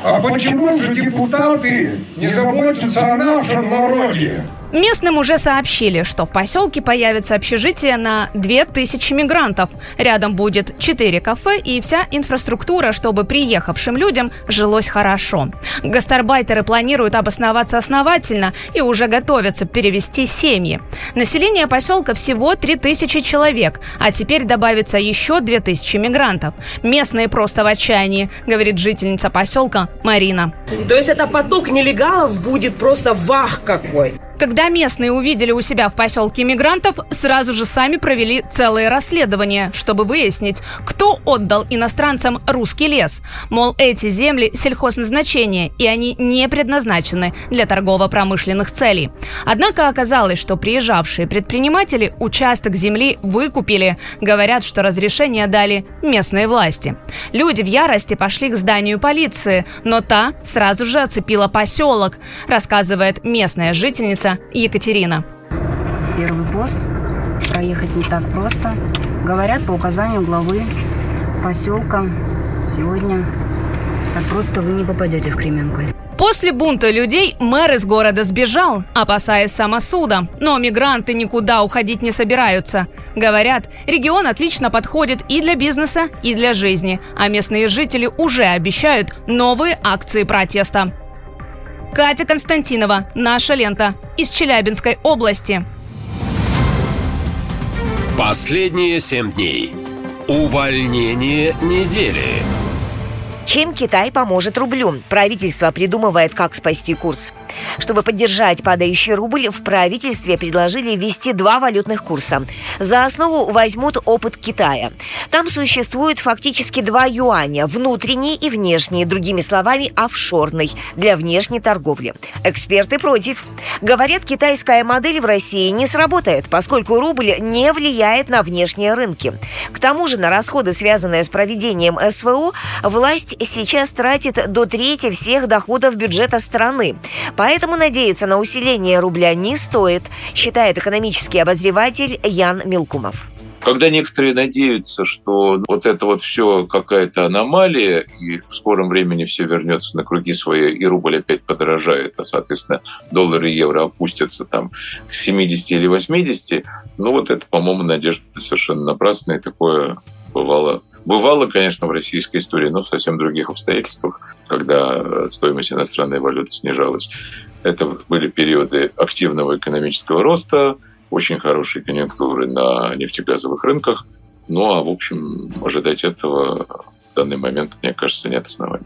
А почему же депутаты не заботятся о нашем народе? Местным уже сообщили, что в поселке появится общежитие на 2000 мигрантов. Рядом будет 4 кафе и вся инфраструктура, чтобы приехавшим людям жилось хорошо. Гастарбайтеры планируют обосноваться основательно и уже готовятся перевести семьи. Население поселка всего 3000 человек, а теперь добавится еще 2000 мигрантов. Местные просто в отчаянии, говорит жительница поселка Марина. То есть это поток нелегалов будет просто вах какой. Когда местные увидели у себя в поселке мигрантов, сразу же сами провели целое расследование, чтобы выяснить, кто отдал иностранцам русский лес. Мол, эти земли сельхозназначения, и они не предназначены для торгово-промышленных целей. Однако оказалось, что приезжавшие предприниматели участок земли выкупили. Говорят, что разрешение дали местные власти. Люди в ярости пошли к зданию полиции, но та сразу же оцепила поселок, рассказывает местная жительница Екатерина. Первый пост. Проехать не так просто. Говорят, по указанию главы поселка сегодня так просто вы не попадете в Кременкуль. После бунта людей мэр из города сбежал, опасаясь самосуда. Но мигранты никуда уходить не собираются. Говорят, регион отлично подходит и для бизнеса, и для жизни. А местные жители уже обещают новые акции протеста. Катя Константинова, «Наша лента» из Челябинской области. Последние семь дней. Увольнение недели. Чем Китай поможет рублю? Правительство придумывает, как спасти курс. Чтобы поддержать падающий рубль, в правительстве предложили ввести два валютных курса. За основу возьмут опыт Китая. Там существует фактически два юаня – внутренний и внешний, другими словами, офшорный, для внешней торговли. Эксперты против. Говорят, китайская модель в России не сработает, поскольку рубль не влияет на внешние рынки. К тому же на расходы, связанные с проведением СВО, власть сейчас тратит до трети всех доходов бюджета страны. Поэтому надеяться на усиление рубля не стоит, считает экономический обозреватель Ян Милкумов. Когда некоторые надеются, что вот это вот все какая-то аномалия, и в скором времени все вернется на круги свои, и рубль опять подорожает, а, соответственно, доллар и евро опустятся там к 70 или 80, ну вот это, по-моему, надежда совершенно напрасная, такое бывало Бывало, конечно, в российской истории, но в совсем других обстоятельствах, когда стоимость иностранной валюты снижалась. Это были периоды активного экономического роста, очень хорошей конъюнктуры на нефтегазовых рынках. Ну а, в общем, ожидать этого в данный момент, мне кажется, нет оснований.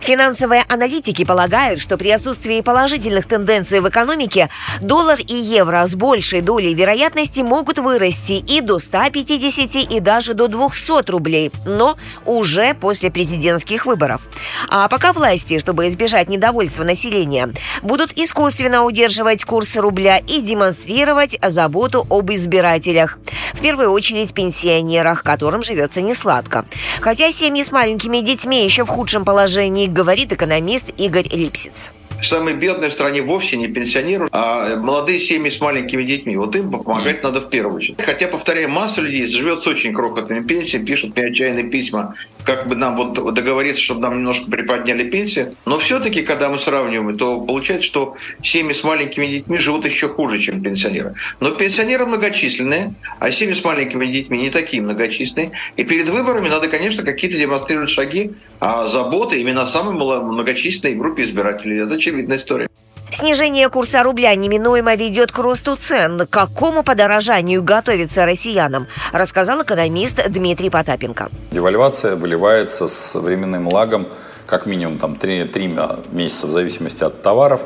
Финансовые аналитики полагают, что при отсутствии положительных тенденций в экономике доллар и евро с большей долей вероятности могут вырасти и до 150 и даже до 200 рублей, но уже после президентских выборов. А пока власти, чтобы избежать недовольства населения, будут искусственно удерживать курс рубля и демонстрировать заботу об избирателях. В первую очередь пенсионерах, которым живется несладко. Хотя семьи с маленькими детьми еще в худшем положении говорит экономист Игорь Липсиц. Самые бедные в стране вовсе не пенсионеры, а молодые семьи с маленькими детьми. Вот им помогать mm. надо в первую очередь. Хотя, повторяю, масса людей живет с очень крохотными пенсиями, пишут мне отчаянные письма, как бы нам вот договориться, чтобы нам немножко приподняли пенсии. Но все-таки, когда мы сравниваем, то получается, что семьи с маленькими детьми живут еще хуже, чем пенсионеры. Но пенсионеры многочисленные, а семьи с маленькими детьми не такие многочисленные. И перед выборами надо, конечно, какие-то демонстрировать шаги, а заботы именно самой многочисленной группе избирателей. Это очевидная история. Снижение курса рубля неминуемо ведет к росту цен. К какому подорожанию готовится россиянам, рассказал экономист Дмитрий Потапенко. Девальвация выливается с временным лагом как минимум там 3, 3 месяца в зависимости от товаров,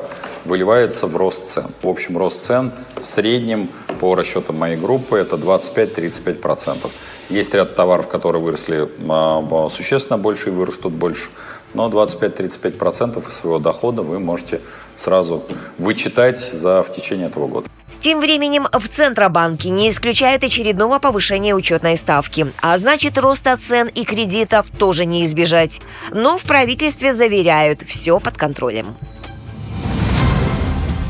выливается в рост цен. В общем, рост цен в среднем по расчетам моей группы это 25-35%. Есть ряд товаров, которые выросли а, существенно больше и вырастут больше но 25-35% из своего дохода вы можете сразу вычитать за, в течение этого года. Тем временем в Центробанке не исключают очередного повышения учетной ставки, а значит роста цен и кредитов тоже не избежать. Но в правительстве заверяют, все под контролем.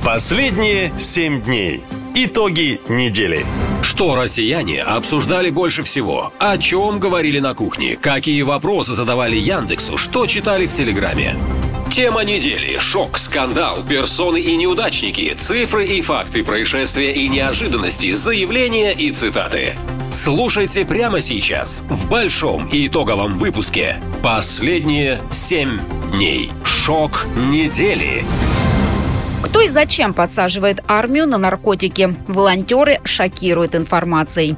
Последние семь дней. Итоги недели. Что россияне обсуждали больше всего? О чем говорили на кухне? Какие вопросы задавали Яндексу? Что читали в Телеграме? Тема недели. Шок, скандал, персоны и неудачники, цифры и факты происшествия и неожиданности, заявления и цитаты. Слушайте прямо сейчас в большом и итоговом выпуске «Последние семь дней». Шок недели. Кто и зачем подсаживает армию на наркотики? Волонтеры шокируют информацией.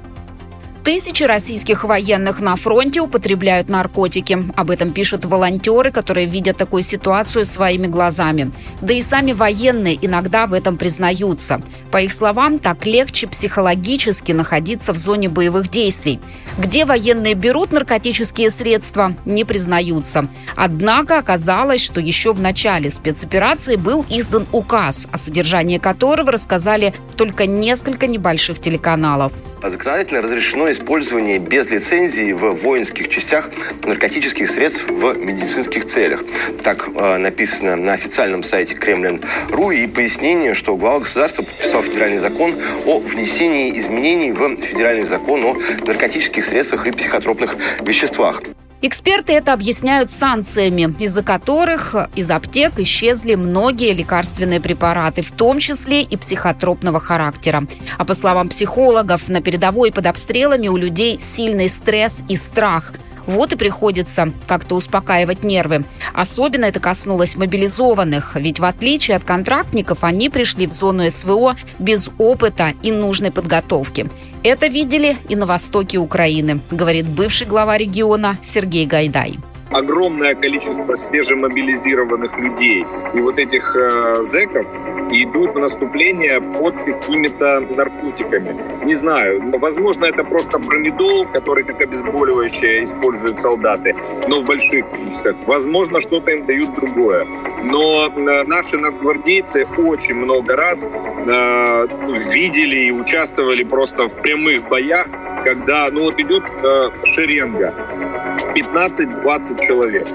Тысячи российских военных на фронте употребляют наркотики. Об этом пишут волонтеры, которые видят такую ситуацию своими глазами. Да и сами военные иногда в этом признаются. По их словам, так легче психологически находиться в зоне боевых действий. Где военные берут наркотические средства, не признаются. Однако оказалось, что еще в начале спецоперации был издан указ, о содержании которого рассказали только несколько небольших телеканалов. Законодательно разрешено использование без лицензии в воинских частях наркотических средств в медицинских целях. Так э, написано на официальном сайте Кремлин.ру и пояснение, что глава государства подписал федеральный закон о внесении изменений в федеральный закон о наркотических средствах и психотропных веществах. Эксперты это объясняют санкциями, из-за которых из аптек исчезли многие лекарственные препараты, в том числе и психотропного характера. А по словам психологов, на передовой под обстрелами у людей сильный стресс и страх – вот и приходится как-то успокаивать нервы. Особенно это коснулось мобилизованных, ведь в отличие от контрактников они пришли в зону СВО без опыта и нужной подготовки. Это видели и на востоке Украины, говорит бывший глава региона Сергей Гайдай огромное количество свежемобилизированных людей и вот этих э, зэков идут в наступление под какими-то наркотиками. Не знаю, возможно, это просто промедол, который как обезболивающее используют солдаты, но в больших количествах. Возможно, что-то им дают другое. Но э, наши надгвардейцы очень много раз э, видели и участвовали просто в прямых боях, когда ну вот идет э, шеренга, 15-20 человек.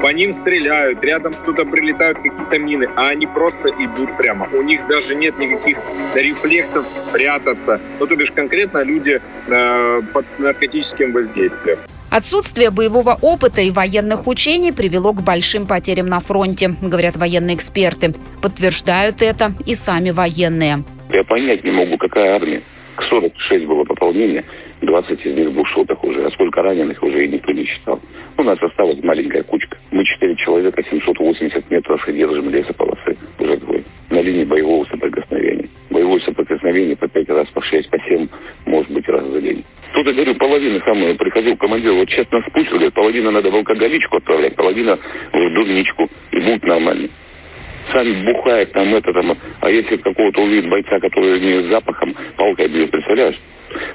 По ним стреляют, рядом что-то прилетают какие-то мины, а они просто идут прямо. У них даже нет никаких рефлексов спрятаться. Ну, то бишь конкретно люди э, под наркотическим воздействием. Отсутствие боевого опыта и военных учений привело к большим потерям на фронте, говорят военные эксперты. Подтверждают это и сами военные. Я понять не могу, какая армия. 46 было пополнение, 20 из них в двухсотых уже. А сколько раненых уже и никто не считал. У нас осталась маленькая кучка. Мы 4 человека, 780 метров и держим лесополосы уже двое. На линии боевого соприкосновения. Боевое соприкосновение по 5 раз, по 6, по 7, может быть, раз за день. Тут, я говорю, половина самая, приходил командир, вот сейчас нас спустил, говорит, половина надо в алкоголичку отправлять, половина в дурничку, и будет нормально сами бухает там это там, а если какого-то увидит бойца, который не с запахом, палкой бьет, представляешь?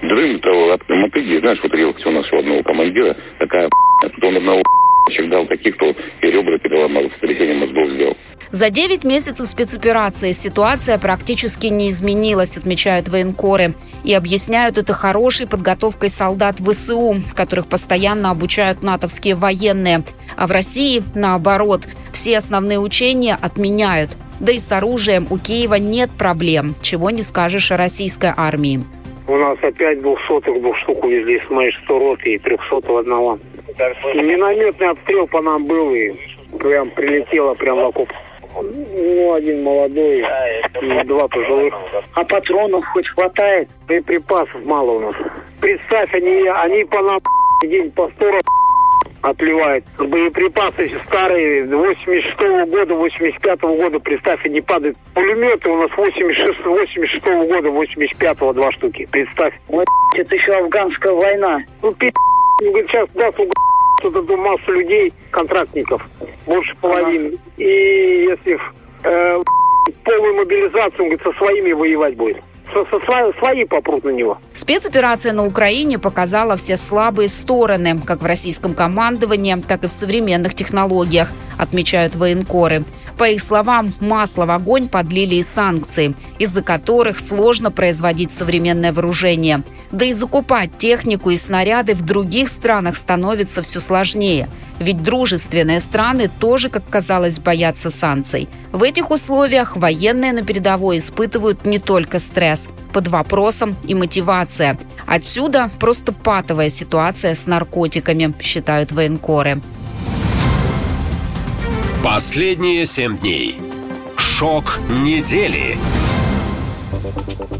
Дрым-то от мотыги, знаешь, вот у нас у одного командира такая [LAUGHS] тут он одного дал каких-то и ребра переломал, сотрясение мозгов сделал. За 9 месяцев спецоперации ситуация практически не изменилась, отмечают военкоры. И объясняют это хорошей подготовкой солдат ВСУ, которых постоянно обучают натовские военные. А в России, наоборот, все основные учения отменяют. Да и с оружием у Киева нет проблем, чего не скажешь о российской армии. У нас опять двухсотых двух штук увезли с моей 100 роты и трехсотого одного. Минометный обстрел по нам был и прям прилетело прям в окоп. Ну, один молодой, два пожилых. А патронов хоть хватает? Боеприпасов мало у нас. Представь, они, они по нам день по 100 отливает. Боеприпасы старые, 86 -го года, 85 -го года, представь, они падают. Пулеметы у нас 86 86 -го года, 85 два штуки, представь. Вот это еще афганская война. Ну, пи***, сейчас даст тут эту массу людей, контрактников, больше половины. И если э, полную мобилизацию, он говорит, со своими воевать будет свои попрут на него. Спецоперация на Украине показала все слабые стороны, как в российском командовании, так и в современных технологиях, отмечают военкоры. По их словам, масло в огонь подлили и санкции, из-за которых сложно производить современное вооружение. Да и закупать технику и снаряды в других странах становится все сложнее. Ведь дружественные страны тоже, как казалось, боятся санкций. В этих условиях военные на передовой испытывают не только стресс, под вопросом и мотивация. Отсюда просто патовая ситуация с наркотиками, считают военкоры. Последние семь дней. Шок недели.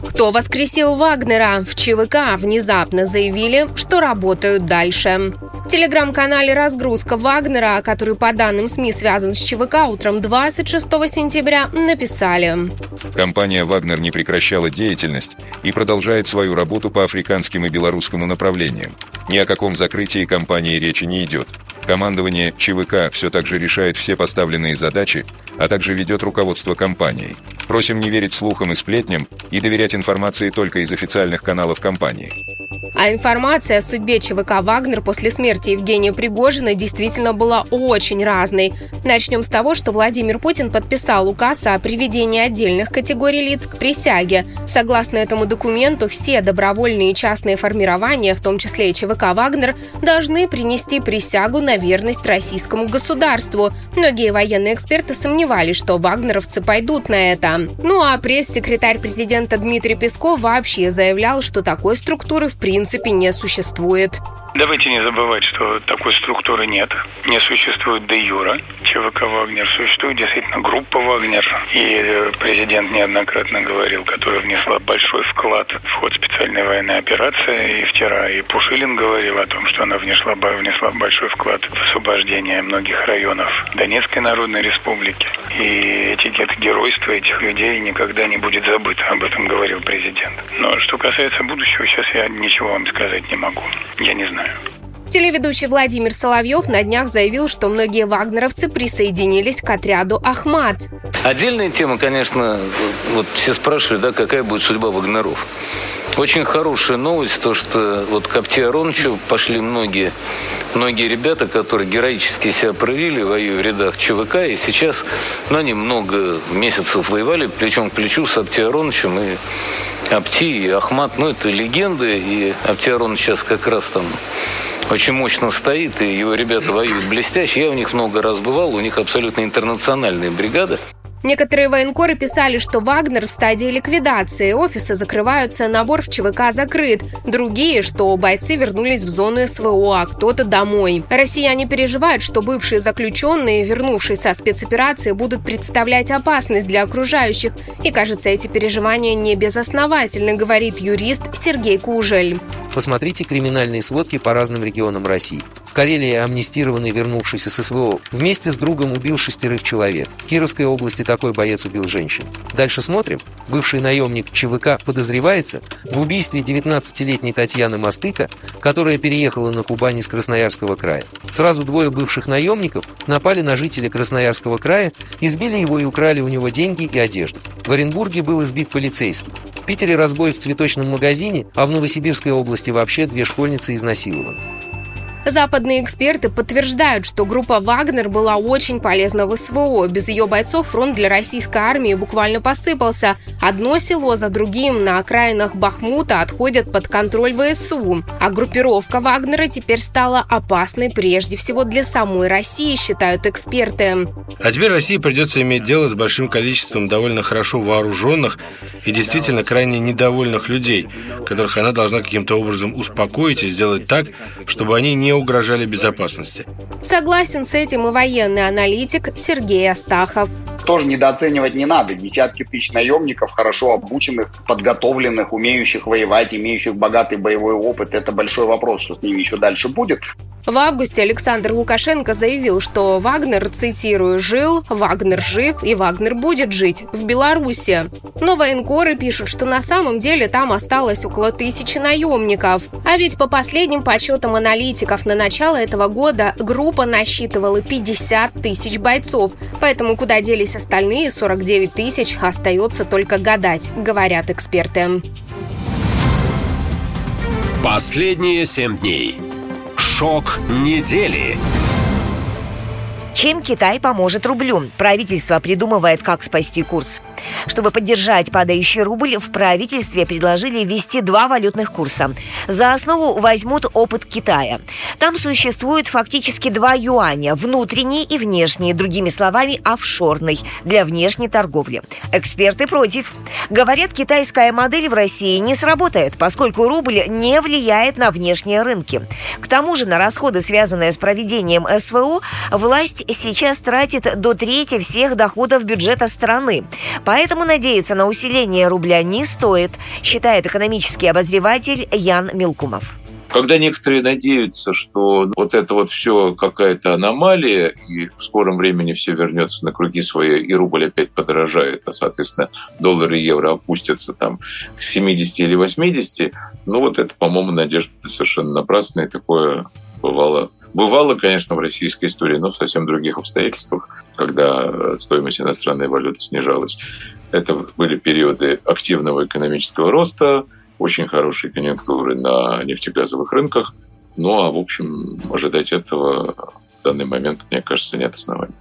Кто воскресил Вагнера? В ЧВК внезапно заявили, что работают дальше. В телеграм-канале «Разгрузка Вагнера», который по данным СМИ связан с ЧВК, утром 26 сентября написали. Компания «Вагнер» не прекращала деятельность и продолжает свою работу по африканским и белорусскому направлениям. Ни о каком закрытии компании речи не идет. Командование ЧВК все так же решает все поставленные задачи, а также ведет руководство компанией. Просим не верить слухам и сплетням и доверять информации только из официальных каналов компании. А информация о судьбе ЧВК «Вагнер» после смерти Евгения Пригожина действительно была очень разной. Начнем с того, что Владимир Путин подписал указ о приведении отдельных категорий лиц к присяге. Согласно этому документу, все добровольные частные формирования, в том числе и ЧВК «Вагнер», должны принести присягу на верность российскому государству. Многие военные эксперты сомневались, что вагнеровцы пойдут на это. Ну а пресс-секретарь президента Дмитрий Песков вообще заявлял, что такой структуры в принципе не существует. Давайте не забывать, что такой структуры нет. Не существует де юра ЧВК «Вагнер». Существует действительно группа «Вагнер». И президент неоднократно говорил, которая внесла большой вклад в ход специальной военной операции. И вчера и Пушилин говорил о том, что она внесла, внесла большой вклад в освобождение многих районов Донецкой Народной Республики. И этикет геройства этих людей никогда не будет забыто. Об этом говорил президент. Но что касается будущего, сейчас я ничего вам сказать не могу. Я не знаю. Телеведущий Владимир Соловьев на днях заявил, что многие вагнеровцы присоединились к отряду «Ахмат». Отдельная тема, конечно, вот все спрашивают, да, какая будет судьба вагнеров. Очень хорошая новость, то что вот к Апте Ароновичу пошли многие, многие ребята, которые героически себя проявили, воюя в рядах ЧВК, и сейчас, ну, они много месяцев воевали плечом к плечу с Апте Ароновичем, и Апти, и Ахмат, ну, это легенды, и Апти Аронович сейчас как раз там очень мощно стоит, и его ребята воюют блестяще. Я у них много раз бывал, у них абсолютно интернациональные бригады. Некоторые военкоры писали, что Вагнер в стадии ликвидации, офисы закрываются, набор в ЧВК закрыт. Другие, что бойцы вернулись в зону СВО, а кто-то домой. Россияне переживают, что бывшие заключенные, вернувшись со спецоперации, будут представлять опасность для окружающих. И, кажется, эти переживания не безосновательны, говорит юрист Сергей Кужель. Посмотрите криминальные сводки по разным регионам России. В Карелии амнистированный, вернувшийся с СВО, вместе с другом убил шестерых человек. В Кировской области такой боец убил женщин. Дальше смотрим. Бывший наемник ЧВК подозревается в убийстве 19-летней Татьяны Мастыка, которая переехала на Кубань из Красноярского края. Сразу двое бывших наемников напали на жителя Красноярского края, избили его и украли у него деньги и одежду. В Оренбурге был избит полицейский. В Питере разбой в цветочном магазине, а в Новосибирской области вообще две школьницы изнасилованы. Западные эксперты подтверждают, что группа «Вагнер» была очень полезна в СВО. Без ее бойцов фронт для российской армии буквально посыпался. Одно село за другим на окраинах Бахмута отходят под контроль ВСУ. А группировка «Вагнера» теперь стала опасной прежде всего для самой России, считают эксперты. А теперь России придется иметь дело с большим количеством довольно хорошо вооруженных и действительно крайне недовольных людей, которых она должна каким-то образом успокоить и сделать так, чтобы они не угрожали безопасности. Согласен с этим и военный аналитик Сергей Астахов. Тоже недооценивать не надо. Десятки тысяч наемников, хорошо обученных, подготовленных, умеющих воевать, имеющих богатый боевой опыт. Это большой вопрос, что с ними еще дальше будет. В августе Александр Лукашенко заявил, что Вагнер, цитирую, «жил, Вагнер жив и Вагнер будет жить в Беларуси». Но военкоры пишут, что на самом деле там осталось около тысячи наемников. А ведь по последним подсчетам аналитиков на начало этого года группа насчитывала 50 тысяч бойцов. Поэтому куда делись остальные 49 тысяч, остается только гадать, говорят эксперты. Последние семь дней. Шок недели. Чем Китай поможет рублю? Правительство придумывает, как спасти курс. Чтобы поддержать падающий рубль, в правительстве предложили ввести два валютных курса. За основу возьмут опыт Китая. Там существует фактически два юаня – внутренний и внешний, другими словами, офшорный, для внешней торговли. Эксперты против. Говорят, китайская модель в России не сработает, поскольку рубль не влияет на внешние рынки. К тому же на расходы, связанные с проведением СВО, власть сейчас тратит до трети всех доходов бюджета страны. Поэтому надеяться на усиление рубля не стоит, считает экономический обозреватель Ян Милкумов. Когда некоторые надеются, что вот это вот все какая-то аномалия, и в скором времени все вернется на круги свои, и рубль опять подорожает, а, соответственно, доллар и евро опустятся там к 70 или 80, ну вот это, по-моему, надежда совершенно напрасная, такое бывало Бывало, конечно, в российской истории, но в совсем других обстоятельствах, когда стоимость иностранной валюты снижалась. Это были периоды активного экономического роста, очень хорошие конъюнктуры на нефтегазовых рынках. Ну а, в общем, ожидать этого в данный момент, мне кажется, нет оснований.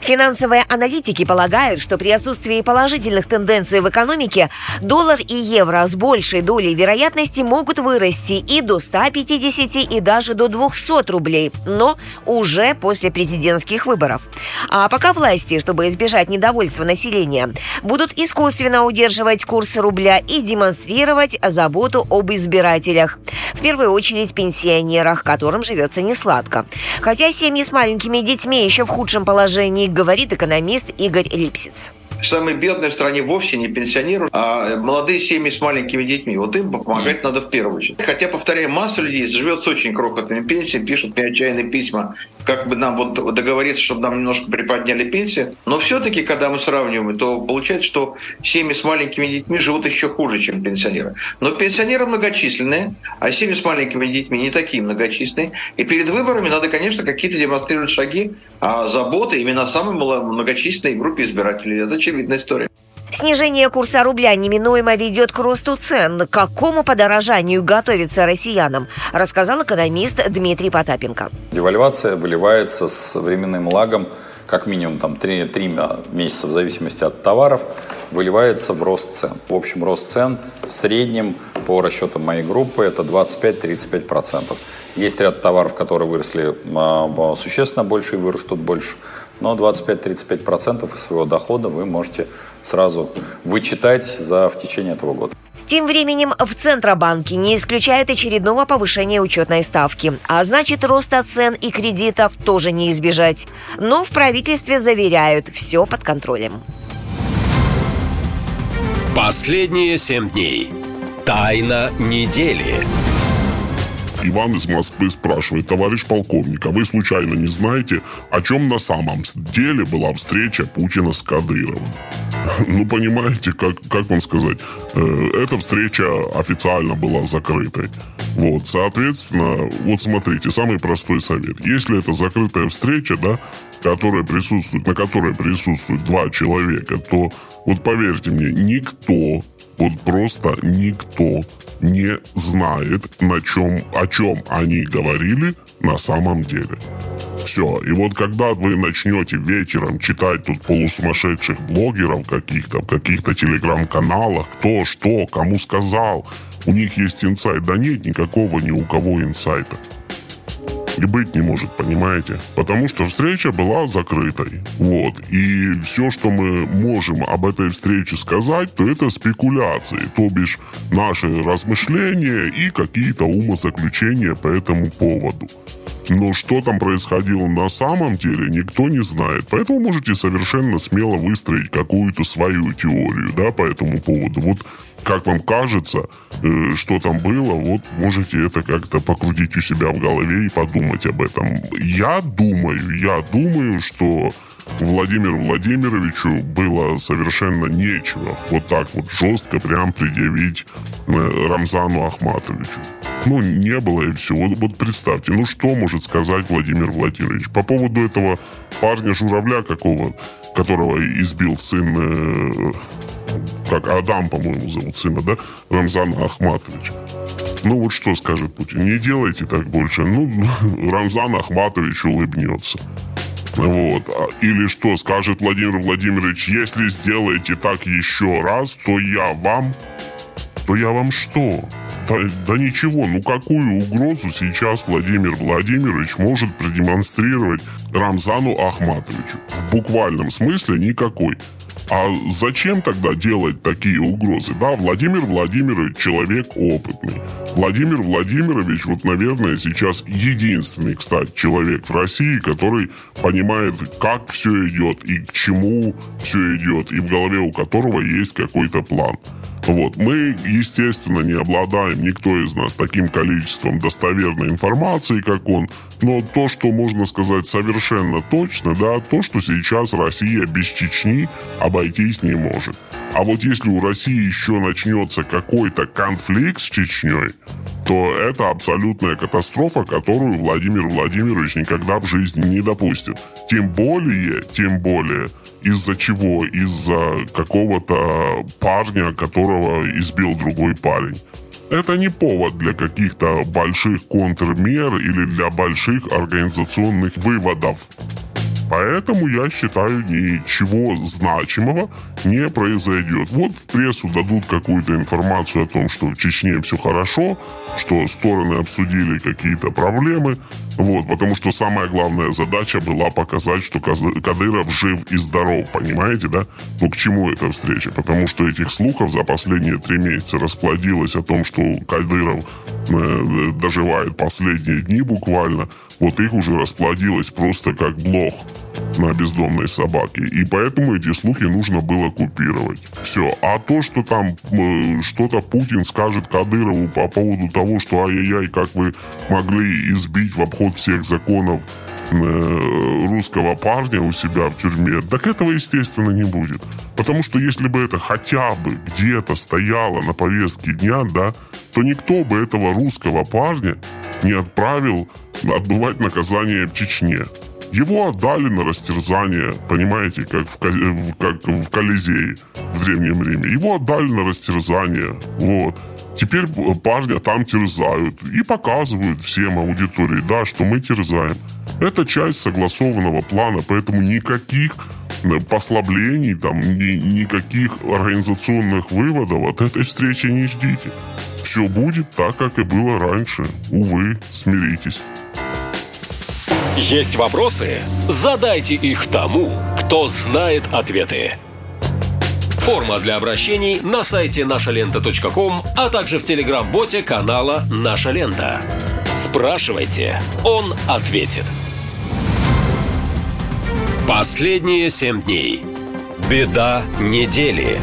Финансовые аналитики полагают, что при отсутствии положительных тенденций в экономике доллар и евро с большей долей вероятности могут вырасти и до 150 и даже до 200 рублей, но уже после президентских выборов. А пока власти, чтобы избежать недовольства населения, будут искусственно удерживать курс рубля и демонстрировать заботу об избирателях. В первую очередь пенсионерах, которым живется несладко. Хотя семьи с маленькими детьми еще в худшем положении говорит экономист Игорь Липсиц самые бедные в стране вовсе не пенсионеры, а молодые семьи с маленькими детьми. Вот им помогать надо в первую очередь. Хотя, повторяю, масса людей живет с очень крохотными пенсиями, пишут мне отчаянные письма, как бы нам вот договориться, чтобы нам немножко приподняли пенсии. Но все-таки, когда мы сравниваем, то получается, что семьи с маленькими детьми живут еще хуже, чем пенсионеры. Но пенсионеры многочисленные, а семьи с маленькими детьми не такие многочисленные. И перед выборами надо, конечно, какие-то демонстрировать шаги а заботы именно самой многочисленной группе избирателей. Это очевидная история. Снижение курса рубля неминуемо ведет к росту цен. К какому подорожанию готовится россиянам, рассказал экономист Дмитрий Потапенко. Девальвация выливается с временным лагом как минимум там 3, 3 месяца в зависимости от товаров, выливается в рост цен. В общем, рост цен в среднем по расчетам моей группы это 25-35%. Есть ряд товаров, которые выросли а, существенно больше и вырастут больше но 25-35% из своего дохода вы можете сразу вычитать за, в течение этого года. Тем временем в Центробанке не исключают очередного повышения учетной ставки, а значит роста цен и кредитов тоже не избежать. Но в правительстве заверяют, все под контролем. Последние семь дней. Тайна недели. Иван из Москвы спрашивает, товарищ полковник, а вы случайно не знаете, о чем на самом деле была встреча Путина с Кадыровым? [LAUGHS] Ну, понимаете, как, как вам сказать, э, эта встреча официально была закрытой. Вот, соответственно, вот смотрите, самый простой совет. Если это закрытая встреча, да, которая присутствует, на которой присутствуют два человека, то вот поверьте мне, никто, вот просто никто не знает, на чем, о чем они говорили на самом деле. Все. И вот когда вы начнете вечером читать тут полусумасшедших блогеров каких-то, в каких-то телеграм-каналах, кто, что, кому сказал, у них есть инсайт. Да нет никакого ни у кого инсайта и быть не может, понимаете? Потому что встреча была закрытой. Вот. И все, что мы можем об этой встрече сказать, то это спекуляции, то бишь наши размышления и какие-то умозаключения по этому поводу. Но что там происходило на самом деле, никто не знает. Поэтому можете совершенно смело выстроить какую-то свою теорию, да, по этому поводу. Вот как вам кажется, э, что там было, вот можете это как-то покрутить у себя в голове и подумать об этом. Я думаю, я думаю, что Владимиру Владимировичу было совершенно нечего вот так вот жестко прям предъявить э, Рамзану Ахматовичу. Ну, не было и все. Вот, вот представьте, ну что может сказать Владимир Владимирович по поводу этого парня журавля какого, которого избил сын, э, как Адам, по-моему, зовут сына, да, Рамзана Ахматовича. Ну вот что скажет Путин, не делайте так больше. Ну, [LAUGHS] Рамзан Ахматович улыбнется. Вот. А, или что скажет Владимир Владимирович, если сделаете так еще раз, то я вам... То я вам что? Да, да ничего, ну какую угрозу сейчас Владимир Владимирович может продемонстрировать Рамзану Ахматовичу? В буквальном смысле никакой. А зачем тогда делать такие угрозы? Да, Владимир Владимирович человек опытный. Владимир Владимирович, вот, наверное, сейчас единственный, кстати, человек в России, который понимает, как все идет и к чему все идет, и в голове у которого есть какой-то план. Вот. Мы, естественно, не обладаем, никто из нас, таким количеством достоверной информации, как он, но то, что можно сказать совершенно точно, да, то, что сейчас Россия без Чечни обойтись не может. А вот если у России еще начнется какой-то конфликт с Чечней, то это абсолютная катастрофа, которую Владимир Владимирович никогда в жизни не допустит. Тем более, тем более, из-за чего? Из-за какого-то парня, которого избил другой парень. Это не повод для каких-то больших контрмер или для больших организационных выводов. Поэтому я считаю, ничего значимого не произойдет. Вот в прессу дадут какую-то информацию о том, что в Чечне все хорошо, что стороны обсудили какие-то проблемы. Вот, потому что самая главная задача была показать, что Кадыров жив и здоров, понимаете, да? Ну, к чему эта встреча? Потому что этих слухов за последние три месяца расплодилось о том, что Кадыров э, доживает последние дни буквально. Вот их уже расплодилось просто как блох на бездомной собаке. И поэтому эти слухи нужно было купировать. Все. А то, что там э, что-то Путин скажет Кадырову по поводу того, что ай-яй-яй, как вы могли избить в обход всех законов э, русского парня у себя в тюрьме, так этого, естественно, не будет. Потому что если бы это хотя бы где-то стояло на повестке дня, да, то никто бы этого русского парня не отправил отбывать наказание в Чечне. Его отдали на растерзание, понимаете, как в, как в Колизее в Древнем Риме. Его отдали на растерзание, вот. Теперь парня там терзают и показывают всем аудитории, да, что мы терзаем. Это часть согласованного плана, поэтому никаких э, послаблений, там, ни, никаких организационных выводов от этой встречи не ждите. Все будет так, как и было раньше. Увы, смиритесь. Есть вопросы? Задайте их тому, кто знает ответы. Форма для обращений на сайте нашалента.ком, а также в телеграм-боте канала «Наша лента». Спрашивайте, он ответит. Последние семь дней. Беда недели.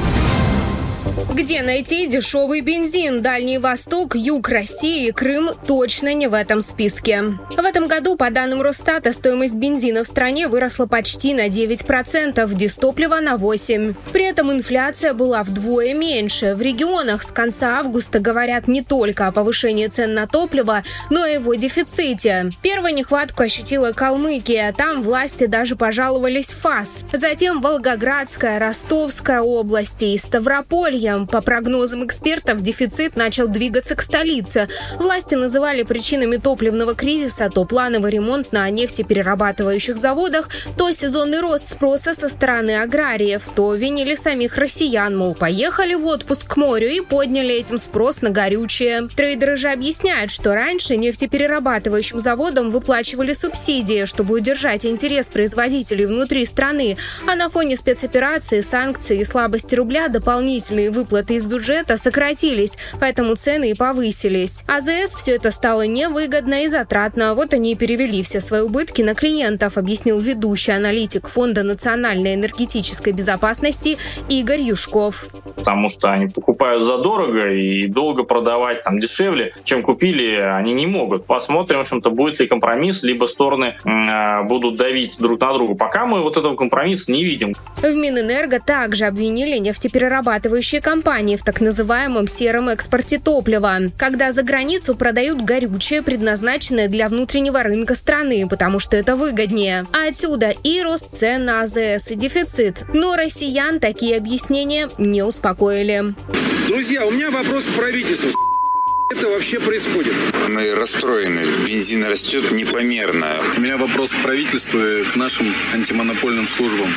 Где найти дешевый бензин? Дальний Восток, Юг России Крым точно не в этом списке. В этом году, по данным Росстата, стоимость бензина в стране выросла почти на 9%, дистоплива на 8%. При этом инфляция была вдвое меньше. В регионах с конца августа говорят не только о повышении цен на топливо, но и о его дефиците. Первую нехватку ощутила Калмыкия. Там власти даже пожаловались в ФАС. Затем Волгоградская, Ростовская области и Ставрополье. По прогнозам экспертов, дефицит начал двигаться к столице. Власти называли причинами топливного кризиса то плановый ремонт на нефтеперерабатывающих заводах, то сезонный рост спроса со стороны аграриев, то винили самих россиян, мол, поехали в отпуск к морю и подняли этим спрос на горючее. Трейдеры же объясняют, что раньше нефтеперерабатывающим заводам выплачивали субсидии, чтобы удержать интерес производителей внутри страны, а на фоне спецоперации, санкций и слабости рубля дополнительные выплаты из бюджета сократились, поэтому цены и повысились. АЗС все это стало невыгодно и затратно. Вот они и перевели все свои убытки на клиентов, объяснил ведущий аналитик Фонда национальной энергетической безопасности Игорь Юшков. Потому что они покупают задорого и долго продавать там дешевле, чем купили, они не могут. Посмотрим, в общем-то, будет ли компромисс, либо стороны э, будут давить друг на друга. Пока мы вот этого компромисса не видим. В Минэнерго также обвинили нефтеперерабатывающие компании компании в так называемом сером экспорте топлива, когда за границу продают горючее, предназначенное для внутреннего рынка страны, потому что это выгоднее. А отсюда и рост цен на АЗС, и дефицит. Но россиян такие объяснения не успокоили. Друзья, у меня вопрос к правительству это вообще происходит? Мы расстроены. Бензин растет непомерно. У меня вопрос к правительству и к нашим антимонопольным службам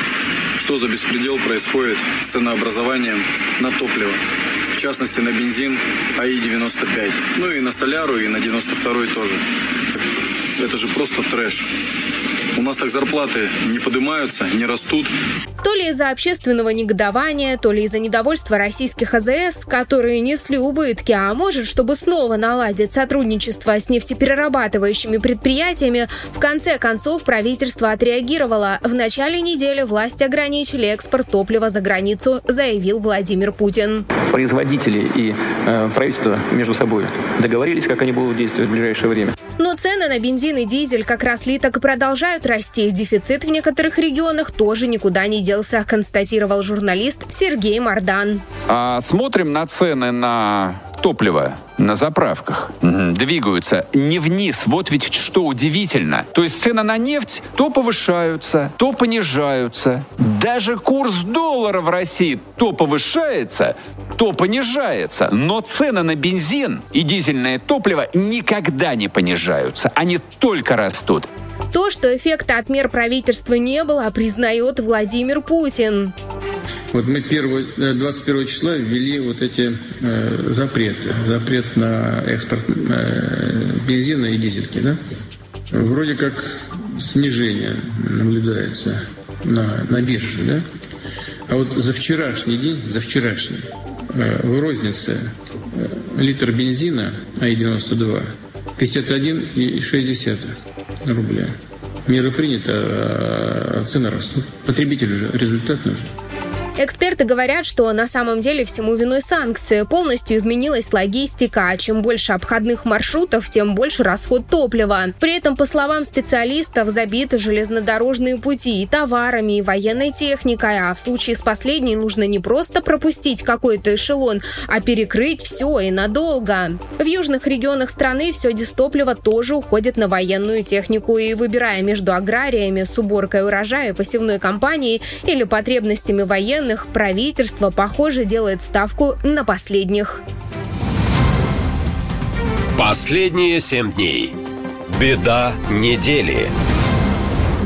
что за беспредел происходит с ценообразованием на топливо. В частности, на бензин АИ-95. Ну и на соляру, и на 92 тоже. Это же просто трэш. У нас так зарплаты не поднимаются, не растут. То ли из-за общественного негодования, то ли из-за недовольства российских АЗС, которые несли убытки, а может, чтобы снова наладить сотрудничество с нефтеперерабатывающими предприятиями, в конце концов правительство отреагировало. В начале недели власти ограничили экспорт топлива за границу, заявил Владимир Путин. Производители и э, правительство между собой договорились, как они будут действовать в ближайшее время. Но цены на бензин и дизель как раз ли так и продолжают расти. Дефицит в некоторых регионах тоже никуда не делся, констатировал журналист Сергей Мардан. А, смотрим на цены на топливо на заправках угу. двигаются не вниз. Вот ведь что удивительно. То есть цены на нефть то повышаются, то понижаются. Даже курс доллара в России то повышается, то понижается. Но цены на бензин и дизельное топливо никогда не понижаются. Они только растут. То, что эффекта от мер правительства не было, признает Владимир Путин. Вот мы 1, 21 числа ввели вот эти э, запреты. Запрет на экспорт э, бензина и дизельки, да? Вроде как снижение наблюдается на, на бирже, да? А вот за вчерашний день, за вчерашний, э, в рознице э, литр бензина АИ-92 51,6 рубля. Меры приняты, а цены растут. Потребитель уже результат нужен. Эксперты говорят, что на самом деле всему виной санкции. Полностью изменилась логистика, а чем больше обходных маршрутов, тем больше расход топлива. При этом, по словам специалистов, забиты железнодорожные пути и товарами, и военной техникой, а в случае с последней нужно не просто пропустить какой-то эшелон, а перекрыть все и надолго. В южных регионах страны все дистопливо тоже уходит на военную технику, и выбирая между аграриями с уборкой урожая посевной кампанией или потребностями военных, военных правительство, похоже, делает ставку на последних. Последние семь дней. Беда недели.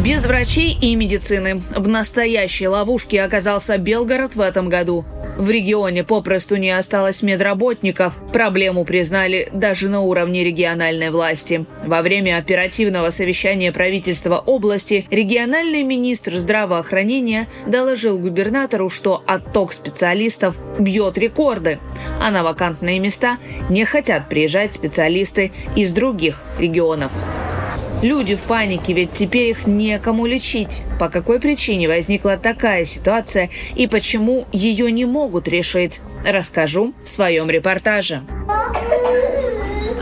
Без врачей и медицины. В настоящей ловушке оказался Белгород в этом году. В регионе попросту не осталось медработников. Проблему признали даже на уровне региональной власти. Во время оперативного совещания правительства области региональный министр здравоохранения доложил губернатору, что отток специалистов бьет рекорды, а на вакантные места не хотят приезжать специалисты из других регионов. Люди в панике, ведь теперь их некому лечить. По какой причине возникла такая ситуация и почему ее не могут решить, расскажу в своем репортаже.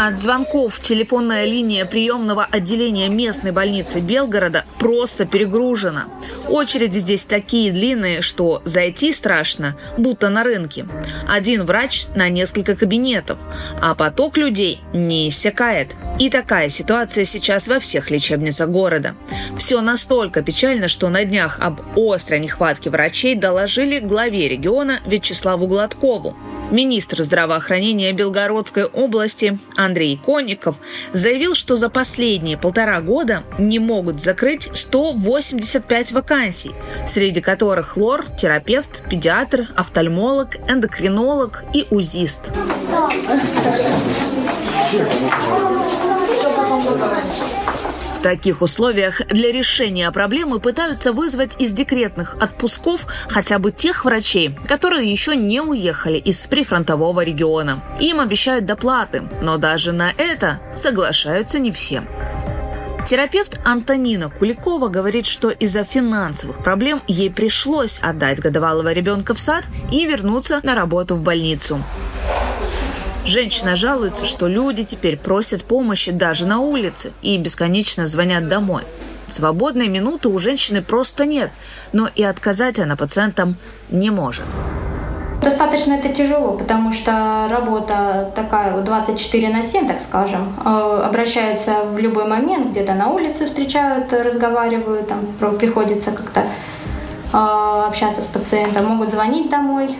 От звонков телефонная линия приемного отделения местной больницы Белгорода просто перегружена. Очереди здесь такие длинные, что зайти страшно, будто на рынке. Один врач на несколько кабинетов, а поток людей не иссякает. И такая ситуация сейчас во всех лечебницах города. Все настолько печально, что на днях об острой нехватке врачей доложили главе региона Вячеславу Гладкову. Министр здравоохранения Белгородской области Андрей Конников заявил, что за последние полтора года не могут закрыть 185 вакансий, среди которых хлор, терапевт, педиатр, офтальмолог, эндокринолог и УЗИст. В таких условиях для решения проблемы пытаются вызвать из декретных отпусков хотя бы тех врачей, которые еще не уехали из прифронтового региона. Им обещают доплаты, но даже на это соглашаются не все. Терапевт Антонина Куликова говорит, что из-за финансовых проблем ей пришлось отдать годовалого ребенка в сад и вернуться на работу в больницу. Женщина жалуется, что люди теперь просят помощи даже на улице и бесконечно звонят домой. Свободной минуты у женщины просто нет, но и отказать она пациентам не может. Достаточно это тяжело, потому что работа такая вот 24 на 7, так скажем. Э, обращаются в любой момент, где-то на улице встречают, разговаривают, там приходится как-то э, общаться с пациентом. Могут звонить домой,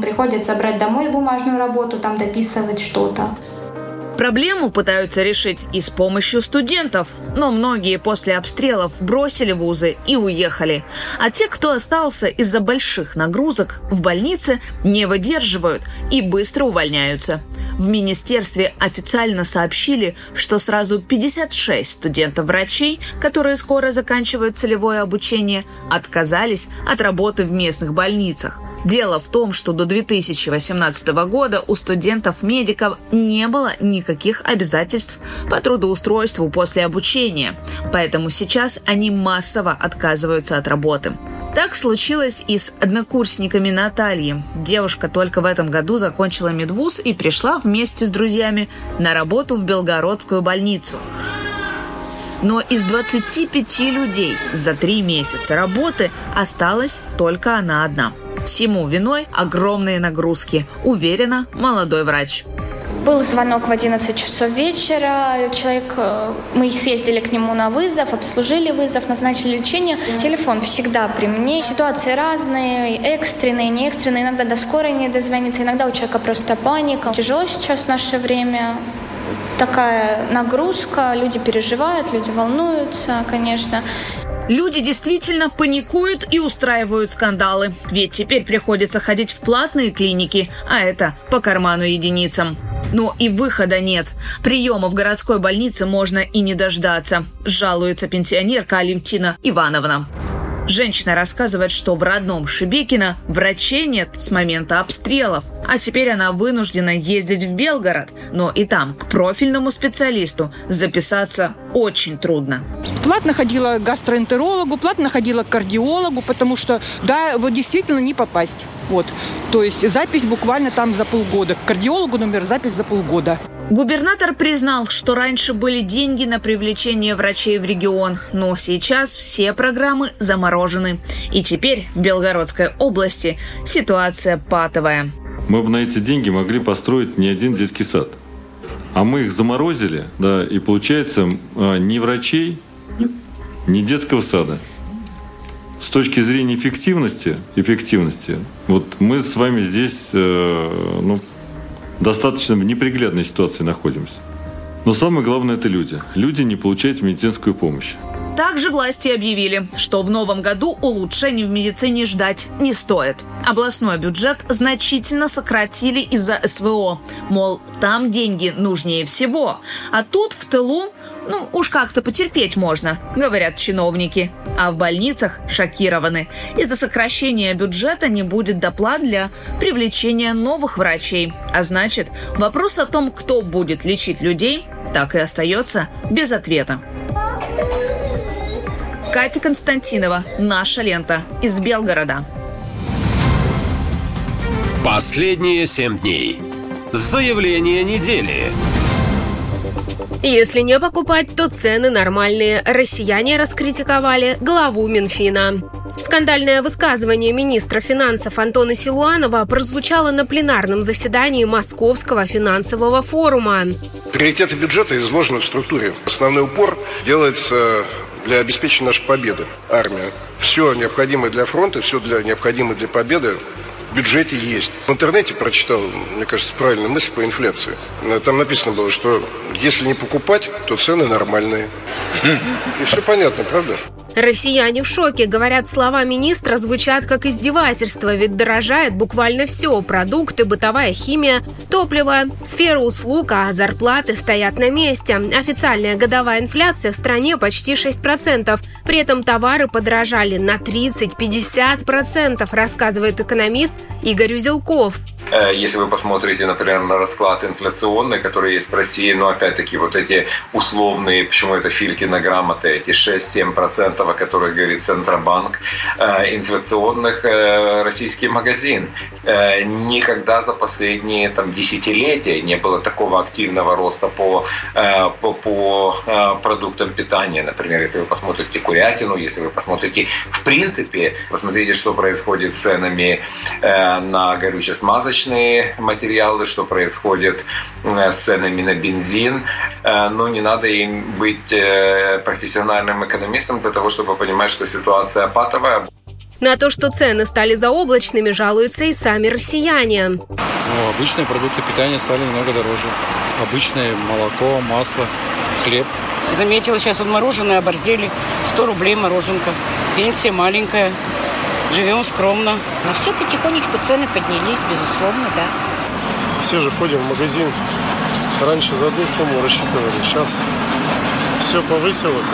Приходится брать домой бумажную работу, там дописывать что-то. Проблему пытаются решить и с помощью студентов, но многие после обстрелов бросили вузы и уехали. А те, кто остался из-за больших нагрузок в больнице, не выдерживают и быстро увольняются. В министерстве официально сообщили, что сразу 56 студентов-врачей, которые скоро заканчивают целевое обучение, отказались от работы в местных больницах. Дело в том, что до 2018 года у студентов-медиков не было никаких обязательств по трудоустройству после обучения, поэтому сейчас они массово отказываются от работы. Так случилось и с однокурсниками Натальи. Девушка только в этом году закончила медвуз и пришла вместе с друзьями на работу в Белгородскую больницу. Но из 25 людей за три месяца работы осталась только она одна – Всему виной огромные нагрузки, уверена молодой врач. Был звонок в 11 часов вечера, человек, э, мы съездили к нему на вызов, обслужили вызов, назначили лечение. Телефон всегда при мне. Ситуации разные, экстренные, не экстренные, иногда до скорой не дозвониться, иногда у человека просто паника. Тяжело сейчас в наше время, такая нагрузка, люди переживают, люди волнуются, конечно. Люди действительно паникуют и устраивают скандалы. Ведь теперь приходится ходить в платные клиники, а это по карману единицам. Но и выхода нет. Приема в городской больнице можно и не дождаться, жалуется пенсионерка Алимтина Ивановна. Женщина рассказывает, что в родном Шебекино врачей нет с момента обстрелов, а теперь она вынуждена ездить в Белгород, но и там к профильному специалисту записаться очень трудно. Платно ходила к гастроэнтерологу, платно ходила к кардиологу, потому что, да, вот действительно не попасть. Вот. То есть запись буквально там за полгода. К кардиологу, например, запись за полгода. Губернатор признал, что раньше были деньги на привлечение врачей в регион, но сейчас все программы заморожены. И теперь в Белгородской области ситуация патовая. Мы бы на эти деньги могли построить не один детский сад. А мы их заморозили, да, и получается а, ни врачей, ни детского сада. С точки зрения эффективности, эффективности, вот мы с вами здесь, э, ну, достаточно в неприглядной ситуации находимся. Но самое главное – это люди. Люди не получают медицинскую помощь. Также власти объявили, что в новом году улучшений в медицине ждать не стоит. Областной бюджет значительно сократили из-за СВО. Мол, там деньги нужнее всего. А тут в тылу, ну, уж как-то потерпеть можно, говорят чиновники. А в больницах шокированы. Из-за сокращения бюджета не будет доплат для привлечения новых врачей. А значит, вопрос о том, кто будет лечить людей, так и остается без ответа. Катя Константинова, «Наша лента» из Белгорода. Последние семь дней. Заявление недели. Если не покупать, то цены нормальные. Россияне раскритиковали главу Минфина. Скандальное высказывание министра финансов Антона Силуанова прозвучало на пленарном заседании Московского финансового форума. Приоритеты бюджета изложены в структуре. Основной упор делается для обеспечения нашей победы, армия. Все необходимое для фронта, все для, необходимое для победы бюджете есть. В интернете прочитал, мне кажется, правильную мысль по инфляции. Там написано было, что если не покупать, то цены нормальные. И все понятно, правда? Россияне в шоке. Говорят, слова министра звучат как издевательство, ведь дорожает буквально все. Продукты, бытовая химия, топливо, сфера услуг, а зарплаты стоят на месте. Официальная годовая инфляция в стране почти 6%. При этом товары подорожали на 30-50%, рассказывает экономист Игорь Узелков. Э, если вы посмотрите, например, на расклад инфляционный, который есть в России, но опять-таки вот эти условные, почему это Филькина грамоты, эти 6-7%, о которых говорит Центробанк, э, инфляционных э, российский магазин. Никогда за последние там, десятилетия не было такого активного роста по, по, по продуктам питания. Например, если вы посмотрите курятину, если вы посмотрите, в принципе, посмотрите, что происходит с ценами на горюче-смазочные связочные материалы, что происходит э, с ценами на бензин. Э, но не надо им быть э, профессиональным экономистом для того, чтобы понимать, что ситуация патовая. На то, что цены стали заоблачными, жалуются и сами россияне. Ну, обычные продукты питания стали немного дороже. Обычное молоко, масло, хлеб. Заметила, сейчас вот мороженое оборзели. 100 рублей мороженка. Пенсия маленькая живем скромно. Но все потихонечку цены поднялись, безусловно, да. все же ходим в магазин. Раньше за одну сумму рассчитывали, сейчас все повысилось.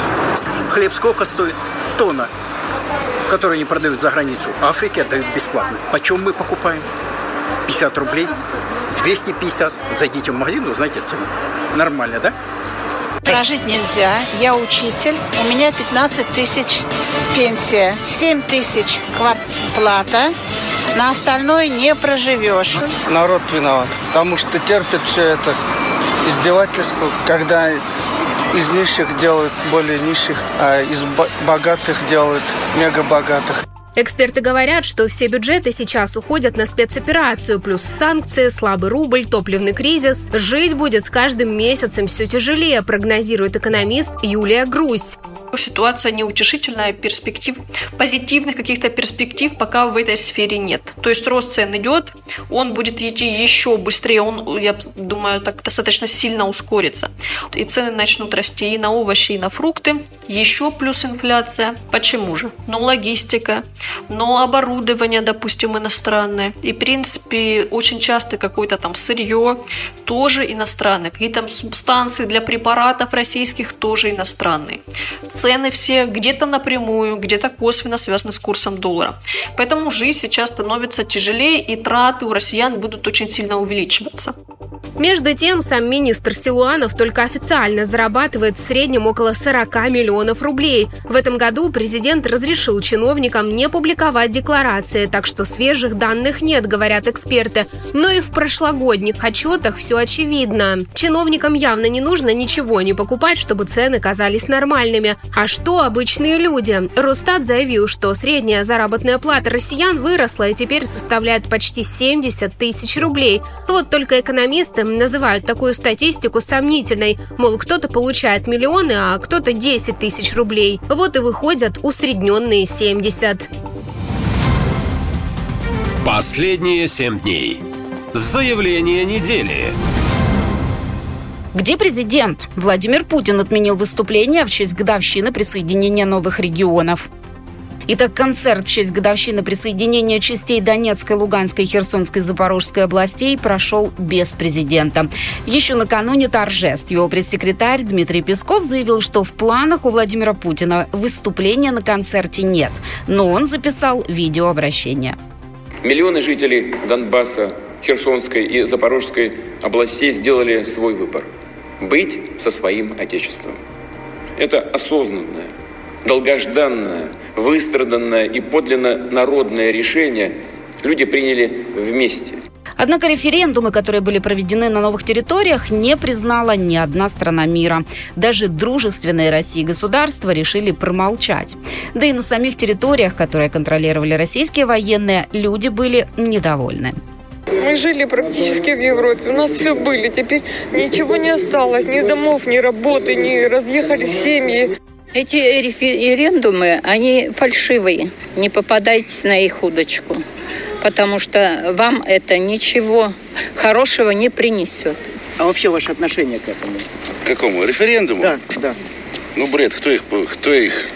Хлеб сколько стоит? Тонна, который они продают за границу. А Африке отдают бесплатно. Почем мы покупаем? 50 рублей, 250. Зайдите в магазин, узнайте цену. Нормально, да? Прожить нельзя. Я учитель. У меня 15 тысяч пенсия. 7 тысяч квартплата. На остальное не проживешь. Народ виноват, потому что терпит все это издевательство, когда из нищих делают более нищих, а из богатых делают мега богатых. Эксперты говорят, что все бюджеты сейчас уходят на спецоперацию, плюс санкции, слабый рубль, топливный кризис. Жить будет с каждым месяцем все тяжелее, прогнозирует экономист Юлия Грусь ситуация неутешительная, перспектив, позитивных каких-то перспектив пока в этой сфере нет. То есть рост цен идет, он будет идти еще быстрее, он, я думаю, так достаточно сильно ускорится. И цены начнут расти и на овощи, и на фрукты. Еще плюс инфляция. Почему же? Ну, логистика, но оборудование, допустим, иностранное. И, в принципе, очень часто какое-то там сырье тоже иностранное. Какие-то станции для препаратов российских тоже иностранные цены все где-то напрямую, где-то косвенно связаны с курсом доллара. Поэтому жизнь сейчас становится тяжелее, и траты у россиян будут очень сильно увеличиваться. Между тем, сам министр Силуанов только официально зарабатывает в среднем около 40 миллионов рублей. В этом году президент разрешил чиновникам не публиковать декларации, так что свежих данных нет, говорят эксперты. Но и в прошлогодних отчетах все очевидно. Чиновникам явно не нужно ничего не покупать, чтобы цены казались нормальными. А что обычные люди? Росстат заявил, что средняя заработная плата россиян выросла и теперь составляет почти 70 тысяч рублей. Вот только экономисты называют такую статистику сомнительной. Мол, кто-то получает миллионы, а кто-то 10 тысяч рублей. Вот и выходят усредненные 70. Последние семь дней. Заявление недели. Где президент? Владимир Путин отменил выступление в честь годовщины присоединения новых регионов. Итак, концерт в честь годовщины присоединения частей Донецкой, Луганской, Херсонской, Запорожской областей прошел без президента. Еще накануне торжеств его пресс-секретарь Дмитрий Песков заявил, что в планах у Владимира Путина выступления на концерте нет, но он записал видеообращение. Миллионы жителей Донбасса, Херсонской и Запорожской областей сделали свой выбор – быть со своим Отечеством. Это осознанное, долгожданное, выстраданное и подлинно народное решение люди приняли вместе. Однако референдумы, которые были проведены на новых территориях, не признала ни одна страна мира. Даже дружественные России государства решили промолчать. Да и на самих территориях, которые контролировали российские военные, люди были недовольны. Мы жили практически в Европе, у нас все были, теперь ничего не осталось, ни домов, ни работы, ни разъехались семьи. Эти референдумы, они фальшивые, не попадайте на их удочку, потому что вам это ничего хорошего не принесет. А вообще ваше отношение к этому? К какому? Референдуму? Да, да. Ну, бред, кто их, кто их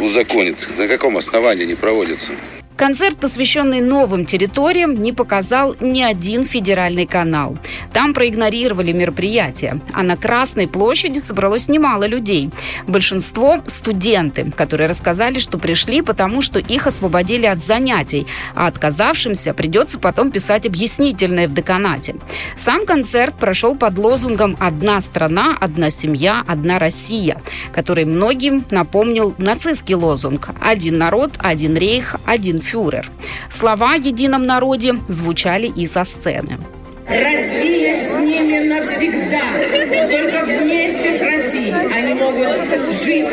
узаконит? На каком основании не проводится? Концерт, посвященный новым территориям, не показал ни один федеральный канал. Там проигнорировали мероприятие, а на Красной площади собралось немало людей. Большинство – студенты, которые рассказали, что пришли, потому что их освободили от занятий, а отказавшимся придется потом писать объяснительное в деканате. Сам концерт прошел под лозунгом «Одна страна, одна семья, одна Россия», который многим напомнил нацистский лозунг «Один народ, один рейх, один фюрер. Слова о едином народе звучали и со сцены. Россия с ними навсегда. Только вместе с Россией они могут жить,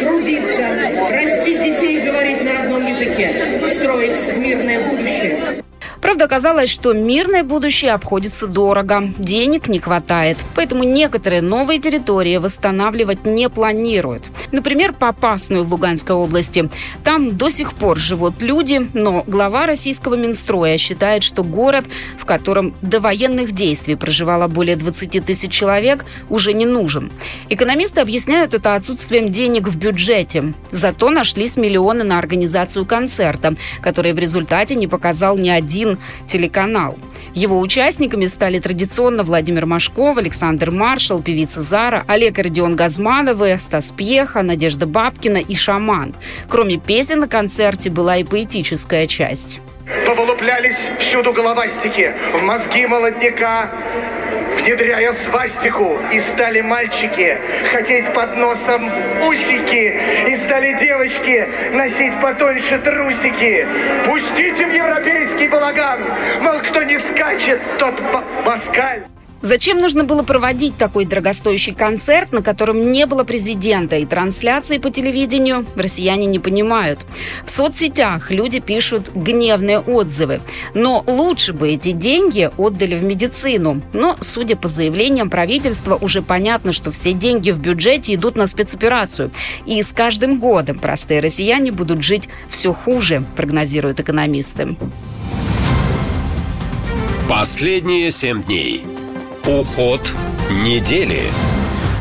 трудиться, растить детей, говорить на родном языке, строить мирное будущее. Правда, оказалось, что мирное будущее обходится дорого. Денег не хватает. Поэтому некоторые новые территории восстанавливать не планируют. Например, Попасную в Луганской области. Там до сих пор живут люди, но глава российского Минстроя считает, что город, в котором до военных действий проживало более 20 тысяч человек, уже не нужен. Экономисты объясняют это отсутствием денег в бюджете. Зато нашлись миллионы на организацию концерта, который в результате не показал ни один телеканал. Его участниками стали традиционно Владимир Машков, Александр Маршал, певица Зара, Олег Родион Газмановы, Стас Пьеха, Надежда Бабкина и Шаман. Кроме песен на концерте была и поэтическая часть. Повылуплялись всюду головастики, в мозги молодняка, внедряя свастику, и стали мальчики хотеть под носом усики, и стали девочки носить потоньше трусики. Пустите в европейский балаган, мол, кто не скачет, тот москаль. Зачем нужно было проводить такой дорогостоящий концерт, на котором не было президента и трансляции по телевидению, россияне не понимают. В соцсетях люди пишут гневные отзывы. Но лучше бы эти деньги отдали в медицину. Но, судя по заявлениям правительства, уже понятно, что все деньги в бюджете идут на спецоперацию. И с каждым годом простые россияне будут жить все хуже, прогнозируют экономисты. Последние семь дней. Уход недели.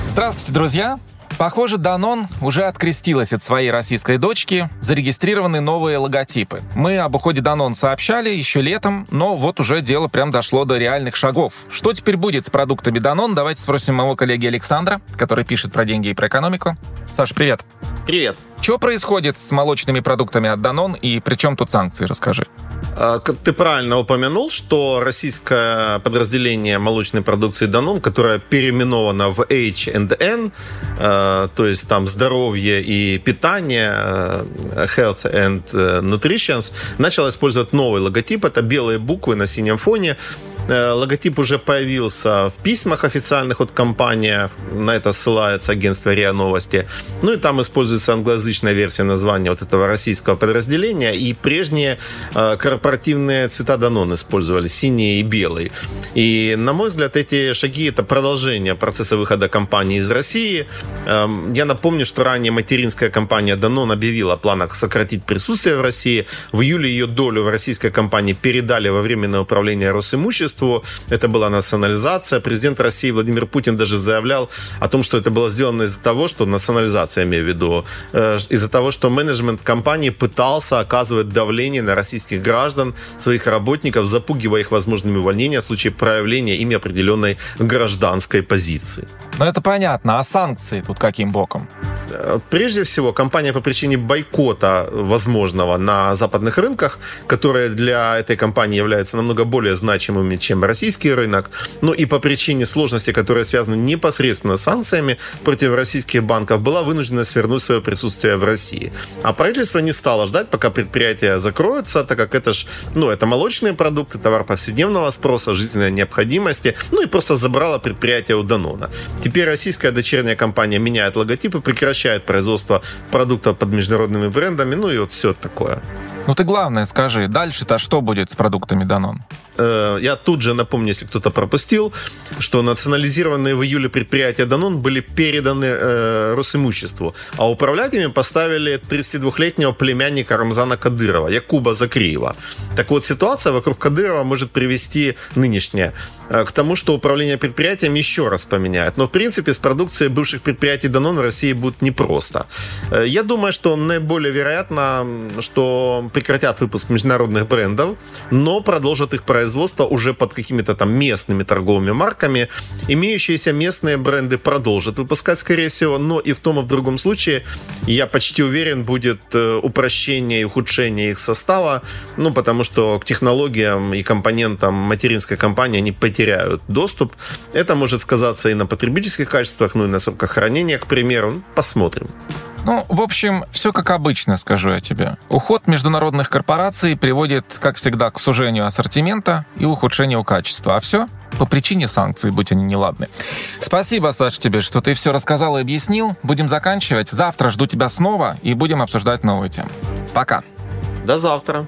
Здравствуйте, друзья! Похоже, Данон уже открестилась от своей российской дочки, зарегистрированы новые логотипы. Мы об уходе Данон сообщали еще летом, но вот уже дело прям дошло до реальных шагов. Что теперь будет с продуктами Данон? Давайте спросим моего коллеги Александра, который пишет про деньги и про экономику. Саш, привет. Привет. Что происходит с молочными продуктами от Данон и при чем тут санкции? Расскажи. А, ты правильно упомянул, что российское подразделение молочной продукции Данон, которое переименовано в H&N, а, то есть там здоровье и питание, а, health and э, nutrition, начало использовать новый логотип. Это белые буквы на синем фоне. Э, логотип уже появился в письмах официальных от компании. На это ссылается агентство РИА Новости. Ну и там используется англоязычная версия названия вот этого российского подразделения. И прежние э, корпоративные цвета Данон использовали, синий и белый. И, на мой взгляд, эти шаги – это продолжение процесса выхода компании из России. Эм, я напомню, что ранее материнская компания Данон объявила о планах сократить присутствие в России. В июле ее долю в российской компании передали во временное управление Росимущества имуществу. Это была национализация. Президент России Владимир Путин даже заявлял о том, что это было сделано из-за того, что национализация, я имею в виду, э, из-за того, что менеджмент компании пытался оказывать давление на российских граждан, своих работников, запугивая их возможными увольнениями в случае проявления ими определенной гражданской позиции. Ну, это понятно. А санкции тут каким боком? Э, прежде всего, компания по причине бойкота возможного на западных рынках, которые для этой компании являются намного более значимыми, чем российский рынок, ну и по причине сложности, которые связаны непосредственно с санкциями против российских банков, была вынуждена свернуть свое присутствие в России. А правительство не стало ждать, пока предприятия закроются, так как это ж, ну, это молочные продукты, товар повседневного спроса, жизненной необходимости, ну и просто забрало предприятие у Данона. Теперь российская дочерняя компания меняет логотип и прекращает производство продуктов под международными брендами, ну и вот все такое. Ну ты главное скажи, дальше-то что будет с продуктами Данон? Э, я тут же напомню, если кто-то пропустил, что национализированные в июле предприятия Данон были переданы э, Росимуществу, а управлять ими поставили 32-летнего племянника Рамзана Кадырова, Якуба Закриева. Так вот, ситуация вокруг Кадырова может привести нынешняя э, к тому, что управление предприятием еще раз поменяет. Но, в принципе, с продукцией бывших предприятий Данон в России будет непросто. Я думаю, что наиболее вероятно, что прекратят выпуск международных брендов, но продолжат их производство производства уже под какими-то там местными торговыми марками. Имеющиеся местные бренды продолжат выпускать, скорее всего, но и в том и в другом случае, я почти уверен, будет э, упрощение и ухудшение их состава, ну, потому что к технологиям и компонентам материнской компании они потеряют доступ. Это может сказаться и на потребительских качествах, ну и на сроках хранения, к примеру. Посмотрим. Ну, в общем, все как обычно, скажу я тебе. Уход международных корпораций приводит, как всегда, к сужению ассортимента и ухудшению качества. А все по причине санкций, будь они неладны. Спасибо, Саша, тебе, что ты все рассказал и объяснил. Будем заканчивать. Завтра жду тебя снова и будем обсуждать новые темы. Пока. До завтра.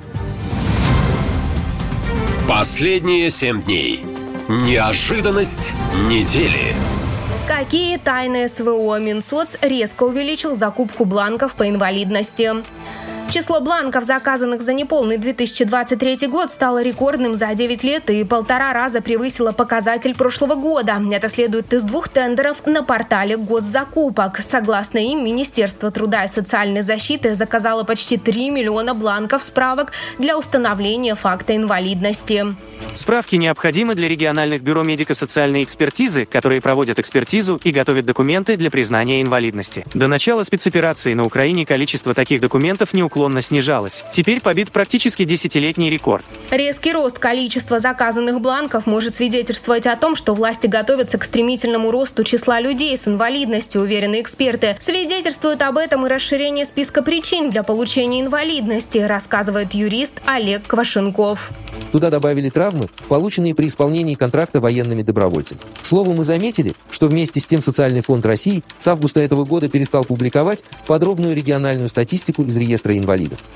Последние семь дней. Неожиданность недели. Какие тайны СВО Минсоц резко увеличил закупку бланков по инвалидности? Число бланков, заказанных за неполный 2023 год, стало рекордным за 9 лет и полтора раза превысило показатель прошлого года. Это следует из двух тендеров на портале госзакупок. Согласно им, Министерство труда и социальной защиты заказало почти 3 миллиона бланков справок для установления факта инвалидности. Справки необходимы для региональных бюро медико-социальной экспертизы, которые проводят экспертизу и готовят документы для признания инвалидности. До начала спецоперации на Украине количество таких документов неуклонно снижалось. Теперь побит практически десятилетний рекорд. Резкий рост количества заказанных бланков может свидетельствовать о том, что власти готовятся к стремительному росту числа людей с инвалидностью, уверены эксперты. Свидетельствует об этом и расширение списка причин для получения инвалидности, рассказывает юрист Олег Квашенков. Туда добавили травмы, полученные при исполнении контракта военными добровольцами. К слову, мы заметили, что вместе с тем Социальный фонд России с августа этого года перестал публиковать подробную региональную статистику из реестра инвалидов.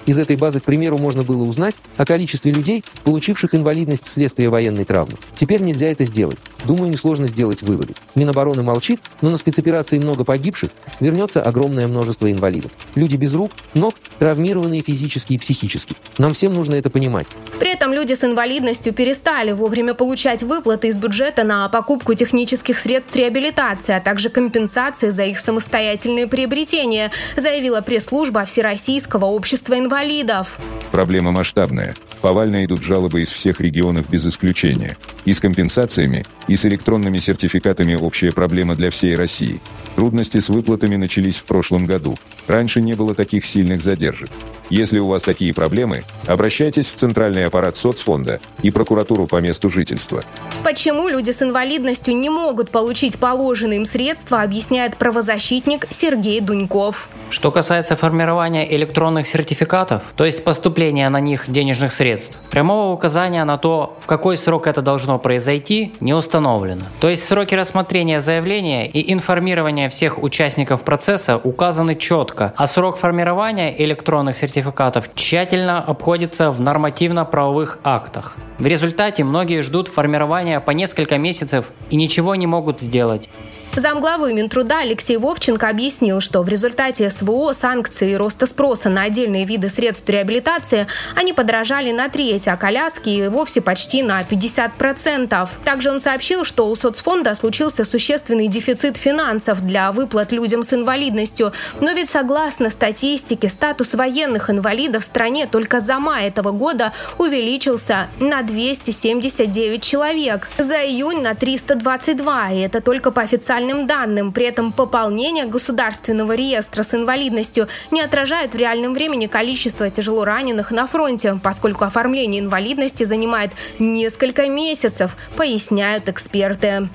Из этой базы, к примеру, можно было узнать о количестве людей, получивших инвалидность вследствие военной травмы. Теперь нельзя это сделать. Думаю, несложно сделать выводы. Минобороны молчит, но на спецоперации много погибших вернется огромное множество инвалидов. Люди без рук, ног, травмированные физически и психически. Нам всем нужно это понимать. При этом люди с инвалидностью перестали вовремя получать выплаты из бюджета на покупку технических средств реабилитации, а также компенсации за их самостоятельные приобретения, заявила пресс-служба Всероссийского общества инвалидов. Проблема масштабная. Повально идут жалобы из всех регионов без исключения. И с компенсациями, и с электронными сертификатами общая проблема для всей России. Трудности с выплатами начались в прошлом году. Раньше не было таких сильных задержек. Если у вас такие проблемы, обращайтесь в Центральный аппарат соцфонда и прокуратуру по месту жительства. Почему люди с инвалидностью не могут получить положенные им средства, объясняет правозащитник Сергей Дуньков. Что касается формирования электронных сертификатов, то есть поступления на них денежных средств, прямого указания на то, в какой срок это должно произойти, не установлено. То есть сроки рассмотрения заявления и информирования всех участников процесса указаны четко, а срок формирования электронных сертификатов тщательно обходится в нормативно-правовых актах. В результате многие ждут формирования по несколько месяцев и ничего не могут сделать. Замглавы Минтруда Алексей Вовченко объяснил, что в результате СВО, санкций и роста спроса на отдельные виды средств реабилитации они подорожали на треть, а коляски и вовсе почти на 50%. Также он сообщил, что у соцфонда случился существенный дефицит финансов для выплат людям с инвалидностью. Но ведь согласно статистике, статус военных инвалидов в стране только за май этого года увеличился на 279 человек. За июнь на 322, и это только по официальным данным. При этом пополнение государственного реестра с инвалидностью не отражает в реальном времени количество тяжело раненых на фронте, поскольку оформление инвалидности занимает несколько месяцев, поясняют эксперты.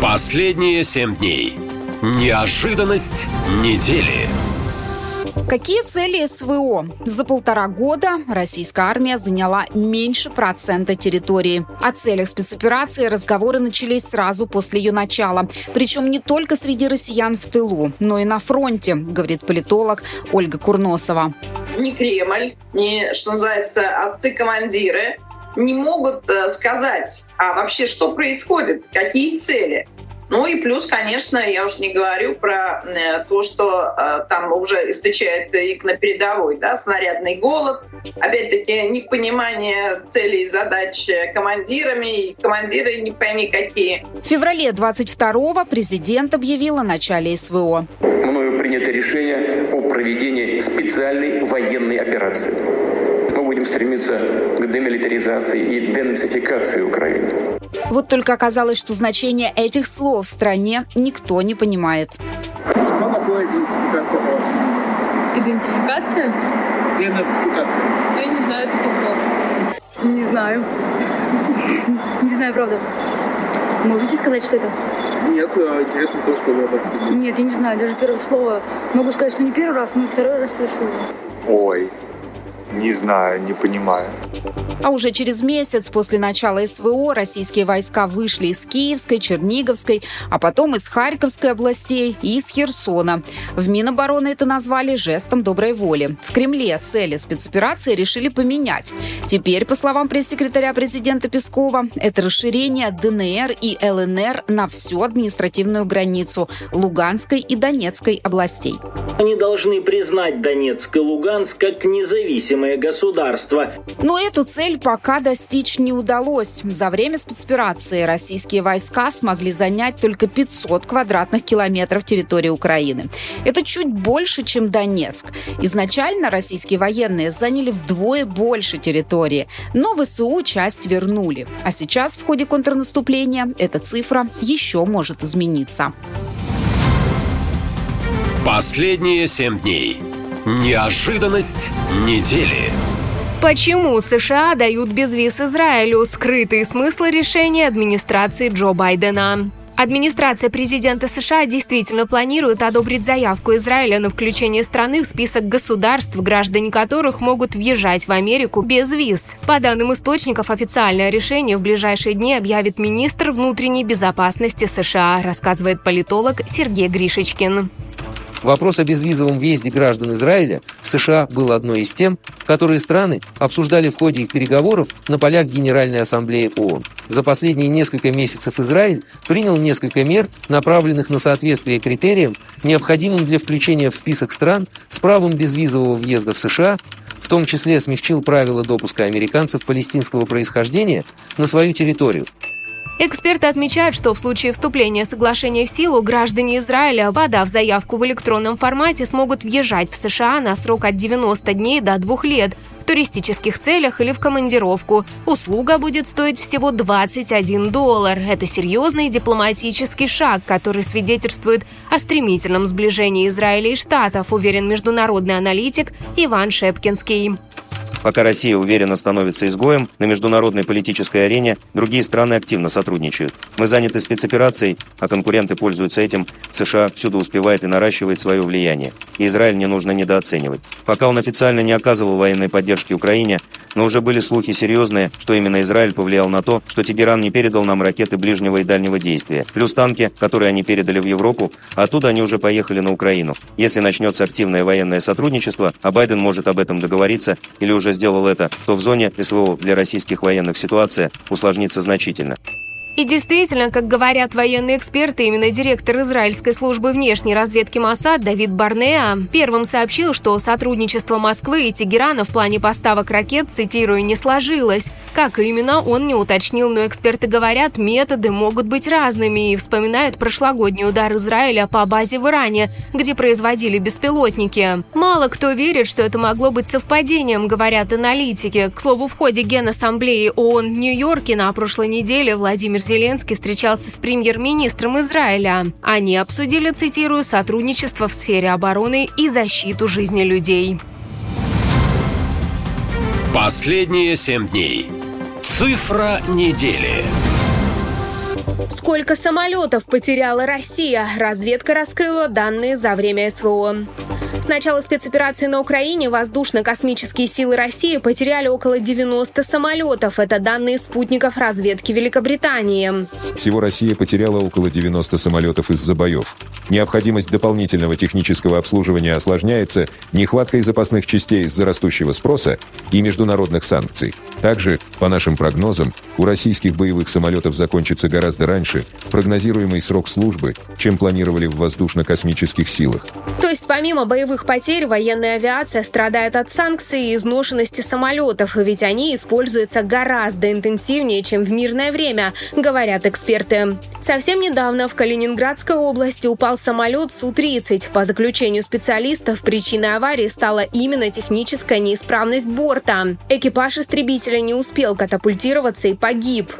Последние семь дней. Неожиданность недели. Какие цели СВО? За полтора года российская армия заняла меньше процента территории. О целях спецоперации разговоры начались сразу после ее начала. Причем не только среди россиян в тылу, но и на фронте, говорит политолог Ольга Курносова. Ни Кремль, ни, что называется, отцы-командиры не могут э, сказать, а вообще что происходит, какие цели. Ну и плюс, конечно, я уж не говорю про э, то, что э, там уже встречает их на передовой, да, снарядный голод. Опять-таки, непонимание целей и задач командирами, и командиры не пойми какие. В феврале 22-го президент объявил о начале СВО. Мною принято решение о проведении специальной военной операции. Будем стремиться к демилитаризации и денацификации Украины. Вот только оказалось, что значение этих слов в стране никто не понимает. Что такое идентификация, по вашему Идентификация? Денацификация. Я не знаю таких слов. Не знаю. Не знаю, правда. Можете сказать, что это? Нет, а интересно то, что вы об этом думаете. Нет, я не знаю, даже первое слово. Могу сказать, что не первый раз, но второй раз слышу его. Ой, Не знаю, не понимаю. А уже через месяц после начала СВО российские войска вышли из Киевской, Черниговской, а потом из Харьковской областей и из Херсона. В Минобороны это назвали жестом доброй воли. В Кремле цели спецоперации решили поменять. Теперь, по словам пресс-секретаря президента Пескова, это расширение ДНР и ЛНР на всю административную границу Луганской и Донецкой областей. Они должны признать Донецк и Луганск как независимые государства. Но эту цель пока достичь не удалось. За время спецоперации российские войска смогли занять только 500 квадратных километров территории Украины. Это чуть больше, чем Донецк. Изначально российские военные заняли вдвое больше территории, но ВСУ часть вернули. А сейчас в ходе контрнаступления эта цифра еще может измениться. Последние семь дней. Неожиданность недели. Почему США дают безвиз Израилю? Скрытые смыслы решения администрации Джо Байдена. Администрация президента США действительно планирует одобрить заявку Израиля на включение страны в список государств, граждане которых могут въезжать в Америку без виз. По данным источников, официальное решение в ближайшие дни объявит министр внутренней безопасности США, рассказывает политолог Сергей Гришечкин. Вопрос о безвизовом въезде граждан Израиля в США был одной из тем, которые страны обсуждали в ходе их переговоров на полях Генеральной Ассамблеи ООН. За последние несколько месяцев Израиль принял несколько мер, направленных на соответствие критериям, необходимым для включения в список стран с правом безвизового въезда в США, в том числе смягчил правила допуска американцев палестинского происхождения на свою территорию. Эксперты отмечают, что в случае вступления соглашения в силу граждане Израиля, подав заявку в электронном формате, смогут въезжать в США на срок от 90 дней до 2 лет в туристических целях или в командировку. Услуга будет стоить всего 21 доллар. Это серьезный дипломатический шаг, который свидетельствует о стремительном сближении Израиля и Штатов, уверен международный аналитик Иван Шепкинский. Пока Россия уверенно становится изгоем, на международной политической арене другие страны активно сотрудничают. Мы заняты спецоперацией, а конкуренты пользуются этим. США всюду успевает и наращивает свое влияние. И Израиль не нужно недооценивать. Пока он официально не оказывал военной поддержки Украине, но уже были слухи серьезные, что именно Израиль повлиял на то, что Тегеран не передал нам ракеты ближнего и дальнего действия. Плюс танки, которые они передали в Европу, а оттуда они уже поехали на Украину. Если начнется активное военное сотрудничество, а Байден может об этом договориться или уже сделал это, то в зоне СВО для российских военных ситуация усложнится значительно. И действительно, как говорят военные эксперты, именно директор израильской службы внешней разведки Моссад Давид Барнеа первым сообщил, что сотрудничество Москвы и Тегерана в плане поставок ракет, цитирую, не сложилось. Как именно, он не уточнил, но эксперты говорят, методы могут быть разными и вспоминают прошлогодний удар Израиля по базе в Иране, где производили беспилотники. Мало кто верит, что это могло быть совпадением, говорят аналитики. К слову, в ходе Генассамблеи ООН в Нью-Йорке на прошлой неделе Владимир Зеленский встречался с премьер-министром Израиля. Они обсудили, цитирую, сотрудничество в сфере обороны и защиту жизни людей. Последние семь дней. Цифра недели. Сколько самолетов потеряла Россия? Разведка раскрыла данные за время СВО. Начала спецоперации на Украине воздушно-космические силы России потеряли около 90 самолетов. Это данные спутников разведки Великобритании. Всего Россия потеряла около 90 самолетов из-за боев. Необходимость дополнительного технического обслуживания осложняется нехваткой запасных частей из-за растущего спроса и международных санкций. Также, по нашим прогнозам, у российских боевых самолетов закончится гораздо раньше прогнозируемый срок службы, чем планировали в воздушно-космических силах. То есть помимо боевых потерь, военная авиация страдает от санкций и изношенности самолетов, ведь они используются гораздо интенсивнее, чем в мирное время, говорят эксперты. Совсем недавно в Калининградской области упал самолет Су-30. По заключению специалистов, причиной аварии стала именно техническая неисправность борта. Экипаж истребителя не успел катапультироваться и погиб.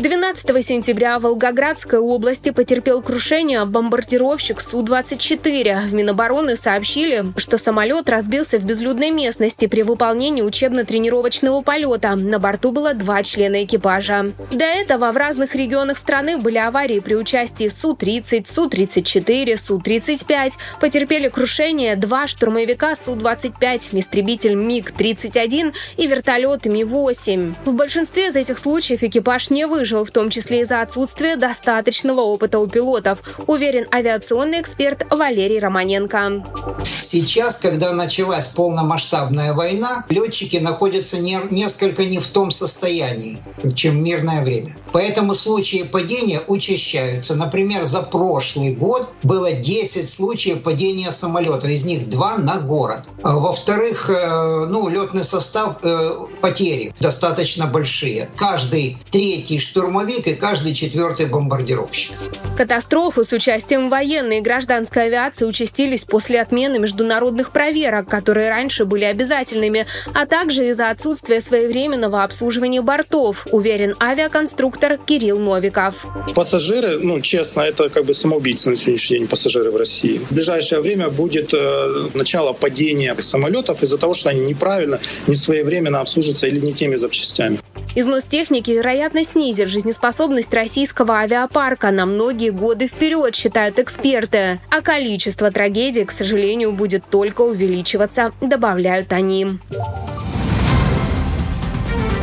12 сентября в Волгоградской области потерпел крушение бомбардировщик Су-24. В Минобороны сообщили, что самолет разбился в безлюдной местности при выполнении учебно-тренировочного полета. На борту было два члена экипажа. До этого в разных регионах страны были аварии при участии Су-30, Су-34, Су-35. Потерпели крушение два штурмовика Су-25, истребитель МиГ-31 и вертолет Ми-8. В большинстве из этих случаев экипаж не выжил выжил, в том числе из-за отсутствия достаточного опыта у пилотов, уверен авиационный эксперт Валерий Романенко. Сейчас, когда началась полномасштабная война, летчики находятся не, несколько не в том состоянии, чем в мирное время. Поэтому случаи падения учащаются. Например, за прошлый год было 10 случаев падения самолета, из них 2 на город. А во-вторых, э, ну, летный состав, э, потери достаточно большие. Каждый третий штурмовик и каждый четвертый бомбардировщик. Катастрофы с участием военной и гражданской авиации участились после отмены международных проверок, которые раньше были обязательными, а также из-за отсутствия своевременного обслуживания бортов, уверен авиаконструктор Кирилл Новиков. Пассажиры, ну, честно, это как бы самоубийцы на сегодняшний день пассажиры в России. В ближайшее время будет э, начало падения самолетов из-за того, что они неправильно, не своевременно обслуживаются или не теми запчастями. Износ техники, вероятно, снизит жизнеспособность российского авиапарка на многие годы вперед, считают эксперты. А количество трагедий, к сожалению, будет только увеличиваться, добавляют они.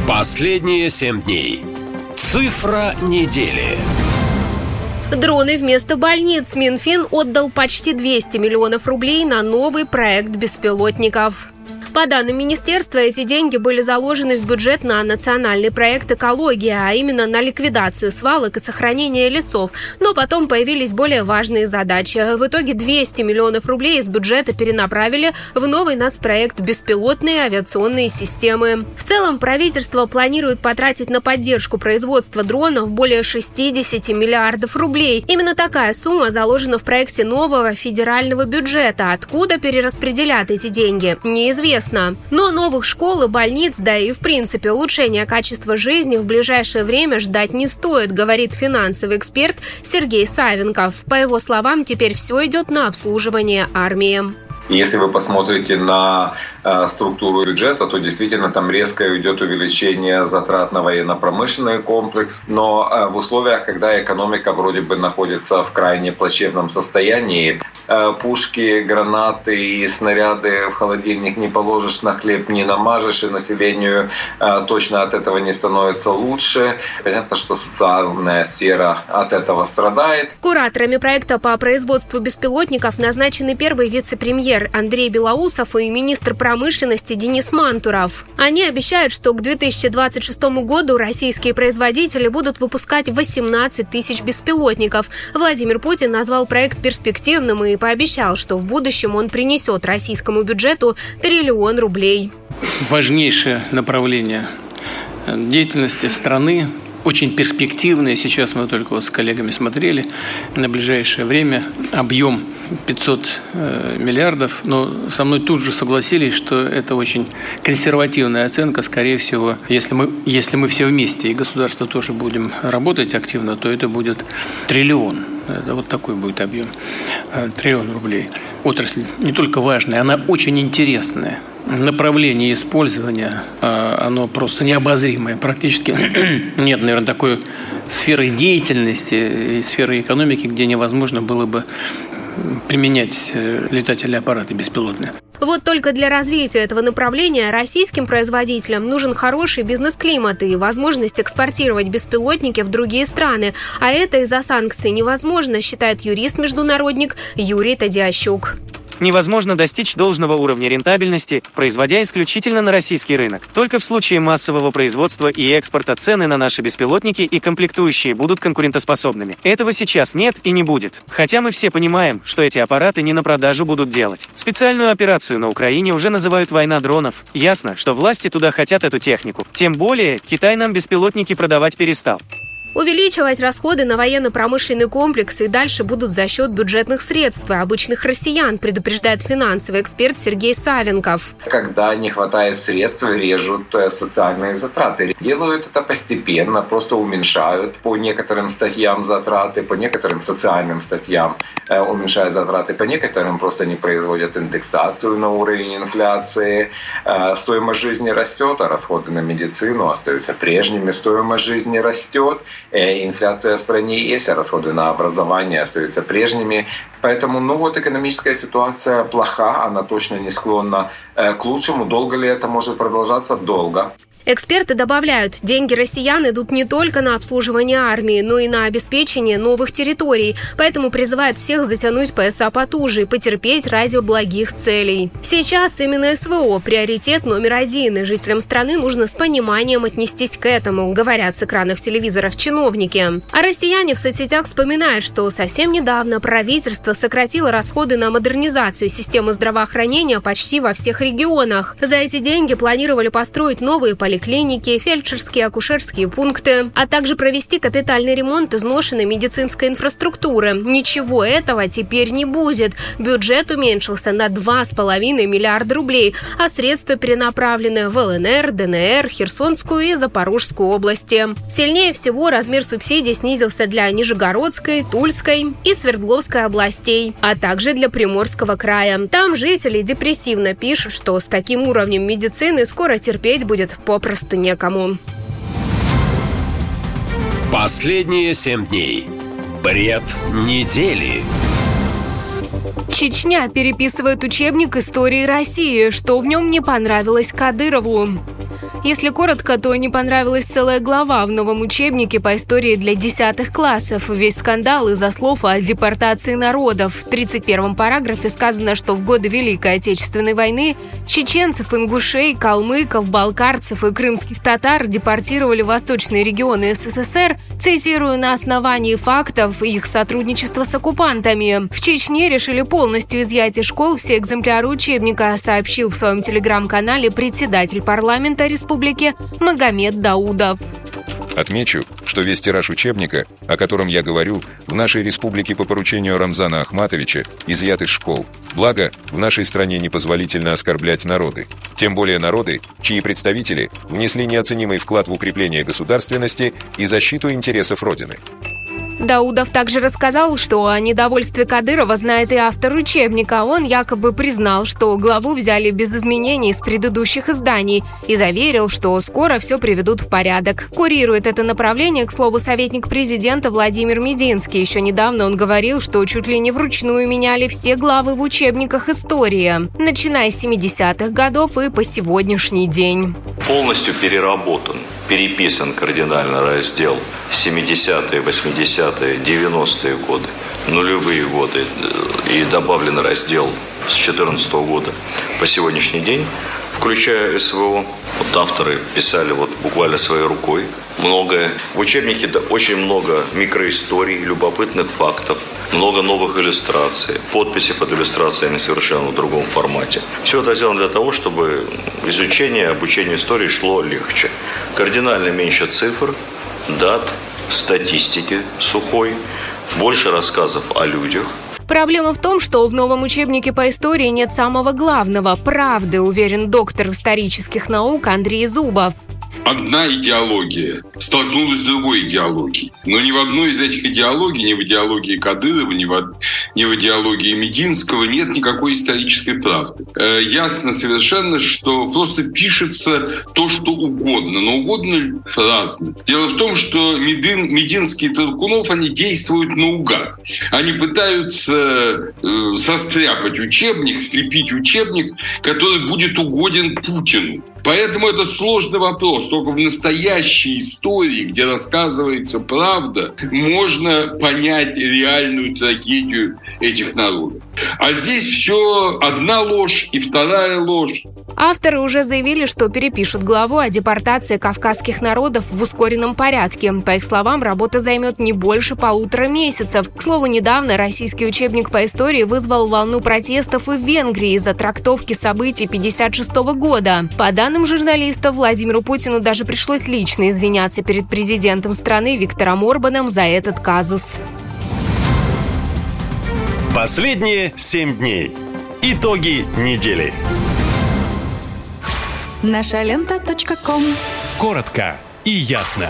Последние семь дней. Цифра недели. Дроны вместо больниц. Минфин отдал почти 200 миллионов рублей на новый проект беспилотников. По данным министерства, эти деньги были заложены в бюджет на национальный проект «Экология», а именно на ликвидацию свалок и сохранение лесов. Но потом появились более важные задачи. В итоге 200 миллионов рублей из бюджета перенаправили в новый нацпроект «Беспилотные авиационные системы». В целом, правительство планирует потратить на поддержку производства дронов более 60 миллиардов рублей. Именно такая сумма заложена в проекте нового федерального бюджета. Откуда перераспределят эти деньги, неизвестно известно. Но новых школ и больниц, да и в принципе улучшения качества жизни в ближайшее время ждать не стоит, говорит финансовый эксперт Сергей Савенков. По его словам, теперь все идет на обслуживание армии. Если вы посмотрите на э, структуру бюджета, то действительно там резко идет увеличение затрат на военно-промышленный комплекс. Но э, в условиях, когда экономика вроде бы находится в крайне плачевном состоянии, э, пушки, гранаты и снаряды в холодильник не положишь, на хлеб не намажешь, и населению точно от этого не становится лучше. Понятно, что социальная сфера от этого страдает. Кураторами проекта по производству беспилотников назначены первый вице-премьер премьер Андрей Белоусов и министр промышленности Денис Мантуров. Они обещают, что к 2026 году российские производители будут выпускать 18 тысяч беспилотников. Владимир Путин назвал проект перспективным и пообещал, что в будущем он принесет российскому бюджету триллион рублей. Важнейшее направление деятельности страны очень перспективные. Сейчас мы только вот с коллегами смотрели на ближайшее время объем 500 э, миллиардов, но со мной тут же согласились, что это очень консервативная оценка. Скорее всего, если мы, если мы все вместе и государство тоже будем работать активно, то это будет триллион. Это вот такой будет объем. Э, триллион рублей. Отрасль не только важная, она очень интересная направление использования, а, оно просто необозримое. Практически [CLEARS THROAT] нет, наверное, такой сферы деятельности и сферы экономики, где невозможно было бы применять э, летательные аппараты беспилотные. Вот только для развития этого направления российским производителям нужен хороший бизнес-климат и возможность экспортировать беспилотники в другие страны. А это из-за санкций невозможно, считает юрист-международник Юрий Тадиащук невозможно достичь должного уровня рентабельности, производя исключительно на российский рынок. Только в случае массового производства и экспорта цены на наши беспилотники и комплектующие будут конкурентоспособными. Этого сейчас нет и не будет. Хотя мы все понимаем, что эти аппараты не на продажу будут делать. Специальную операцию на Украине уже называют «война дронов». Ясно, что власти туда хотят эту технику. Тем более, Китай нам беспилотники продавать перестал. Увеличивать расходы на военно-промышленный комплекс и дальше будут за счет бюджетных средств обычных россиян, предупреждает финансовый эксперт Сергей Савенков. Когда не хватает средств, режут э, социальные затраты. Делают это постепенно, просто уменьшают по некоторым статьям затраты, по некоторым социальным статьям э, уменьшают затраты, по некоторым просто не производят индексацию на уровень инфляции. Э, стоимость жизни растет, а расходы на медицину остаются прежними. Стоимость жизни растет, инфляция в стране есть, а расходы на образование остаются прежними. Поэтому, ну вот экономическая ситуация плоха, она точно не склонна к лучшему. Долго ли это может продолжаться? Долго. Эксперты добавляют, деньги россиян идут не только на обслуживание армии, но и на обеспечение новых территорий. Поэтому призывают всех затянуть пояса потуже и потерпеть ради благих целей. Сейчас именно СВО – приоритет номер один, и жителям страны нужно с пониманием отнестись к этому, говорят с экранов телевизоров чиновники. А россияне в соцсетях вспоминают, что совсем недавно правительство сократило расходы на модернизацию системы здравоохранения почти во всех регионах. За эти деньги планировали построить новые поликлиники поликлиники, фельдшерские, акушерские пункты, а также провести капитальный ремонт изношенной медицинской инфраструктуры. Ничего этого теперь не будет. Бюджет уменьшился на 2,5 миллиарда рублей, а средства перенаправлены в ЛНР, ДНР, Херсонскую и Запорожскую области. Сильнее всего размер субсидий снизился для Нижегородской, Тульской и Свердловской областей, а также для Приморского края. Там жители депрессивно пишут, что с таким уровнем медицины скоро терпеть будет попросту попросту некому. Последние семь дней. Бред недели. Чечня переписывает учебник истории России. Что в нем не понравилось Кадырову? Если коротко, то не понравилась целая глава в новом учебнике по истории для десятых классов. Весь скандал из-за слов о депортации народов. В 31-м параграфе сказано, что в годы Великой Отечественной войны чеченцев, ингушей, калмыков, балкарцев и крымских татар депортировали в восточные регионы СССР, цитирую, на основании фактов их сотрудничества с оккупантами. В Чечне решили полностью изъять из школ все экземпляры учебника, сообщил в своем телеграм-канале председатель парламента Республики Магомед Даудов. Отмечу, что весь тираж учебника, о котором я говорю, в нашей республике по поручению Рамзана Ахматовича изъят из школ. Благо, в нашей стране непозволительно оскорблять народы. Тем более народы, чьи представители внесли неоценимый вклад в укрепление государственности и защиту интересов Родины. Даудов также рассказал, что о недовольстве Кадырова знает и автор учебника. Он якобы признал, что главу взяли без изменений из предыдущих изданий и заверил, что скоро все приведут в порядок. Курирует это направление, к слову, советник президента Владимир Мединский. Еще недавно он говорил, что чуть ли не вручную меняли все главы в учебниках истории, начиная с 70-х годов и по сегодняшний день. Полностью переработан переписан кардинально раздел 70-е, 80-е, 90-е годы, нулевые годы и добавлен раздел с 2014 года по сегодняшний день, включая СВО. Вот авторы писали вот буквально своей рукой многое. В учебнике очень много микроисторий, любопытных фактов, много новых иллюстраций. Подписи под иллюстрациями совершенно в другом формате. Все это сделано для того, чтобы изучение, обучение истории шло легче. Кардинально меньше цифр, дат, статистики сухой, больше рассказов о людях, Проблема в том, что в новом учебнике по истории нет самого главного – правды, уверен доктор исторических наук Андрей Зубов одна идеология столкнулась с другой идеологией. Но ни в одной из этих идеологий, ни в идеологии Кадырова, ни в, ни в идеологии Мединского нет никакой исторической правды. Э, ясно совершенно, что просто пишется то, что угодно, но угодно разно. Дело в том, что Медин, Мединский и Таркунов, они действуют наугад. Они пытаются э, состряпать учебник, слепить учебник, который будет угоден Путину. Поэтому это сложный вопрос. Только в настоящей истории, где рассказывается правда, можно понять реальную трагедию этих народов. А здесь все одна ложь и вторая ложь. Авторы уже заявили, что перепишут главу о депортации кавказских народов в ускоренном порядке. По их словам, работа займет не больше полутора месяцев. К слову, недавно российский учебник по истории вызвал волну протестов и в Венгрии из-за трактовки событий 1956 года. По данным данным журналистов, Владимиру Путину даже пришлось лично извиняться перед президентом страны Виктором Орбаном за этот казус. Последние семь дней. Итоги недели. Наша лента. Коротко и ясно.